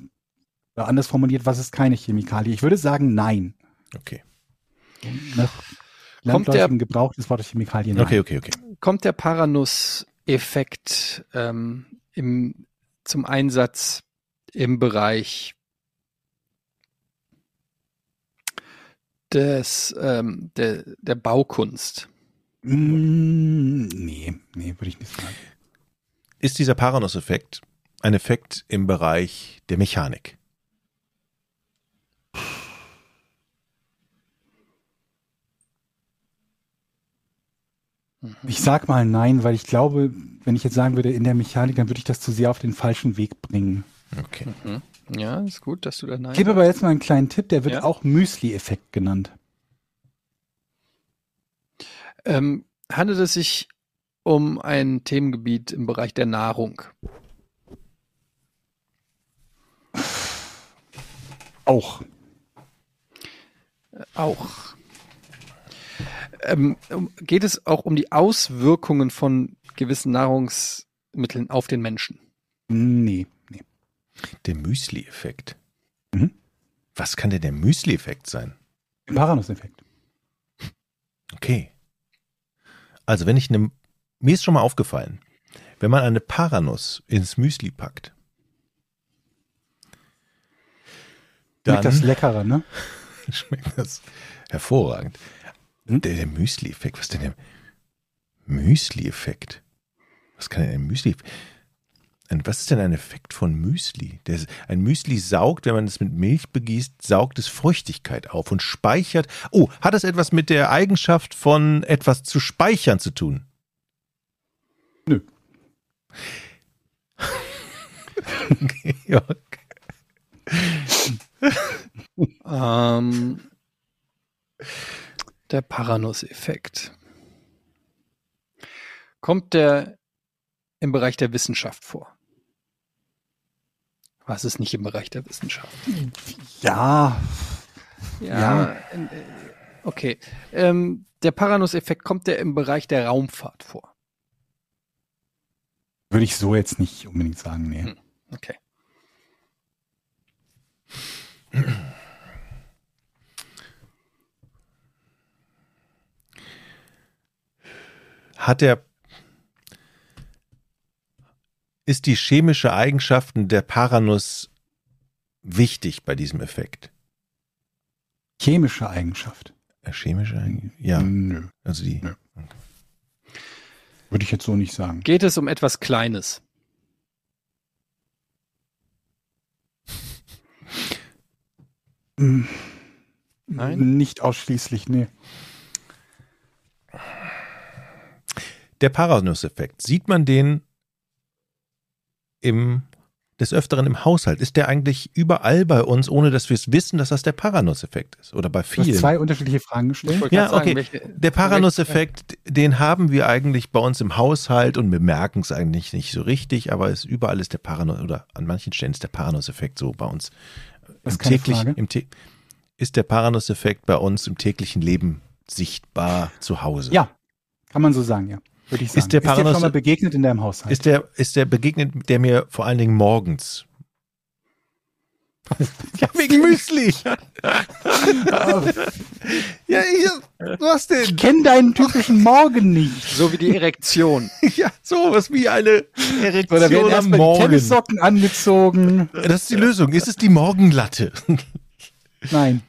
S3: anders formuliert, was ist keine Chemikalie? Ich würde sagen, nein.
S1: Okay.
S3: Nach
S2: Kommt der-
S3: Gebrauch des Wortes Chemikalien.
S1: Okay, okay, okay.
S2: Kommt der Paranuss-Effekt ähm, im, zum Einsatz im Bereich des, ähm, der, der Baukunst?
S3: Mm, nee, nee, würde ich nicht sagen.
S1: Ist dieser Paranuss-Effekt ein Effekt im Bereich der Mechanik?
S3: Ich sag mal nein, weil ich glaube, wenn ich jetzt sagen würde, in der Mechanik, dann würde ich das zu sehr auf den falschen Weg bringen.
S1: Okay.
S2: Ja, ist gut, dass du da nein
S3: Ich gebe aber jetzt mal einen kleinen Tipp, der wird
S2: Ja.
S3: auch Müsli-Effekt genannt.
S2: Ähm, handelt es sich um ein Themengebiet im Bereich der Nahrung?
S3: Auch.
S2: Auch. Ähm, um- geht es auch um die Auswirkungen von gewissen Nahrungsmitteln auf den Menschen?
S3: Nee, nee.
S1: Der Müsli-Effekt.
S3: Mhm.
S1: Was kann denn der Müsli-Effekt sein?
S3: Der Paranuss-Effekt.
S1: Okay. Also wenn ich eine, mir ist schon mal aufgefallen, wenn man eine Paranuss ins Müsli packt, dann
S3: Schmeckt das leckerer, ne?
S1: schmeckt das hervorragend.
S3: Hm?
S1: Der, der Müsli-Effekt, was ist denn der Müsli-Effekt? Was kann denn ein Müsli? Ein, was ist denn ein Effekt von Müsli? Der, ein Müsli saugt, wenn man es mit Milch begießt, saugt es Feuchtigkeit auf und speichert. Oh, hat es etwas mit der Eigenschaft von etwas zu speichern zu tun?
S3: Nö.
S1: ja.
S2: Ähm, der Paranuss-Effekt. Kommt der im Bereich der Wissenschaft vor? Was ist nicht im Bereich der Wissenschaft?
S3: Ja, Ja.
S2: äh, äh, Okay. Ähm, der Paranuss-Effekt kommt der im Bereich der Raumfahrt vor?
S3: würde ich so jetzt nicht unbedingt sagen, nee.
S2: Hm. Okay.
S1: Hat er ist die chemische Eigenschaften der Paranuss wichtig bei diesem Effekt?
S3: Chemische Eigenschaft.
S1: Äh, Chemische Eigenschaften? Ja,
S3: Nö.
S1: also die.
S3: Nö. Würde ich jetzt so nicht sagen.
S2: Geht es um etwas Kleines?
S3: Mm,
S2: Nein?
S3: Nicht ausschließlich, nee.
S1: Der Paranuss-Effekt, sieht man den im, des Öfteren im Haushalt? Ist der eigentlich überall bei uns, ohne dass wir es wissen, dass das der Paranuss-Effekt ist? Oder bei
S3: Du hast
S1: vielen?
S3: zwei unterschiedliche Fragen gestellt.
S1: Ja,
S2: sagen,
S1: okay.
S2: welche-
S1: Der Paranuss-Effekt, den haben wir eigentlich bei uns im Haushalt und wir merken es eigentlich nicht so richtig, aber es, überall ist der Paranuss, oder an manchen Stellen ist der Paranuss-Effekt so bei uns.
S3: Das ist
S1: Im
S3: keine
S1: täglich,
S3: Frage.
S1: im tä- ist der Paranuss-Effekt bei uns im täglichen Leben sichtbar zu Hause?
S3: Ja, kann man so sagen, ja. Würde ich sagen.
S1: Ist der
S3: ist dir
S1: Paranuss-
S3: schon mal begegnet in deinem Haushalt?
S1: Ist der, ist der begegnet der mir vor allen Dingen morgens? ja, wegen Müsli. ja, ich, was
S3: ich
S1: denn?
S3: kenne deinen typischen Morgen nicht.
S2: So wie die Erektion.
S1: Ja, sowas wie eine
S3: Oder werden
S1: Erektion am Morgen.
S3: Tennissocken angezogen.
S1: Das ist die Lösung. Ist es die Morgenlatte?
S3: Nein.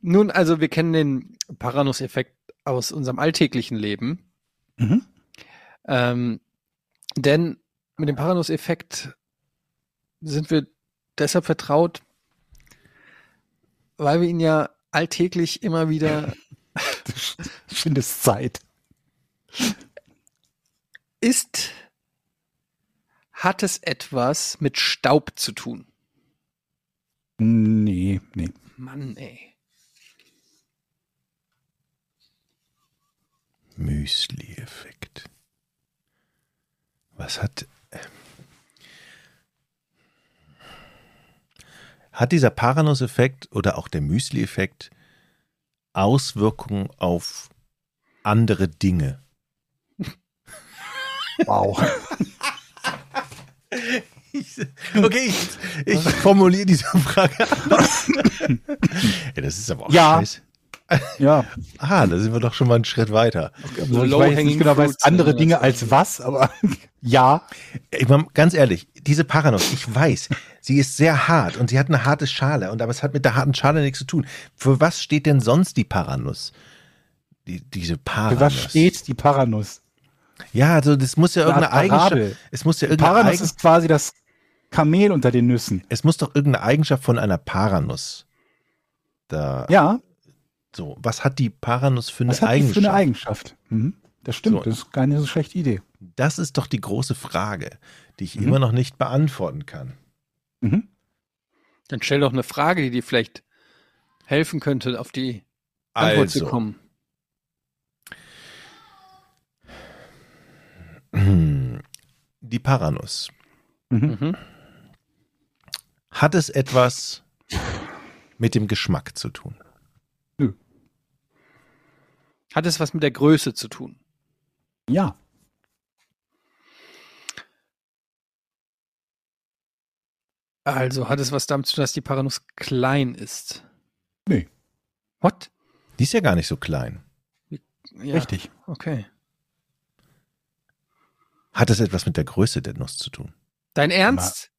S2: Nun, also wir kennen den Paranuss-Effekt aus unserem alltäglichen Leben.
S3: Mhm.
S2: Ähm, denn mit dem Paranuss-Effekt sind wir deshalb vertraut, weil wir ihn ja alltäglich immer wieder
S3: Ich finde es Zeit.
S2: ist, Hat es etwas mit Staub zu tun?
S3: Nee, nee.
S2: Mann, ey.
S1: Müsli-Effekt. Was hat. äh, Hat dieser Paranuss-Effekt oder auch der Müsli-Effekt Auswirkungen auf andere Dinge?
S3: Wow.
S1: Okay, ich, ich formuliere diese Frage anders. ja, das ist aber auch
S3: Ja.
S1: scheiße.
S3: Ja.
S1: Ah, da sind wir doch schon mal einen Schritt weiter.
S3: Also ich weiß nicht genau, was andere Dinge als was, aber ja.
S1: Ich meine, ganz ehrlich, diese Paranuss, ich weiß, sie ist sehr hart und sie hat eine harte Schale, und aber es hat mit der harten Schale nichts zu tun. Für was steht denn sonst die Paranuss? Die, diese
S3: Für
S1: Paranuss.
S3: was steht die Paranuss?
S1: Ja, also das muss ja
S3: Eine
S1: irgendeine. Eigenschaft. Es muss ja irgendeine
S3: Paranuss
S1: Eigen,
S3: ist quasi das Kamel unter den Nüssen.
S1: es muss doch irgendeine Eigenschaft von einer Paranuss. Da,
S3: Ja,
S1: so. Was hat die Paranuss für eine
S3: was hat die
S1: Eigenschaft?
S3: für eine Eigenschaft? Mhm. Das stimmt,
S1: So.
S3: das ist keine so schlechte Idee.
S1: Das ist doch die große Frage, die ich
S3: Mhm.
S1: immer noch nicht beantworten kann.
S3: Mhm.
S2: Dann stell doch eine Frage, die dir vielleicht helfen könnte, auf die Antwort zu
S1: Also,
S2: kommen.
S1: die Paranuss.
S3: Mhm.
S2: Mhm.
S1: Hat es etwas mit dem Geschmack zu tun?
S2: Hat es was mit der Größe zu tun?
S3: Ja,
S2: Also hat es was damit zu tun, dass die Paranuss klein ist?
S3: Nee.
S2: What?
S1: Die ist ja gar nicht so klein.
S2: Ja,
S3: richtig.
S2: Okay.
S1: Hat es etwas mit der Größe der Nuss zu tun?
S2: Dein Ernst?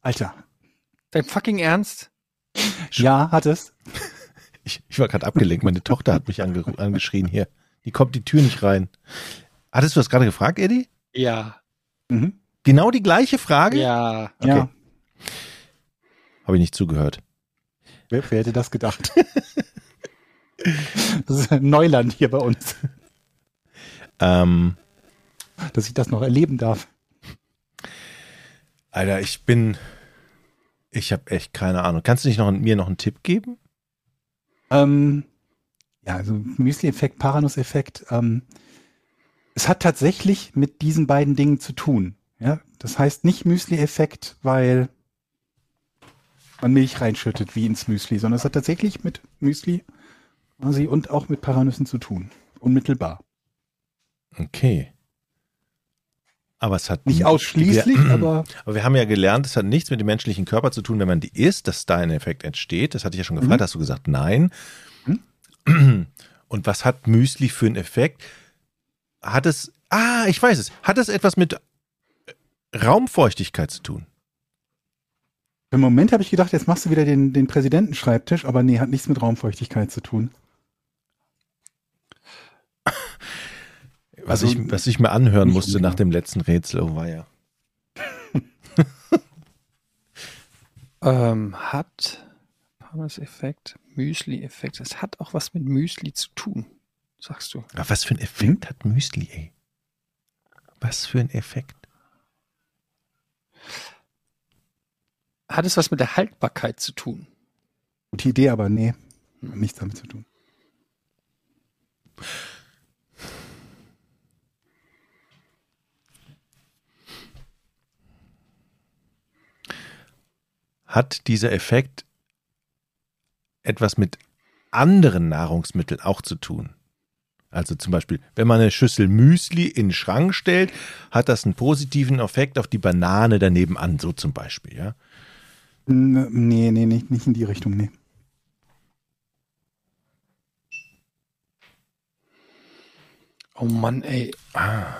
S3: Alter.
S2: Dein fucking Ernst?
S3: Ja, hat es.
S1: Ich, ich war gerade abgelenkt. Meine Tochter hat mich ange angeschrien hier. Die kommt die Tür nicht rein. Hattest du das gerade gefragt, Eddie?
S2: Ja.
S3: Mhm.
S1: Genau die gleiche Frage?
S2: Ja.
S1: Okay.
S3: Ja.
S1: Habe ich nicht zugehört.
S3: Wer, wer hätte das gedacht? das ist Neuland hier bei uns,
S1: Ähm,
S3: dass ich das noch erleben darf.
S1: Alter, ich bin. Ich habe echt keine Ahnung. Kannst du nicht noch, mir noch einen Tipp geben?
S3: Ähm, ja, also Müsli-Effekt, Paranuss-Effekt. Ähm, es hat tatsächlich mit diesen beiden Dingen zu tun. Ja, das heißt nicht Müsli-Effekt, weil man Milch reinschüttet wie ins Müsli, sondern es hat tatsächlich mit Müsli quasi und auch mit Paranüssen zu tun. Unmittelbar.
S1: Okay. Aber es hat
S3: Nicht ausschließlich,
S1: wir,
S3: aber
S1: Aber wir haben ja gelernt, es hat nichts mit dem menschlichen Körper zu tun, wenn man die isst, dass da ein Effekt entsteht. Das hatte ich ja schon gefragt,
S3: Mhm.
S1: hast du gesagt, nein.
S3: Mhm.
S1: Und was hat Müsli für einen Effekt? Hat es, ah, ich weiß es, hat es etwas mit äh, Raumfeuchtigkeit zu tun?
S3: im Moment habe ich gedacht, jetzt machst du wieder den, den Präsidentenschreibtisch, aber nee, hat nichts mit Raumfeuchtigkeit zu tun.
S1: Was,
S3: Also,
S1: ich, was ich mir anhören musste nach dem letzten Rätsel, oh weia.
S2: Ähm, hat Paranuss-Effekt, Müsli-Effekt. Es hat auch was mit Müsli zu tun, sagst du.
S1: Aber was für ein Effekt hat Müsli, ey? Was für ein Effekt?
S2: Hat es was mit der Haltbarkeit zu tun?
S3: Gute Idee, aber nee, hat nichts damit zu tun.
S1: Hat dieser Effekt etwas mit anderen Nahrungsmitteln auch zu tun? Also zum Beispiel, wenn man eine Schüssel Müsli in den Schrank stellt, hat das einen positiven Effekt auf die Banane daneben an, so zum Beispiel, ja?
S3: Nee, nee, nicht, nicht in die Richtung, nee.
S2: Oh Mann, ey.
S1: Ah,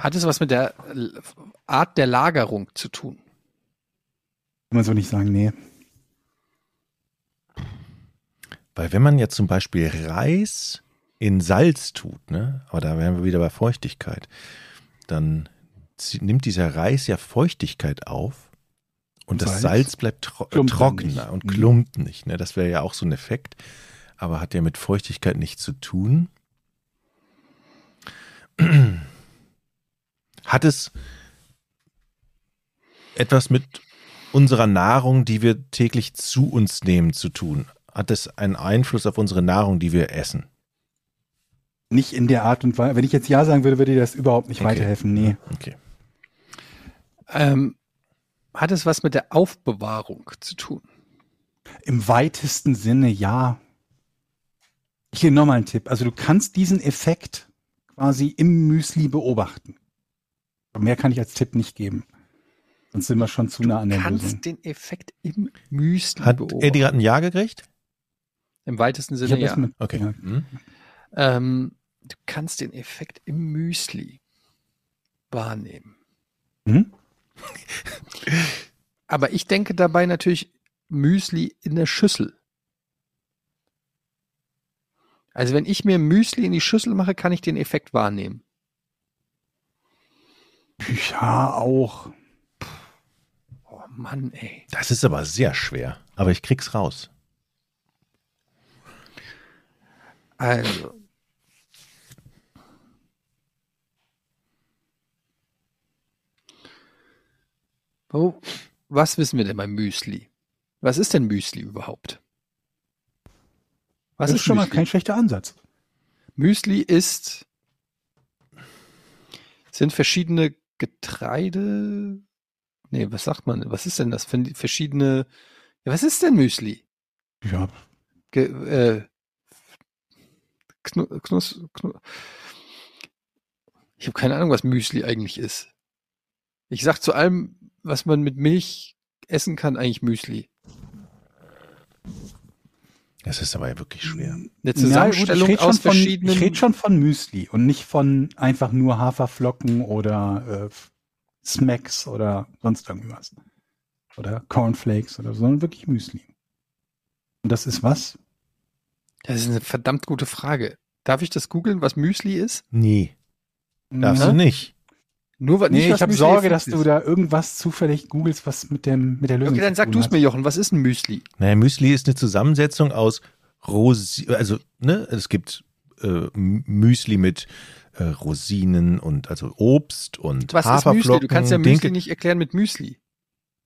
S2: Hat es was mit der Art der Lagerung zu tun?
S3: Kann man so nicht sagen, nee.
S1: weil wenn man jetzt zum Beispiel Reis in Salz tut, ne, aber da wären wir wieder bei Feuchtigkeit, dann nimmt dieser Reis ja Feuchtigkeit auf und das
S3: Salz
S1: Salz bleibt tro
S3: klumpt dann
S1: trockener und
S3: Mhm.
S1: klumpt nicht. Ne? Das wäre ja auch so ein Effekt, aber hat ja mit Feuchtigkeit nichts zu tun. Hat es etwas mit unserer Nahrung, die wir täglich zu uns nehmen, zu tun? Hat es einen Einfluss auf unsere Nahrung, die wir essen?
S3: Nicht in der Art und Weise. Wenn ich jetzt Ja sagen würde, würde dir das überhaupt nicht
S1: Okay.
S3: weiterhelfen. Nee.
S1: Okay.
S2: Ähm, hat es was mit der Aufbewahrung zu tun?
S3: Im weitesten Sinne ja. Hier nochmal ein Tipp. Also du kannst diesen Effekt quasi im Müsli beobachten. Mehr kann ich als Tipp nicht geben. Sonst sind wir schon zu nah an der
S2: kannst
S3: Lösung.
S2: den Effekt im Müsli
S1: Hat
S2: beobachten.
S1: Eddie gerade ein Ja gekriegt?
S2: Im weitesten Sinne ja.
S3: mit,
S1: Okay.
S3: ja.
S1: Hm?
S2: Ähm, du kannst den Effekt im Müsli wahrnehmen.
S3: Mhm.
S2: Aber ich denke dabei natürlich Müsli in der Schüssel. Also wenn ich mir Müsli in die Schüssel mache, kann ich den Effekt wahrnehmen.
S3: Ja, auch.
S2: Oh Mann, ey.
S1: Das ist aber sehr schwer. Aber ich krieg's raus.
S2: Also. Oh, was wissen wir denn beim Müsli? Was ist denn Müsli überhaupt? Was
S3: das
S2: ist
S3: ist schon mal
S2: Müsli?
S3: kein schlechter Ansatz.
S2: Müsli ist sind verschiedene Getreide. Nee, was sagt man? Was ist denn das? Für verschiedene. Ja, was ist denn Müsli?
S3: Ja,
S2: Ge, äh, Knu, Knus, Knu, ich habe keine Ahnung, was Müsli eigentlich ist. Ich sag zu allem, was man mit Milch essen kann, eigentlich Müsli.
S1: Das ist aber ja wirklich schwer.
S2: Eine
S3: Ja, gut,
S2: Zusammenstellung
S3: ich red
S2: aus
S3: schon von,
S2: verschiedenen.
S3: Ich rede schon von Müsli und nicht von einfach nur Haferflocken oder äh, Smacks oder sonst irgendwas. Oder Cornflakes oder so, sondern wirklich Müsli. Und das ist was?
S2: Das ist eine verdammt gute Frage. Darf ich das googeln, was Müsli ist?
S1: Nee, darfst
S3: Ja.
S1: du nicht.
S2: Nur was
S3: Nee, ich habe Sorge, dass du
S2: ist.
S3: da irgendwas zufällig googelst, was mit dem mit der Lösung
S2: Okay, dann sag du es mir, Jochen. Was ist ein Müsli?
S1: Naja, Müsli ist eine Zusammensetzung aus Rosi also ne, es gibt äh, Müsli mit äh, Rosinen und also Obst und
S2: Was ist
S1: Haferflocken.
S2: Müsli? Du kannst ja Müsli
S1: Dinkel-
S2: nicht erklären mit Müsli.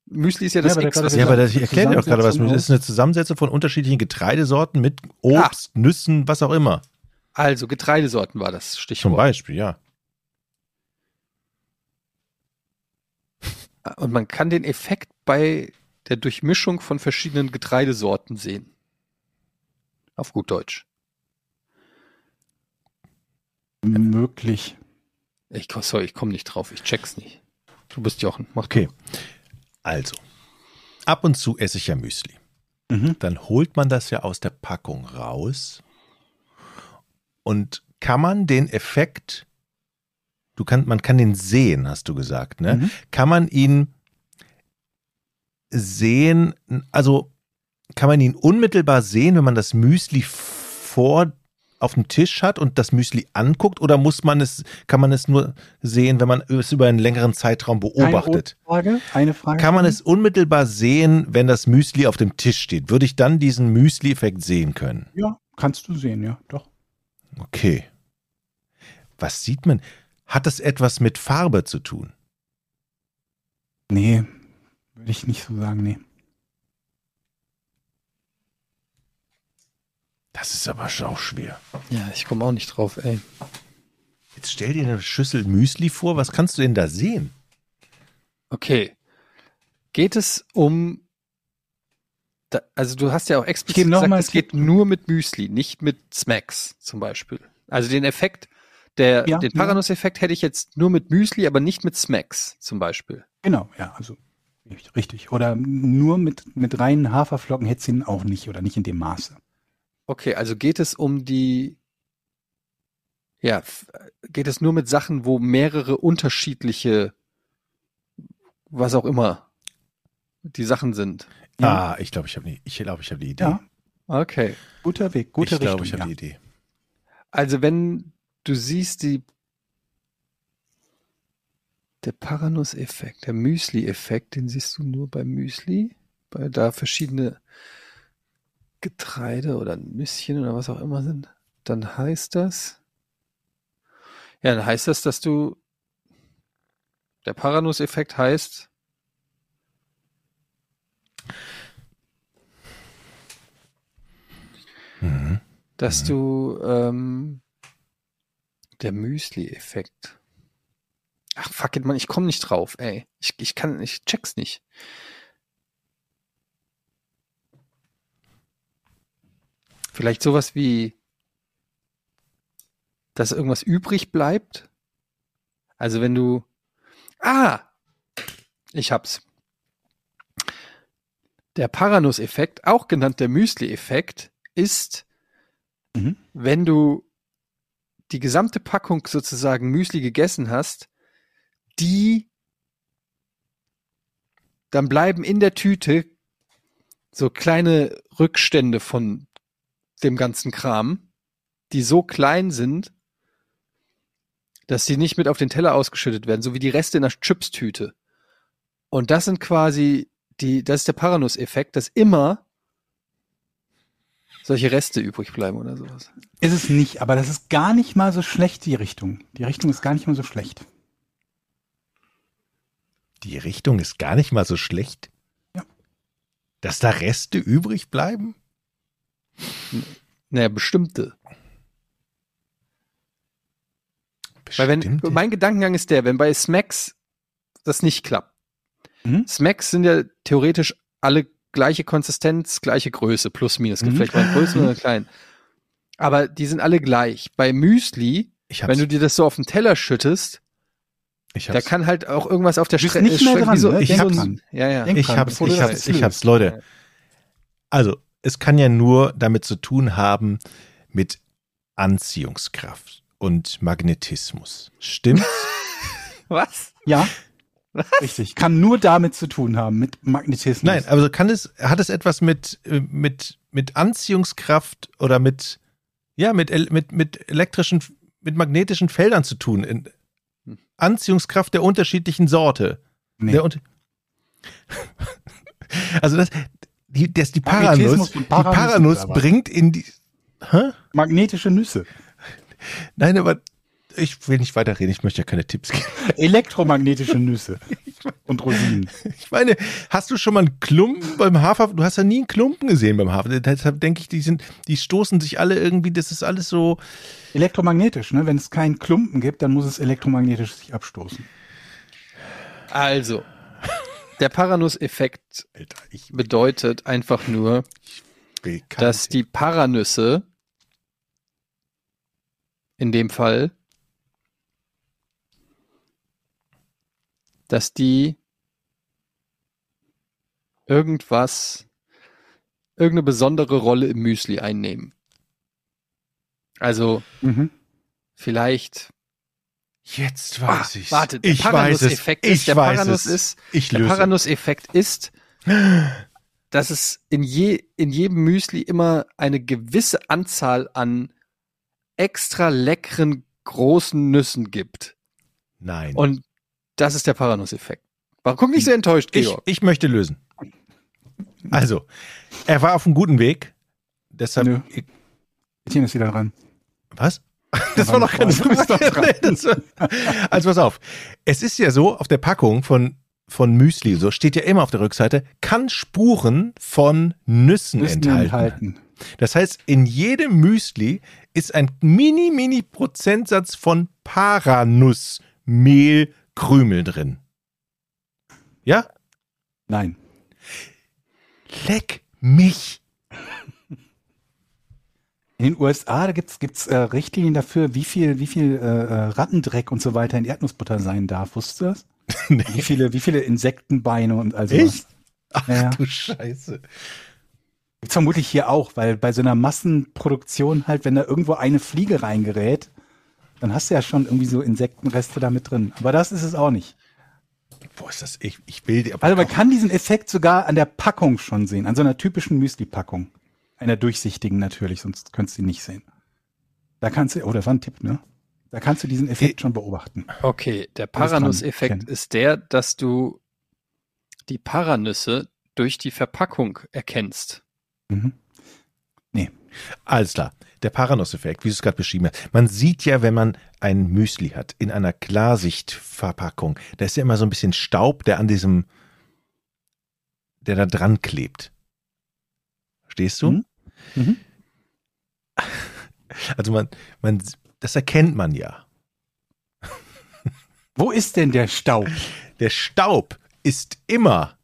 S2: Müsli ist ja
S3: Ja,
S2: das
S3: der
S2: extra.
S1: Ja, aber ich erkläre dir auch gerade, was Müsli ist. Ist eine Zusammensetzung von unterschiedlichen Getreidesorten mit Obst, Nüssen, was auch immer.
S2: Also Getreidesorten war das
S1: Zum
S2: Stichwort.
S1: Beispiel, ja.
S2: Und man kann den Effekt bei der Durchmischung von verschiedenen Getreidesorten sehen. Auf gut Deutsch.
S3: Möglich.
S2: Ich, sorry, ich komme nicht drauf. Ich check's nicht. Du bist Jochen. Mach
S1: Okay. Also, ab und zu esse ich ja Müsli.
S3: Mhm.
S1: Dann holt man das ja aus der Packung raus und kann man den Effekt, du kann, man kann den sehen, hast du gesagt, ne?
S3: Mhm.
S1: Kann man ihn sehen, also kann man ihn unmittelbar sehen, wenn man das Müsli vor auf dem Tisch hat und das Müsli anguckt oder muss man es, kann man es nur sehen, wenn man es über einen längeren Zeitraum beobachtet?
S3: Eine Frage, eine Frage.
S1: Kann man es unmittelbar sehen, wenn das Müsli auf dem Tisch steht? Würde ich dann diesen Müsli-Effekt sehen können?
S3: Ja, kannst du sehen, ja, doch.
S1: Okay. Was sieht man? Hat das etwas mit Farbe zu tun?
S3: Nee, würde ich nicht so sagen, nee.
S1: Das ist aber schon auch schwer.
S2: Ja, ich komme auch nicht drauf, ey.
S1: Jetzt stell dir eine Schüssel Müsli vor. Was kannst du denn da sehen?
S2: Okay. Geht es um. Da, also du hast ja auch explizit gesagt,
S3: mal
S2: es geht nur mit Müsli, nicht mit Smacks zum Beispiel. Also den Effekt, der,
S3: Ja,
S2: den
S3: ja.
S2: Paranuss-Effekt hätte ich jetzt nur mit Müsli, aber nicht mit Smacks zum Beispiel.
S3: Genau, ja, also richtig. Oder nur mit, mit reinen Haferflocken hätte sie ihn auch nicht oder nicht in dem Maße.
S2: Okay, also geht es um die. Ja, geht es nur mit Sachen, wo mehrere unterschiedliche, was auch immer, die Sachen sind.
S3: Ja.
S1: Ah, ich glaube, ich habe die, ich glaube, ich habe die Idee.
S3: Ja,
S2: Okay.
S3: guter Weg, gute
S1: ich glaube,
S3: Richtung.
S1: ich habe
S3: ja.
S1: die Idee.
S2: Also wenn du siehst, die der Paranuss-Effekt, der Müsli-Effekt, den siehst du nur beim Müsli, weil da verschiedene Getreide oder Nüsschen oder was auch immer sind, dann heißt das, ja, dann heißt das, dass du Der Paranuss-Effekt heißt,
S1: Mhm.
S2: dass du ähm, der Müsli-Effekt. Ach fuck it, man, ich komme nicht drauf, ey. Ich, ich kann, ich check's nicht. Vielleicht sowas wie, dass irgendwas übrig bleibt. Also wenn du, ah, ich hab's. Der Paranuss-Effekt, auch genannt der Müsli-Effekt, ist,
S3: Mhm.
S2: wenn du die gesamte Packung sozusagen Müsli gegessen hast, die dann bleiben in der Tüte so kleine Rückstände von dem ganzen Kram, die so klein sind, dass sie nicht mit auf den Teller ausgeschüttet werden, so wie die Reste in der Chips-Tüte. Und das sind quasi die, das ist der Paranuss-Effekt, dass immer solche Reste übrig bleiben oder sowas.
S3: Ist es nicht, aber das ist gar nicht mal so schlecht, die Richtung. Die Richtung ist gar nicht mal so schlecht.
S1: Die Richtung ist gar nicht mal so schlecht.
S3: Ja.
S1: Dass da Reste übrig bleiben?
S2: Naja, bestimmte. Weil wenn,
S1: Bestimmt.
S2: mein Gedankengang ist der, wenn bei Smacks das nicht klappt.
S3: Mhm.
S2: Smacks sind ja theoretisch alle gleiche Konsistenz, gleiche Größe, plus minus. Es gibt
S3: Mhm.
S2: vielleicht mal einen größeren oder kleinen. Aber die sind alle gleich. Bei Müsli, wenn du dir das so auf den Teller schüttest,
S1: ich
S2: da kann halt auch irgendwas auf der Strecke.
S3: nicht mehr dran, ne?
S1: Ich
S2: so
S1: hab's.
S2: ein- Ja, ja.
S3: Denk
S1: ich
S3: dran,
S1: hab's, ich hab's, ich hab's. Leute. Also, es kann ja nur damit zu tun haben mit Anziehungskraft und Magnetismus. Stimmt?
S2: Was?
S3: Ja, richtig. Kann nur damit zu tun haben, mit Magnetismus.
S1: Nein, also kann es, hat es etwas mit, äh, mit, mit Anziehungskraft oder mit, ja, mit, mit, mit elektrischen, mit magnetischen Feldern zu tun? In, Anziehungskraft der unterschiedlichen Sorte.
S3: nee.
S1: Der unter also das, die, das, die
S3: und
S1: die
S3: aber-
S1: bringt in die, hä?
S3: magnetische Nüsse.
S1: Nein, aber ich will nicht weiterreden, ich möchte ja keine Tipps geben.
S3: Elektromagnetische Nüsse. Und Rosinen.
S1: Ich meine, hast du schon mal einen Klumpen beim Hafer? Du hast ja nie einen Klumpen gesehen beim Hafer. Deshalb denke ich, die sind, die stoßen sich alle irgendwie, das ist alles so.
S3: Elektromagnetisch, ne? Wenn es keinen Klumpen gibt, dann muss es elektromagnetisch sich abstoßen.
S2: Also, der
S1: ich
S2: bedeutet einfach nur, dass die Paranüsse in dem Fall, dass die irgendwas, irgendeine besondere Rolle im Müsli einnehmen. Also
S3: Mhm.
S2: vielleicht,
S1: Jetzt
S2: ah,
S1: weiß ich's.
S2: warte, der
S1: ich Ich
S2: ist, der
S1: es.
S2: ist,
S1: ich
S2: der
S1: löse.
S2: Paranuss-Effekt ist, dass es in, je, in jedem Müsli immer eine gewisse Anzahl an extra leckeren großen Nüssen gibt.
S1: Nein.
S2: Und das ist der Paranuss-Effekt. Warum guck nicht so enttäuscht,
S1: ich,
S2: Georg?
S1: ich möchte lösen. Also, er war auf einem guten Weg. Deshalb.
S3: Nö. Etienne ist wieder dran.
S1: Was? Das war noch keine Frage. das war, also pass auf. Es ist ja so, auf der Packung von, von Müsli, so steht ja immer auf der Rückseite, kann Spuren von Nüssen,
S3: Nüssen
S1: enthalten.
S3: enthalten.
S1: Das heißt, in jedem Müsli ist ein mini, mini Prozentsatz von Paranussmehlkrümel drin. Ja?
S3: Nein.
S1: Leck mich.
S3: In den USA, gibt's gibt's äh, Richtlinien dafür, wie viel, wie viel äh, äh, Rattendreck und so weiter in Erdnussbutter sein darf. Wusstest du das? Wie viele, wie viele Insektenbeine und also
S1: Echt?
S3: Ach, ja.
S1: Du Scheiße.
S3: Gibt's vermutlich hier auch, weil bei so einer Massenproduktion halt, wenn da irgendwo eine Fliege reingerät, dann hast du ja schon irgendwie so Insektenreste da mit drin. Aber das ist es auch nicht.
S1: Boah, ist das, ich, ich will dir aber
S3: Also man kann diesen Effekt sogar an der Packung schon sehen, an so einer typischen Müsli-Packung. Einer durchsichtigen natürlich, sonst könntest du ihn nicht sehen. Da kannst du, oh, das war ein Tipp, ne? Da kannst du diesen Effekt schon beobachten.
S2: Okay, der
S3: Ken.
S2: ist der, dass du die Paranüsse durch die Verpackung erkennst.
S3: Mhm.
S1: Alles klar. Der Paranuss-Effekt, wie du es gerade beschrieben hast. Man sieht ja, wenn man ein Müsli hat in einer Klarsichtverpackung, da ist ja immer so ein bisschen Staub, der an diesem, der da dran klebt. Verstehst du?
S3: Mhm. Mhm.
S1: Also man, man, das erkennt man ja.
S3: Wo ist denn der Staub?
S1: Der Staub ist immer,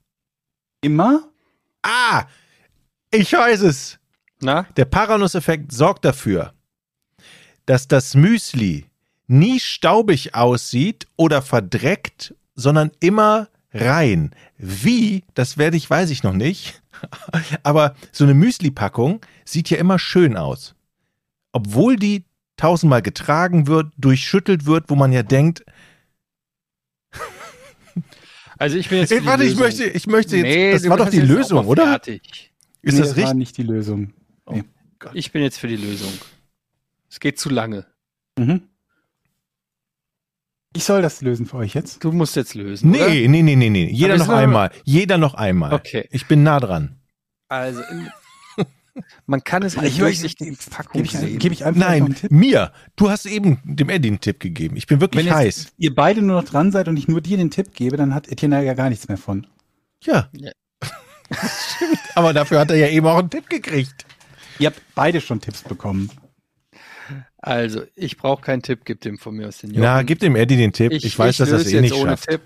S3: Immer?
S1: ah, ich weiß es.
S2: Na?
S1: Der Paranuss-Effekt sorgt dafür, dass das Müsli nie staubig aussieht oder verdreckt, sondern immer rein. Wie, das werde ich, weiß ich noch nicht. Aber so eine Müsli-Packung sieht ja immer schön aus. Obwohl die tausendmal getragen wird, durchschüttelt wird, wo man ja denkt,
S2: Also ich bin jetzt.
S1: Ey, warte, ich möchte, ich möchte jetzt,
S2: Nee,
S1: das war doch die Lösung, oder?
S2: Fertig.
S1: Ist
S3: nee,
S1: das
S3: das war
S1: richtig?
S3: nicht die Lösung.
S2: Ich bin jetzt für die Lösung. Es geht zu lange.
S3: Mhm. Ich soll das lösen für euch jetzt.
S2: Du musst jetzt lösen. Oder?
S1: Nee, nee, nee, nee, nee. Jeder noch einmal. Jeder noch einmal.
S2: Okay.
S1: Ich bin nah dran.
S2: Also, man kann es der
S3: Ich-
S2: durchsichtigen Packung
S3: Gebe ich,
S2: sehen.
S3: gebe ich einfach noch einen
S1: Nein,
S3: Tipp?
S1: mir. Du hast eben dem Eddie einen Tipp gegeben. Ich bin wirklich
S3: Wenn
S1: heiß.
S3: jetzt ihr beide nur noch dran seid und ich nur dir den Tipp gebe, dann hat Etienne ja gar nichts mehr von.
S1: Ja.
S2: Ja.
S1: Stimmt. Aber dafür hat er ja eben auch einen Tipp gekriegt.
S3: Ihr habt beide schon Tipps bekommen.
S2: Also, ich brauche keinen Tipp, gib dem von mir aus den
S1: Na, gib dem Eddie den Tipp. Ich, weiß, dass er es
S2: löse
S1: eh nicht
S2: ohne
S1: schafft.
S2: Tipp.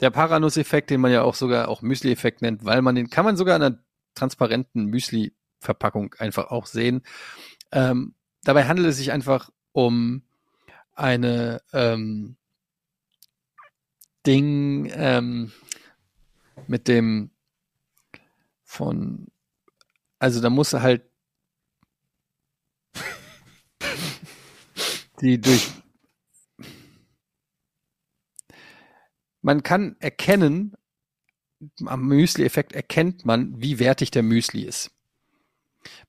S2: Der Paranuss-Effekt, den man ja auch sogar auch Müsli-Effekt nennt, weil man den kann man sogar in einer transparenten Müsli-Verpackung einfach auch sehen. Ähm, dabei handelt es sich einfach um eine ähm, Ding ähm, mit dem von also da muss halt die durch man kann erkennen, am Müsli-Effekt erkennt man, wie wertig der Müsli ist.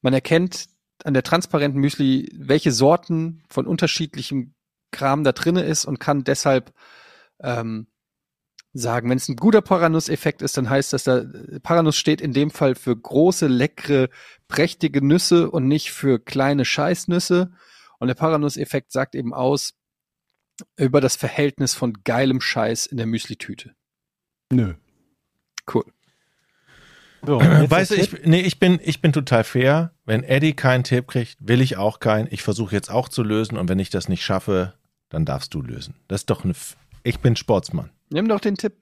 S2: Man erkennt an der transparenten Müsli, welche Sorten von unterschiedlichem Kram da drinne ist und kann deshalb ähm, sagen, wenn es ein guter Paranuss-Effekt ist, dann heißt das, da Paranuss steht in dem Fall für große, leckere, prächtige Nüsse und nicht für kleine Scheißnüsse. Und der Paranuss-Effekt sagt eben aus über das Verhältnis von geilem Scheiß in der Müsli-Tüte.
S3: Nö.
S2: Cool.
S3: So,
S1: Weißt du, ich, nee, ich bin, ich bin total fair. Wenn Eddie keinen Tipp kriegt, will ich auch keinen. Ich versuche jetzt auch zu lösen und wenn ich das nicht schaffe, dann darfst du lösen. Das ist doch eine. F ich bin Sportsmann.
S2: Nimm doch den Tipp.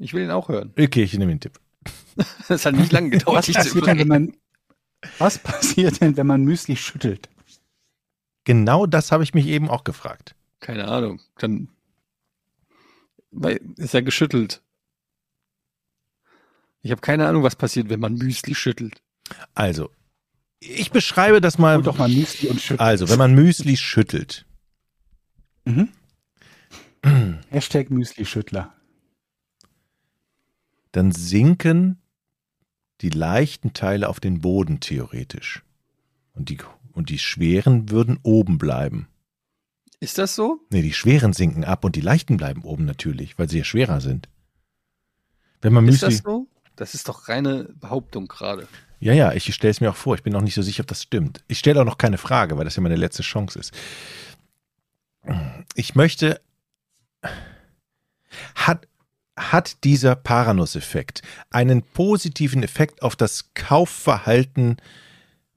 S2: Ich will ihn auch hören.
S1: Okay, ich nehme den Tipp.
S2: Das hat nicht lange gedauert,
S3: was passiert, denn, wenn man, was passiert denn, wenn man Müsli schüttelt?
S1: Genau das habe ich mich eben auch gefragt.
S2: Keine Ahnung. Dann ist er geschüttelt. Ich habe keine Ahnung, was passiert, wenn man Müsli schüttelt.
S1: Also, ich beschreibe das mal.
S3: Hol doch mal Müsli und schüttelt.
S1: Also, wenn man Müsli schüttelt,
S3: Mhm. Hashtag Müsli-Schüttler.
S1: dann sinken die leichten Teile auf den Boden theoretisch. Und die, und die schweren würden oben bleiben.
S2: Ist das so?
S1: Nee, die schweren sinken ab und die leichten bleiben oben natürlich, weil sie ja schwerer sind. Wenn man
S2: Ist
S1: Müsli.
S2: das so? Das ist doch reine Behauptung gerade.
S1: Ja, ja, ich stelle es mir auch vor. Ich bin noch nicht so sicher, ob das stimmt. Ich stelle auch noch keine Frage, weil das ja meine letzte Chance ist. Ich möchte. Hat, hat dieser Paranuss-Effekt einen positiven Effekt auf das Kaufverhalten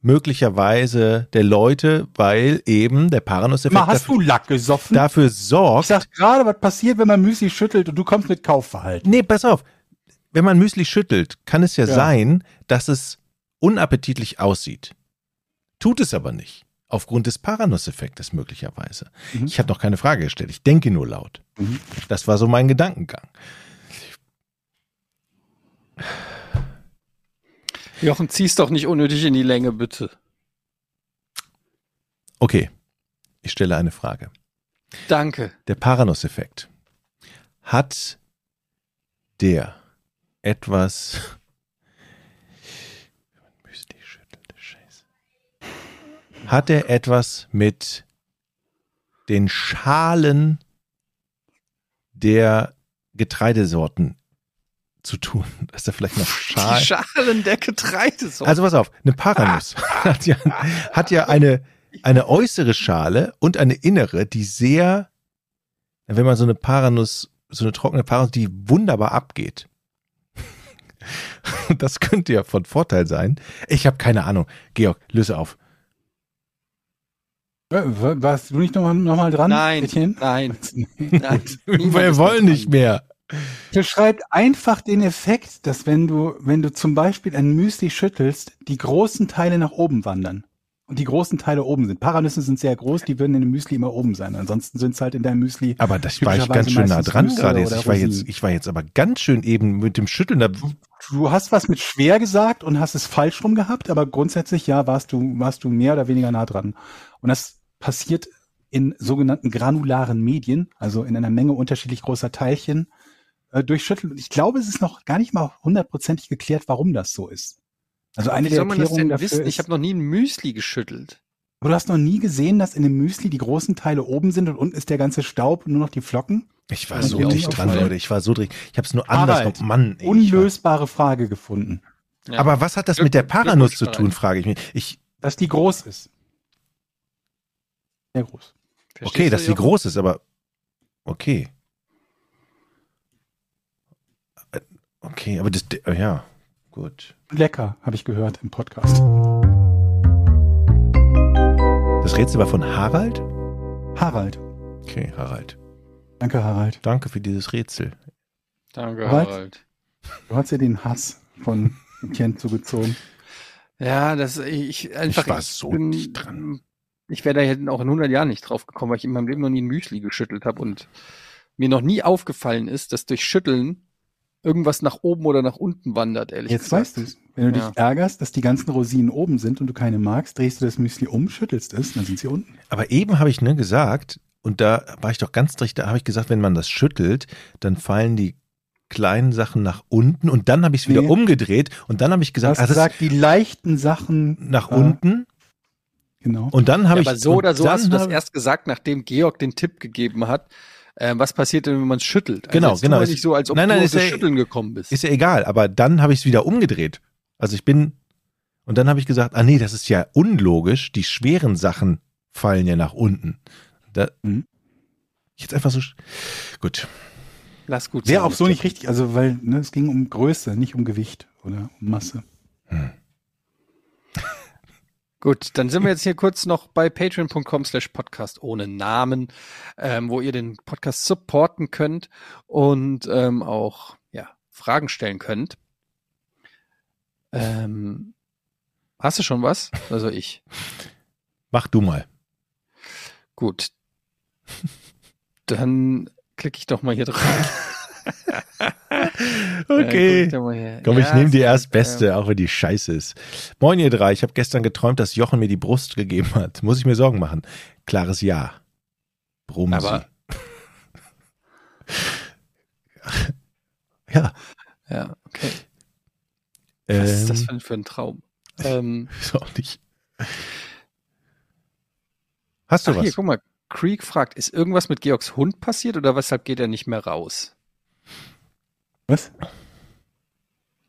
S1: möglicherweise der Leute, weil eben der Paranuss-Effekt
S3: Mal, hast
S1: dafür,
S3: du Lack gesoffen?
S1: dafür
S3: ich
S1: sorgt.
S3: sag gerade, was passiert, wenn man Müsli schüttelt und du kommst mit Kaufverhalten.
S1: Nee, pass auf. Wenn man Müsli schüttelt, kann es ja,
S3: Ja.
S1: sein, dass es unappetitlich aussieht. Tut es aber nicht. Aufgrund des Paranuss-Effektes möglicherweise.
S3: Mhm.
S1: Ich habe noch keine Frage gestellt. Ich denke nur laut.
S3: Mhm.
S1: Das war so mein Gedankengang.
S2: Jochen, zieh's doch nicht unnötig in die Länge, bitte.
S1: Okay. Ich stelle eine Frage.
S2: Danke.
S1: Der Paranuss-Effekt. Hat der etwas. Hat er etwas mit den Schalen der Getreidesorten zu tun? Dass er vielleicht noch
S2: Die
S1: Schalen.
S2: Schalen der Getreidesorte.
S1: Also pass auf, eine Paranuss hat ja, hat ja eine eine äußere Schale und eine innere, die sehr, wenn man so eine Paranuss, so eine trockene Paranuss, die wunderbar abgeht. Das könnte ja von Vorteil sein. Ich habe keine Ahnung. Georg, löse auf.
S3: Warst du nicht nochmal noch mal dran?
S2: Nein,
S3: Etienne?
S2: nein, nein.
S1: Wir wollen nicht mehr.
S3: Beschreibt einfach den Effekt, dass wenn du, wenn du zum Beispiel ein Müsli schüttelst, die großen Teile nach oben wandern. Und die großen Teile oben sind. Paranüsse sind sehr groß, die würden in dem Müsli immer oben sein. Ansonsten sind es halt in deinem Müsli.
S1: Aber das war ich ganz schön nah dran
S3: Nüsse
S1: gerade. jetzt. Ich war jetzt, ich war jetzt aber ganz schön eben mit dem Schütteln. Da,
S3: Du hast was mit schwer gesagt und hast es falsch rum gehabt, aber grundsätzlich ja, warst du, warst du mehr oder weniger nah dran. Und das passiert in sogenannten granularen Medien, also in einer Menge unterschiedlich großer Teilchen, äh, durch Schütteln. Und ich glaube, es ist noch gar nicht mal hundertprozentig geklärt, warum das so ist. Also eine
S2: Wie
S3: der
S2: soll man das
S3: Erklärungen
S2: denn
S3: dafür
S2: wissen?
S3: ist,
S2: Ich habe noch nie ein Müsli geschüttelt.
S3: aber du hast noch nie gesehen, dass in dem Müsli die großen Teile oben sind und unten ist der ganze Staub und nur noch die Flocken?
S1: ich war so dicht
S3: auch
S1: dran. Leute. Ich war so drin. Ich habe es nur anders. Noch- Mann, ey,
S3: Unlösbare Frage gefunden.
S2: Ja.
S1: aber was hat das
S2: Glück-
S1: mit der Paranuss zu tun, frage ich mich. Ich,
S3: Dass die groß ist. Sehr groß.
S1: okay,
S2: Verstehst
S1: dass
S2: du,
S1: sie
S2: Jochen?
S1: groß ist, aber okay. Äh, Okay, aber das, äh, ja, gut.
S3: Lecker, habe ich gehört im Podcast.
S1: Das Rätsel war von Harald?
S3: Harald.
S1: Okay, Harald.
S3: Danke, Harald.
S1: Danke für dieses Rätsel.
S2: Danke,
S3: Was?
S2: Harald.
S3: Du hast ja den Hass von Etienne zugezogen.
S2: Ja, das ich einfach.
S1: war so
S2: bin-
S1: dicht dran.
S2: Ich wäre da jetzt auch in 100 Jahren nicht drauf gekommen, weil ich in meinem Leben noch nie ein Müsli geschüttelt habe und mir noch nie aufgefallen ist, dass durch Schütteln irgendwas nach oben oder nach unten wandert, ehrlich
S3: Jetzt
S2: gesagt.
S3: weißt du es. Wenn du
S2: Ja.
S3: dich ärgerst, dass die ganzen Rosinen oben sind und du keine magst, drehst du das Müsli um, schüttelst es, dann sind sie unten.
S1: Aber eben habe ich ne gesagt, und da war ich doch ganz dicht, da habe ich gesagt, wenn man das schüttelt, dann fallen die kleinen Sachen nach unten und dann habe ich es wieder
S3: Nee.
S1: umgedreht und dann habe ich
S3: Du
S1: gesagt,
S3: hast
S1: ah,
S3: gesagt, die leichten Sachen
S1: nach
S3: äh,
S1: unten
S3: Genau.
S1: und dann habe
S2: Ja,
S1: ich
S2: aber so oder so
S1: dann
S2: hast du das erst gesagt, nachdem Georg den Tipp gegeben hat. Äh, was passiert denn, wenn man es schüttelt? Also
S1: Genau,
S2: tu
S1: genau.
S2: mal
S1: Es-
S2: nicht so, als ob
S1: Nein,
S2: du
S1: nein,
S2: auf
S1: ist
S2: das
S1: ja-
S2: Schütteln gekommen bist.
S1: Ist ja egal, aber dann habe ich es wieder umgedreht. Also ich bin und dann habe ich gesagt, ah nee, das ist ja unlogisch. Die schweren Sachen fallen ja nach unten. Da,
S3: Mhm.
S1: Jetzt einfach so. Gut.
S2: Lass gut
S3: Wäre auch so nicht richtig, also weil ne, es ging um Größe, nicht um Gewicht oder um Masse.
S2: Gut, dann sind wir jetzt hier kurz noch bei patreon.com slash podcast ohne Namen, ähm, wo ihr den Podcast supporten könnt und ähm, auch ja, Fragen stellen könnt. Ähm, hast du schon was? Also ich.
S1: Mach du mal.
S2: Gut. Dann klicke ich doch mal hier drauf. Äh,
S1: Okay.
S2: hier.
S1: Komm, ich
S2: Ja,
S1: nehme die erstbeste, auch wenn die scheiße ist. Moin ihr drei, ich habe gestern geträumt, dass Jochen mir die Brust gegeben hat. Muss ich mir Sorgen machen? Klares Ja. Brumsi.
S2: Aber-
S1: ja.
S2: Ja, okay.
S1: Ähm,
S2: Was ist das für, für ein Traum? Ähm,
S1: ist auch nicht. Hast du
S2: ach, hier,
S1: was?
S2: guck mal. Creek fragt, ist irgendwas mit Georgs Hund passiert oder weshalb geht er nicht mehr raus?
S3: Was?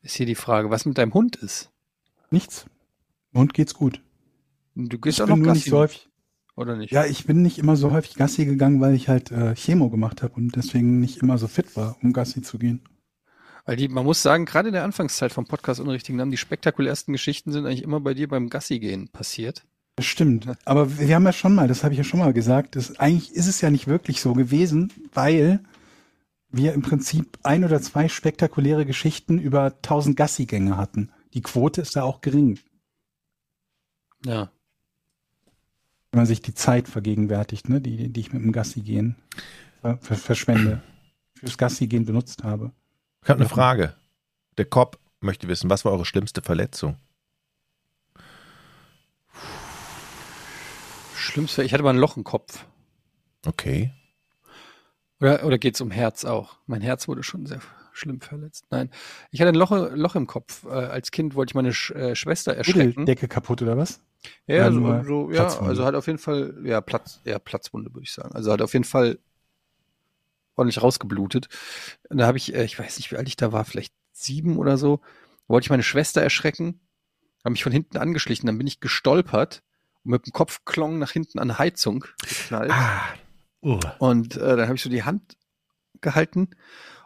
S2: Ist hier die Frage, was mit deinem Hund ist.
S3: Nichts. Und geht's gut.
S2: Du gehst
S3: Ich
S2: auch
S3: bin
S2: noch
S3: nur
S2: Gassi,
S3: nicht so häufig.
S2: oder nicht?
S3: Ja, ich bin nicht immer so häufig Gassi gegangen, weil ich halt äh, Chemo gemacht habe und deswegen nicht immer so fit war, um Gassi zu gehen.
S2: Weil die, man muss sagen, gerade in der Anfangszeit vom Podcast Unrichtigen Namen, die spektakulärsten Geschichten sind eigentlich immer bei dir beim Gassi-Gehen passiert.
S3: Das stimmt. Aber wir haben ja schon mal, das habe ich ja schon mal gesagt, das, eigentlich ist es ja nicht wirklich so gewesen, weil wir im Prinzip ein oder zwei spektakuläre Geschichten über 1000 Gassigänge hatten. Die Quote ist da auch gering,
S2: Ja.
S3: wenn man sich die Zeit vergegenwärtigt, ne, die, die ich mit dem Gassi gehen ver ver verschwende, fürs Gassi gehen benutzt habe.
S1: Ich habe eine Frage. Der Cop möchte wissen, was war eure schlimmste Verletzung?
S2: Schlimmste, ich hatte mal ein Loch im Kopf.
S1: Okay.
S2: Oder, oder geht's um Herz auch? Mein Herz wurde schon sehr schlimm verletzt. Nein, ich hatte ein Loch, Loch im Kopf. Äh, als Kind wollte ich meine Sch äh, Schwester erschrecken.
S3: Decke kaputt oder was?
S2: Ja,
S3: Oder
S2: so, ja, also hat auf jeden Fall, ja, Platz, ja, Platzwunde, würde ich sagen. Also hat auf jeden Fall ordentlich rausgeblutet. Und da habe ich, äh, ich weiß nicht, wie alt ich da war, vielleicht sieben oder so, wollte ich meine Schwester erschrecken, habe mich von hinten angeschlichen, dann bin ich gestolpert und mit dem Kopfklong nach hinten an Heizung geknallt.
S1: Ah. Oh.
S2: Und äh, dann habe ich so die Hand gehalten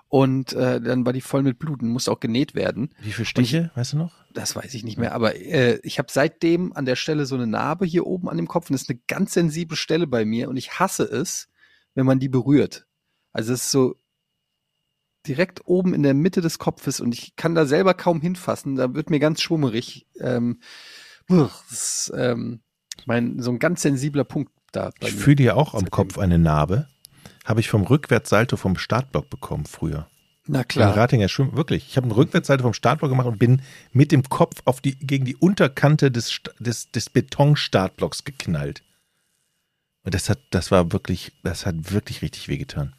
S2: und äh, dann war die voll mit Blut und musste auch genäht werden.
S1: Wie viele Stiche, weißt du noch?
S2: Das weiß ich nicht mehr, aber äh, ich habe seitdem an der Stelle so eine Narbe hier oben an dem Kopf und das ist eine ganz sensible Stelle bei mir und ich hasse es, wenn man die berührt. Also es ist so direkt oben in der Mitte des Kopfes und ich kann da selber kaum hinfassen, da wird mir ganz schwummerig. Ähm, das ist ähm, mein, so ein ganz sensibler Punkt da bei
S1: Ich fühle ja auch am. Kopf eine Narbe. Habe ich vom Rückwärtssalto vom Startblock bekommen früher.
S2: Na klar.
S1: Ratinger Schwimmen, wirklich. Ich habe einen Rückwärtssalto vom Startblock gemacht und bin mit dem Kopf auf die, gegen die Unterkante des, des, des Betonstartblocks geknallt. Und das hat, das war wirklich, das hat wirklich richtig wehgetan.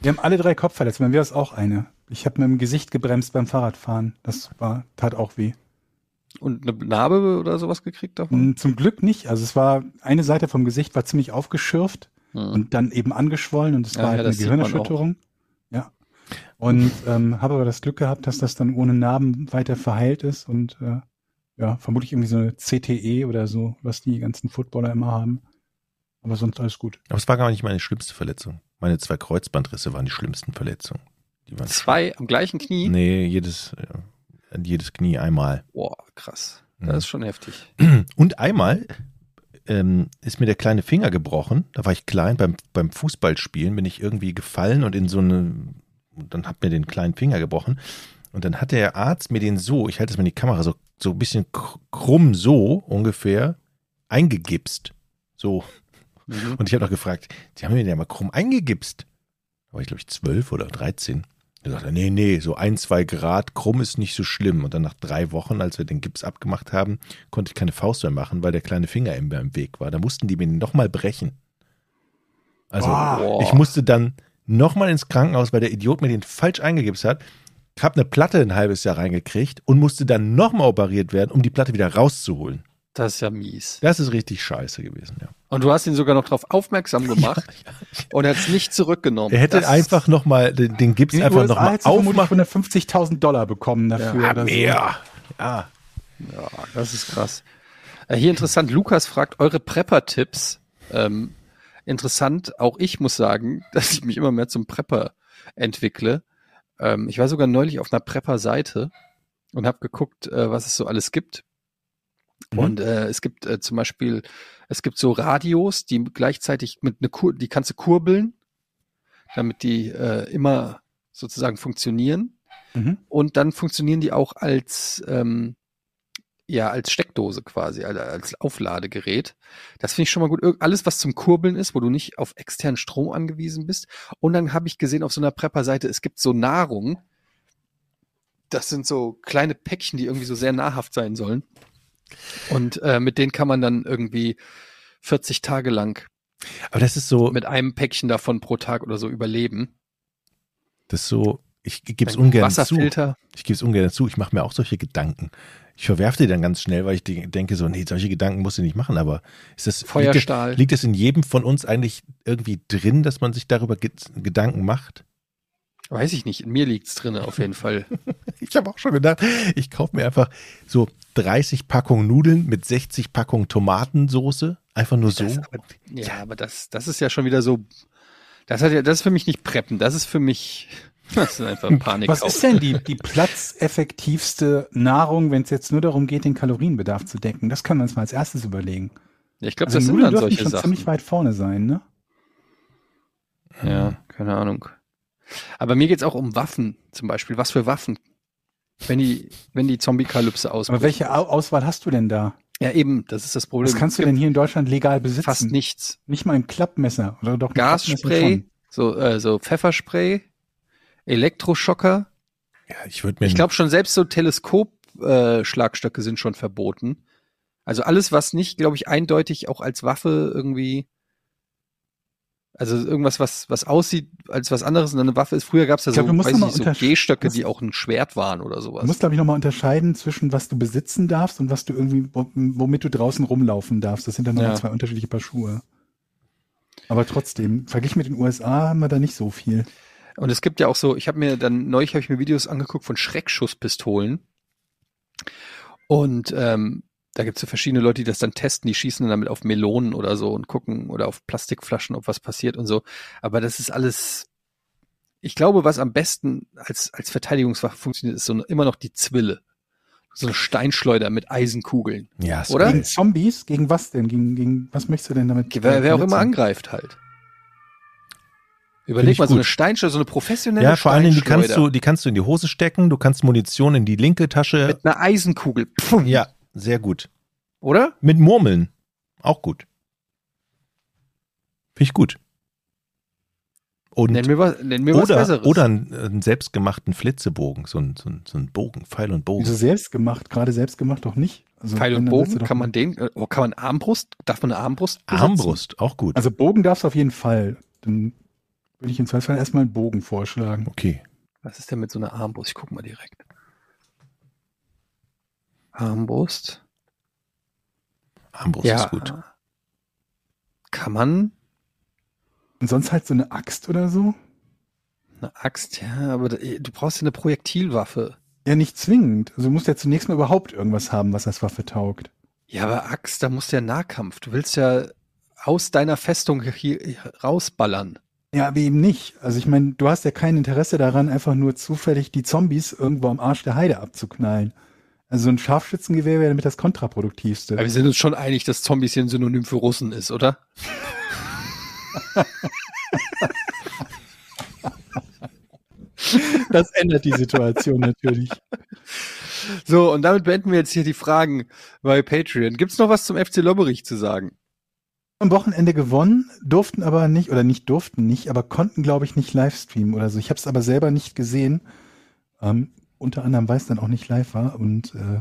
S3: Wir haben alle drei Kopfverletzungen. Bei mir ist auch eine. Ich habe mit dem Gesicht gebremst beim Fahrradfahren. Das war, tat auch weh.
S2: Und eine Narbe oder sowas gekriegt davon?
S3: Zum Glück nicht. Also es war, eine Seite vom Gesicht war ziemlich aufgeschürft
S2: Hm.
S3: und dann eben angeschwollen und es
S2: Ja,
S3: war
S2: ja,
S3: halt
S2: das
S3: eine. Gehirnerschütterung. Ja. Und ähm, habe aber das Glück gehabt, dass das dann ohne Narben weiter verheilt ist und äh, ja, vermutlich irgendwie so eine CTE oder so, was die ganzen Footballer immer haben. Aber sonst alles gut.
S1: Aber es war gar nicht meine schlimmste Verletzung. Meine zwei Kreuzbandrisse waren die schlimmsten Verletzungen. Die waren
S2: Zwei am gleichen Knie?
S1: Nee, jedes, äh, jedes Knie einmal.
S2: Boah, krass.
S1: Mhm.
S2: Das ist schon heftig.
S1: Und einmal ähm, ist mir der kleine Finger gebrochen. Da war ich klein beim, beim Fußballspielen, bin ich irgendwie gefallen und in so eine, dann hat mir den kleinen Finger gebrochen. Und dann hat der Arzt mir den so, ich halte es mal in die Kamera, so, so ein bisschen kr- krumm so ungefähr eingegipst. So.
S2: Mhm.
S1: Und ich habe noch gefragt, die haben mir den ja mal krumm eingegipst. Da war ich, glaube ich, zwölf oder dreizehn. Da sagte er, nee, nee, so ein, zwei Grad krumm ist nicht so schlimm. Und dann nach drei Wochen, als wir den Gips abgemacht haben, konnte ich keine Faust mehr machen, weil der kleine Finger immer im Weg war. Da mussten die mir nochmal brechen. Also
S2: Boah.
S1: ich musste dann nochmal ins Krankenhaus, weil der Idiot mir den falsch eingegipst hat. Hab eine Platte ein halbes Jahr reingekriegt und musste dann nochmal operiert werden, um die Platte wieder rauszuholen.
S2: Das ist ja mies.
S1: Das ist richtig scheiße gewesen, ja.
S2: Und du hast ihn sogar noch darauf aufmerksam gemacht und er hat es nicht zurückgenommen.
S1: Er hätte
S2: Das-
S1: einfach nochmal den, den Gips einfach
S3: USA du vermutlich
S1: aufmachen.
S3: 150.000 Dollar bekommen dafür.
S2: Ja,
S3: oder so.
S1: Ja, ja.
S2: Ja, das ist krass. Äh, hier interessant, Lukas fragt eure Prepper-Tipps. Ähm, interessant, auch ich muss sagen, dass ich mich immer mehr zum Prepper entwickle. Ähm, ich war sogar neulich auf einer Prepper-Seite und habe geguckt, äh, was es so alles gibt.
S1: Mhm.
S2: Und äh, es gibt äh, zum Beispiel, es gibt so Radios, die gleichzeitig mit eine Kur, die kannst du kurbeln, damit die äh, immer sozusagen funktionieren.
S3: Mhm.
S2: Und dann funktionieren die auch als, ähm, ja, als Steckdose quasi, also als Aufladegerät. Das finde ich schon mal gut. Alles, was zum Kurbeln ist, wo du nicht auf externen Strom angewiesen bist. Und dann habe ich gesehen auf so einer Prepper-Seite, es gibt so Nahrung. Das sind so kleine Päckchen, die irgendwie so sehr nahrhaft sein sollen. Und äh, mit denen kann man dann irgendwie 40 Tage lang
S1: Aber das ist so,
S2: mit einem Päckchen davon pro Tag oder so überleben.
S1: das ist so, ich gebe es ungern zu.
S2: Wasserfilter.
S1: Ich gebe es ungern zu. Ich mache mir auch solche Gedanken. Ich verwerfe die dann ganz schnell, weil ich de- denke so, nee, solche Gedanken musst du nicht machen. Aber ist das,
S2: Feuerstahl.
S1: Liegt, es- liegt es in jedem von uns eigentlich irgendwie drin, dass man sich darüber ge Gedanken macht?
S2: Weiß ich nicht, in mir liegt's drinne auf jeden Fall.
S1: Ich habe auch schon gedacht, ich kaufe mir einfach so 30 Packungen Nudeln mit 60 Packungen Tomatensoße. Einfach nur so.
S2: Das, aber, ja, aber das, das ist ja schon wieder so. Das hat ja, das ist für mich nicht preppen. Das ist für mich, das ist einfach Panik.
S3: Was ist denn die, die platzeffektivste Nahrung, wenn es jetzt nur darum geht, den Kalorienbedarf zu decken? Das können wir uns mal als erstes überlegen.
S2: Ja, ich glaube,
S3: Also
S2: das sind
S3: Nudeln
S2: dann
S3: dürfen
S2: solche
S3: schon
S2: Sachen.
S3: ziemlich weit vorne sein, ne?
S2: Ja, keine Ahnung. Aber mir geht's auch um Waffen, zum Beispiel. Was für Waffen? Wenn die, wenn die Zombie-Kalypse ausbricht.
S3: Aber welche Au Auswahl hast du denn da?
S2: Ja, eben, das ist das Problem.
S3: Was kannst du denn hier in Deutschland legal besitzen?
S2: Fast nichts.
S3: Nicht mal ein Klappmesser oder doch ein
S2: Gasspray, so, äh, so Pfefferspray, Elektroschocker.
S1: Ja, ich würde mir
S2: Ich glaube schon selbst so Teleskop-Schlagstöcke äh, sind schon verboten. Also alles, was nicht, glaube ich, eindeutig auch als Waffe irgendwie, also irgendwas, was was aussieht als was anderes und dann eine Waffe ist. Früher gab es ja
S3: Ich glaub,
S2: so,
S3: du
S2: weiß ich so Gehstöcke, die auch ein Schwert waren oder
S3: Du
S2: sowas.
S3: musst, glaube ich, nochmal unterscheiden zwischen was du besitzen darfst und was du irgendwie, wo- womit du draußen rumlaufen darfst. Das sind dann nochmal
S2: Ja.
S3: zwei unterschiedliche Paar Schuhe. Aber trotzdem, verglichen mit den USA haben wir da nicht so viel.
S2: Und es gibt ja auch so, ich habe mir dann neulich habe ich mir Videos angeguckt von Schreckschusspistolen. Und ähm, da gibt's so verschiedene Leute, die das dann testen, die schießen dann damit auf Melonen oder so und gucken oder auf Plastikflaschen, ob was passiert und so. Aber das ist alles, ich glaube, was am besten als, als Verteidigungswaffe funktioniert, ist so eine, immer noch die Zwille. So eine Steinschleuder mit Eisenkugeln.
S1: Ja, ist
S2: Oder?
S3: Gegen Zombies? Gegen was denn? Gegen, gegen was möchtest du denn damit?
S2: Wer, wer auch immer angreift halt. Überleg mal, so eine Steinschleuder, so eine professionelle
S1: Ja, vor allen Dingen, die kannst du, die kannst du in die Hose stecken, du kannst Munition in die linke Tasche.
S2: mit einer Eisenkugel. Pfum.
S1: Ja, sehr gut.
S2: Oder?
S1: Mit Murmeln. Auch gut. Finde ich gut. Und
S2: Nenn mir was, nenn mir was
S1: oder,
S2: Besseres.
S1: oder einen, einen selbstgemachten Flitzebogen, so ein, so, ein, so ein Bogen, Pfeil und Bogen.
S3: Wieso selbst gemacht? Gerade selbst gemacht doch nicht. Also,
S2: Pfeil und Bogen, kann man den, äh, oh, kann man Armbrust, darf man eine Armbrust besetzen?
S1: Armbrust, auch gut.
S3: Also Bogen darfst du auf jeden Fall. Dann würde ich im Zweifelsfall erstmal einen Bogen vorschlagen.
S1: okay.
S2: Was ist denn mit so einer Armbrust? Ich guck mal direkt. Armbrust.
S1: Armbrust
S2: ja.
S1: ist gut.
S2: Kann man
S3: Und sonst halt so eine Axt oder so?
S2: eine Axt, ja, aber du brauchst ja eine Projektilwaffe.
S3: Ja, nicht zwingend. Also du musst ja zunächst mal überhaupt irgendwas haben, was als Waffe taugt.
S2: Ja, aber Axt, da musst du ja Nahkampf. Du willst ja aus deiner Festung hier rausballern.
S3: Ja, aber eben nicht. Also ich meine, du hast ja kein Interesse daran, einfach nur zufällig die Zombies irgendwo am Arsch der Heide abzuknallen. Also so ein Scharfschützengewehr wäre damit das kontraproduktivste.
S2: Aber wir sind uns schon einig, dass Zombies hier ein Synonym für Russen ist, oder?
S3: Das ändert die Situation natürlich.
S2: So, und damit beenden wir jetzt hier die Fragen bei Patreon. Gibt's noch was zum FC Lobberich zu sagen?
S3: Am Wochenende gewonnen, durften aber nicht, oder nicht durften nicht, aber konnten, glaube ich, nicht livestreamen oder so. Ich habe es aber selber nicht gesehen. Ähm, unter anderem, weil es dann auch nicht live war. Und äh,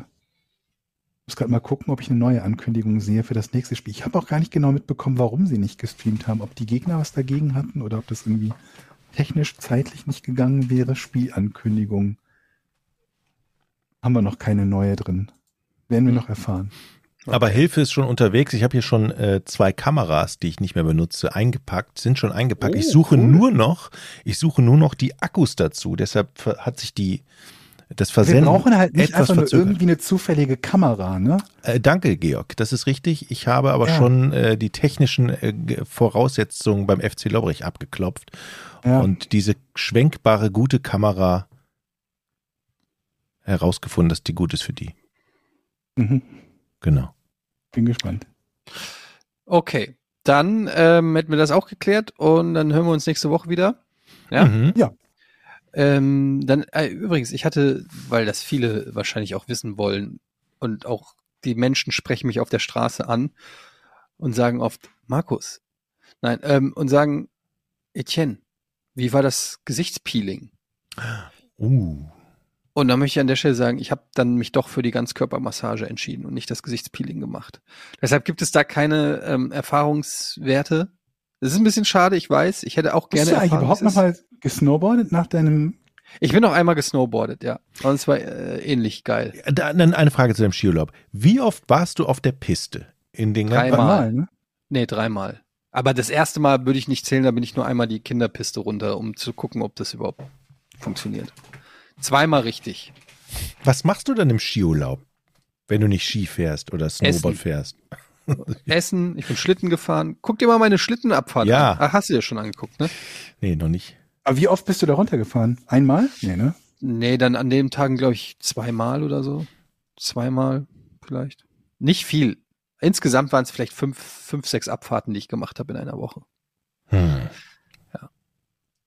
S3: muss gerade mal gucken, ob ich eine neue Ankündigung sehe für das nächste Spiel. Ich habe auch gar nicht genau mitbekommen, warum sie nicht gestreamt haben. Ob die Gegner was dagegen hatten oder ob das irgendwie technisch zeitlich nicht gegangen wäre. Spielankündigung. Haben wir noch keine neue drin. Werden wir noch erfahren.
S1: Aber Hilfe ist schon unterwegs. Ich habe hier schon äh, zwei Kameras, die ich nicht mehr benutze, eingepackt, sind schon eingepackt.
S2: Oh,
S1: ich suche
S2: cool.
S1: nur noch, ich suche nur noch die Akkus dazu. Deshalb hat sich die das
S3: Wir
S1: Versenden
S3: brauchen halt nicht
S1: etwas
S3: einfach nur irgendwie eine zufällige Kamera, ne?
S1: Äh, danke, Georg. Das ist richtig. Ich habe aber
S3: Ja.
S1: schon äh, die technischen äh, Ge- Voraussetzungen beim FC Lobbrich abgeklopft.
S3: Ja.
S1: Und diese schwenkbare, gute Kamera herausgefunden, dass die gut ist für die.
S3: Mhm.
S1: Genau.
S3: Bin gespannt.
S2: Okay, dann ähm, hätten wir das auch geklärt und dann hören wir uns nächste Woche wieder. Ja.
S1: Mhm.
S2: Ähm, dann äh, übrigens, ich hatte, weil das viele wahrscheinlich auch wissen wollen und auch die Menschen sprechen mich auf der Straße an und sagen oft Markus, nein, ähm, und sagen Etienne, wie war das Gesichtspeeling?
S1: Uh.
S2: Und da möchte ich an der Stelle sagen, ich habe dann mich doch für die Ganzkörpermassage entschieden und nicht das Gesichtspeeling gemacht. Deshalb gibt es da keine ähm, Erfahrungswerte. Das ist ein bisschen schade, ich weiß. Ich hätte auch
S3: Bist
S2: gerne
S3: du eigentlich
S2: erfahren,
S3: überhaupt
S2: wie es
S3: noch
S2: ist.
S3: mal gesnowboardet nach deinem
S2: Ich bin noch einmal gesnowboardet, ja. Und es war äh, ähnlich geil.
S1: Da, dann eine Frage zu deinem Skiurlaub. Wie oft warst du auf der Piste? In den ganzen-
S2: Dreimal.
S3: Mal, ne?
S2: Nee, dreimal. Aber das erste Mal würde ich nicht zählen, da bin ich nur einmal die Kinderpiste runter, um zu gucken, ob das überhaupt funktioniert. Zweimal richtig.
S1: Was machst du dann im Skiurlaub, wenn du nicht Ski fährst oder Snowboard
S2: Essen.
S1: fährst?
S2: Essen, ich bin Schlitten gefahren. Guck dir mal meine Schlittenabfahrt
S1: Ja.
S2: an. Ach, hast du dir schon angeguckt, ne?
S1: Nee, noch nicht.
S3: Aber wie oft bist du da runtergefahren? Einmal? Nee, ne?
S2: Nee, dann an den Tagen, glaube ich, zweimal oder so. Zweimal vielleicht. Nicht viel. Insgesamt waren es vielleicht fünf, fünf, sechs Abfahrten, die ich gemacht habe in einer Woche.
S1: Hm.
S2: Ja.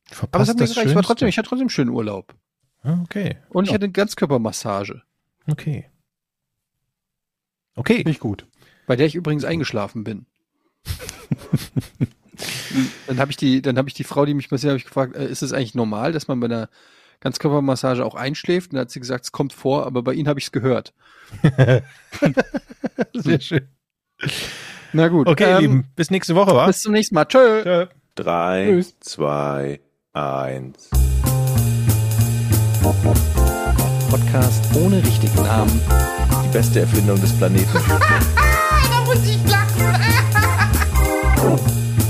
S1: Verpasst
S2: Aber es hat mir
S1: das
S2: gereicht. Ich war trotzdem, ich hatte trotzdem schönen Urlaub.
S1: Ah, Okay,
S2: Und ich
S1: Ja.
S2: hatte eine Ganzkörpermassage,
S1: okay. Okay,
S3: Nicht gut.
S2: Bei der ich übrigens eingeschlafen bin. dann habe ich die, dann habe ich die Frau, die mich massiert, habe ich gefragt, äh, ist es eigentlich normal, dass man bei einer Ganzkörpermassage auch einschläft? Und dann hat sie gesagt, es kommt vor, aber bei Ihnen habe ich es gehört.
S1: sehr schön.
S2: Na gut.
S1: Okay, ihr
S2: ähm,
S1: Lieben, bis nächste Woche, wa?
S2: Bis zum nächsten Mal. Tschö.
S1: Tschö.
S4: Drei,
S3: Tschüss.
S4: zwei, eins.
S2: Podcast ohne richtigen Namen.
S1: Die beste Erfindung des Planeten.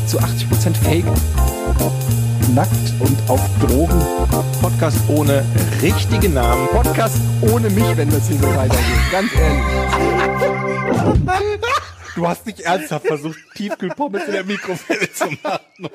S2: Zu 80% Fake.
S3: nackt und auf Drogen.
S1: Podcast ohne richtigen Namen.
S2: Podcast ohne mich, wenn das hier so weitergeht. Ganz ehrlich.
S1: Du hast nicht ernsthaft versucht, Tiefkühlpommes in der Mikrowelle zu machen.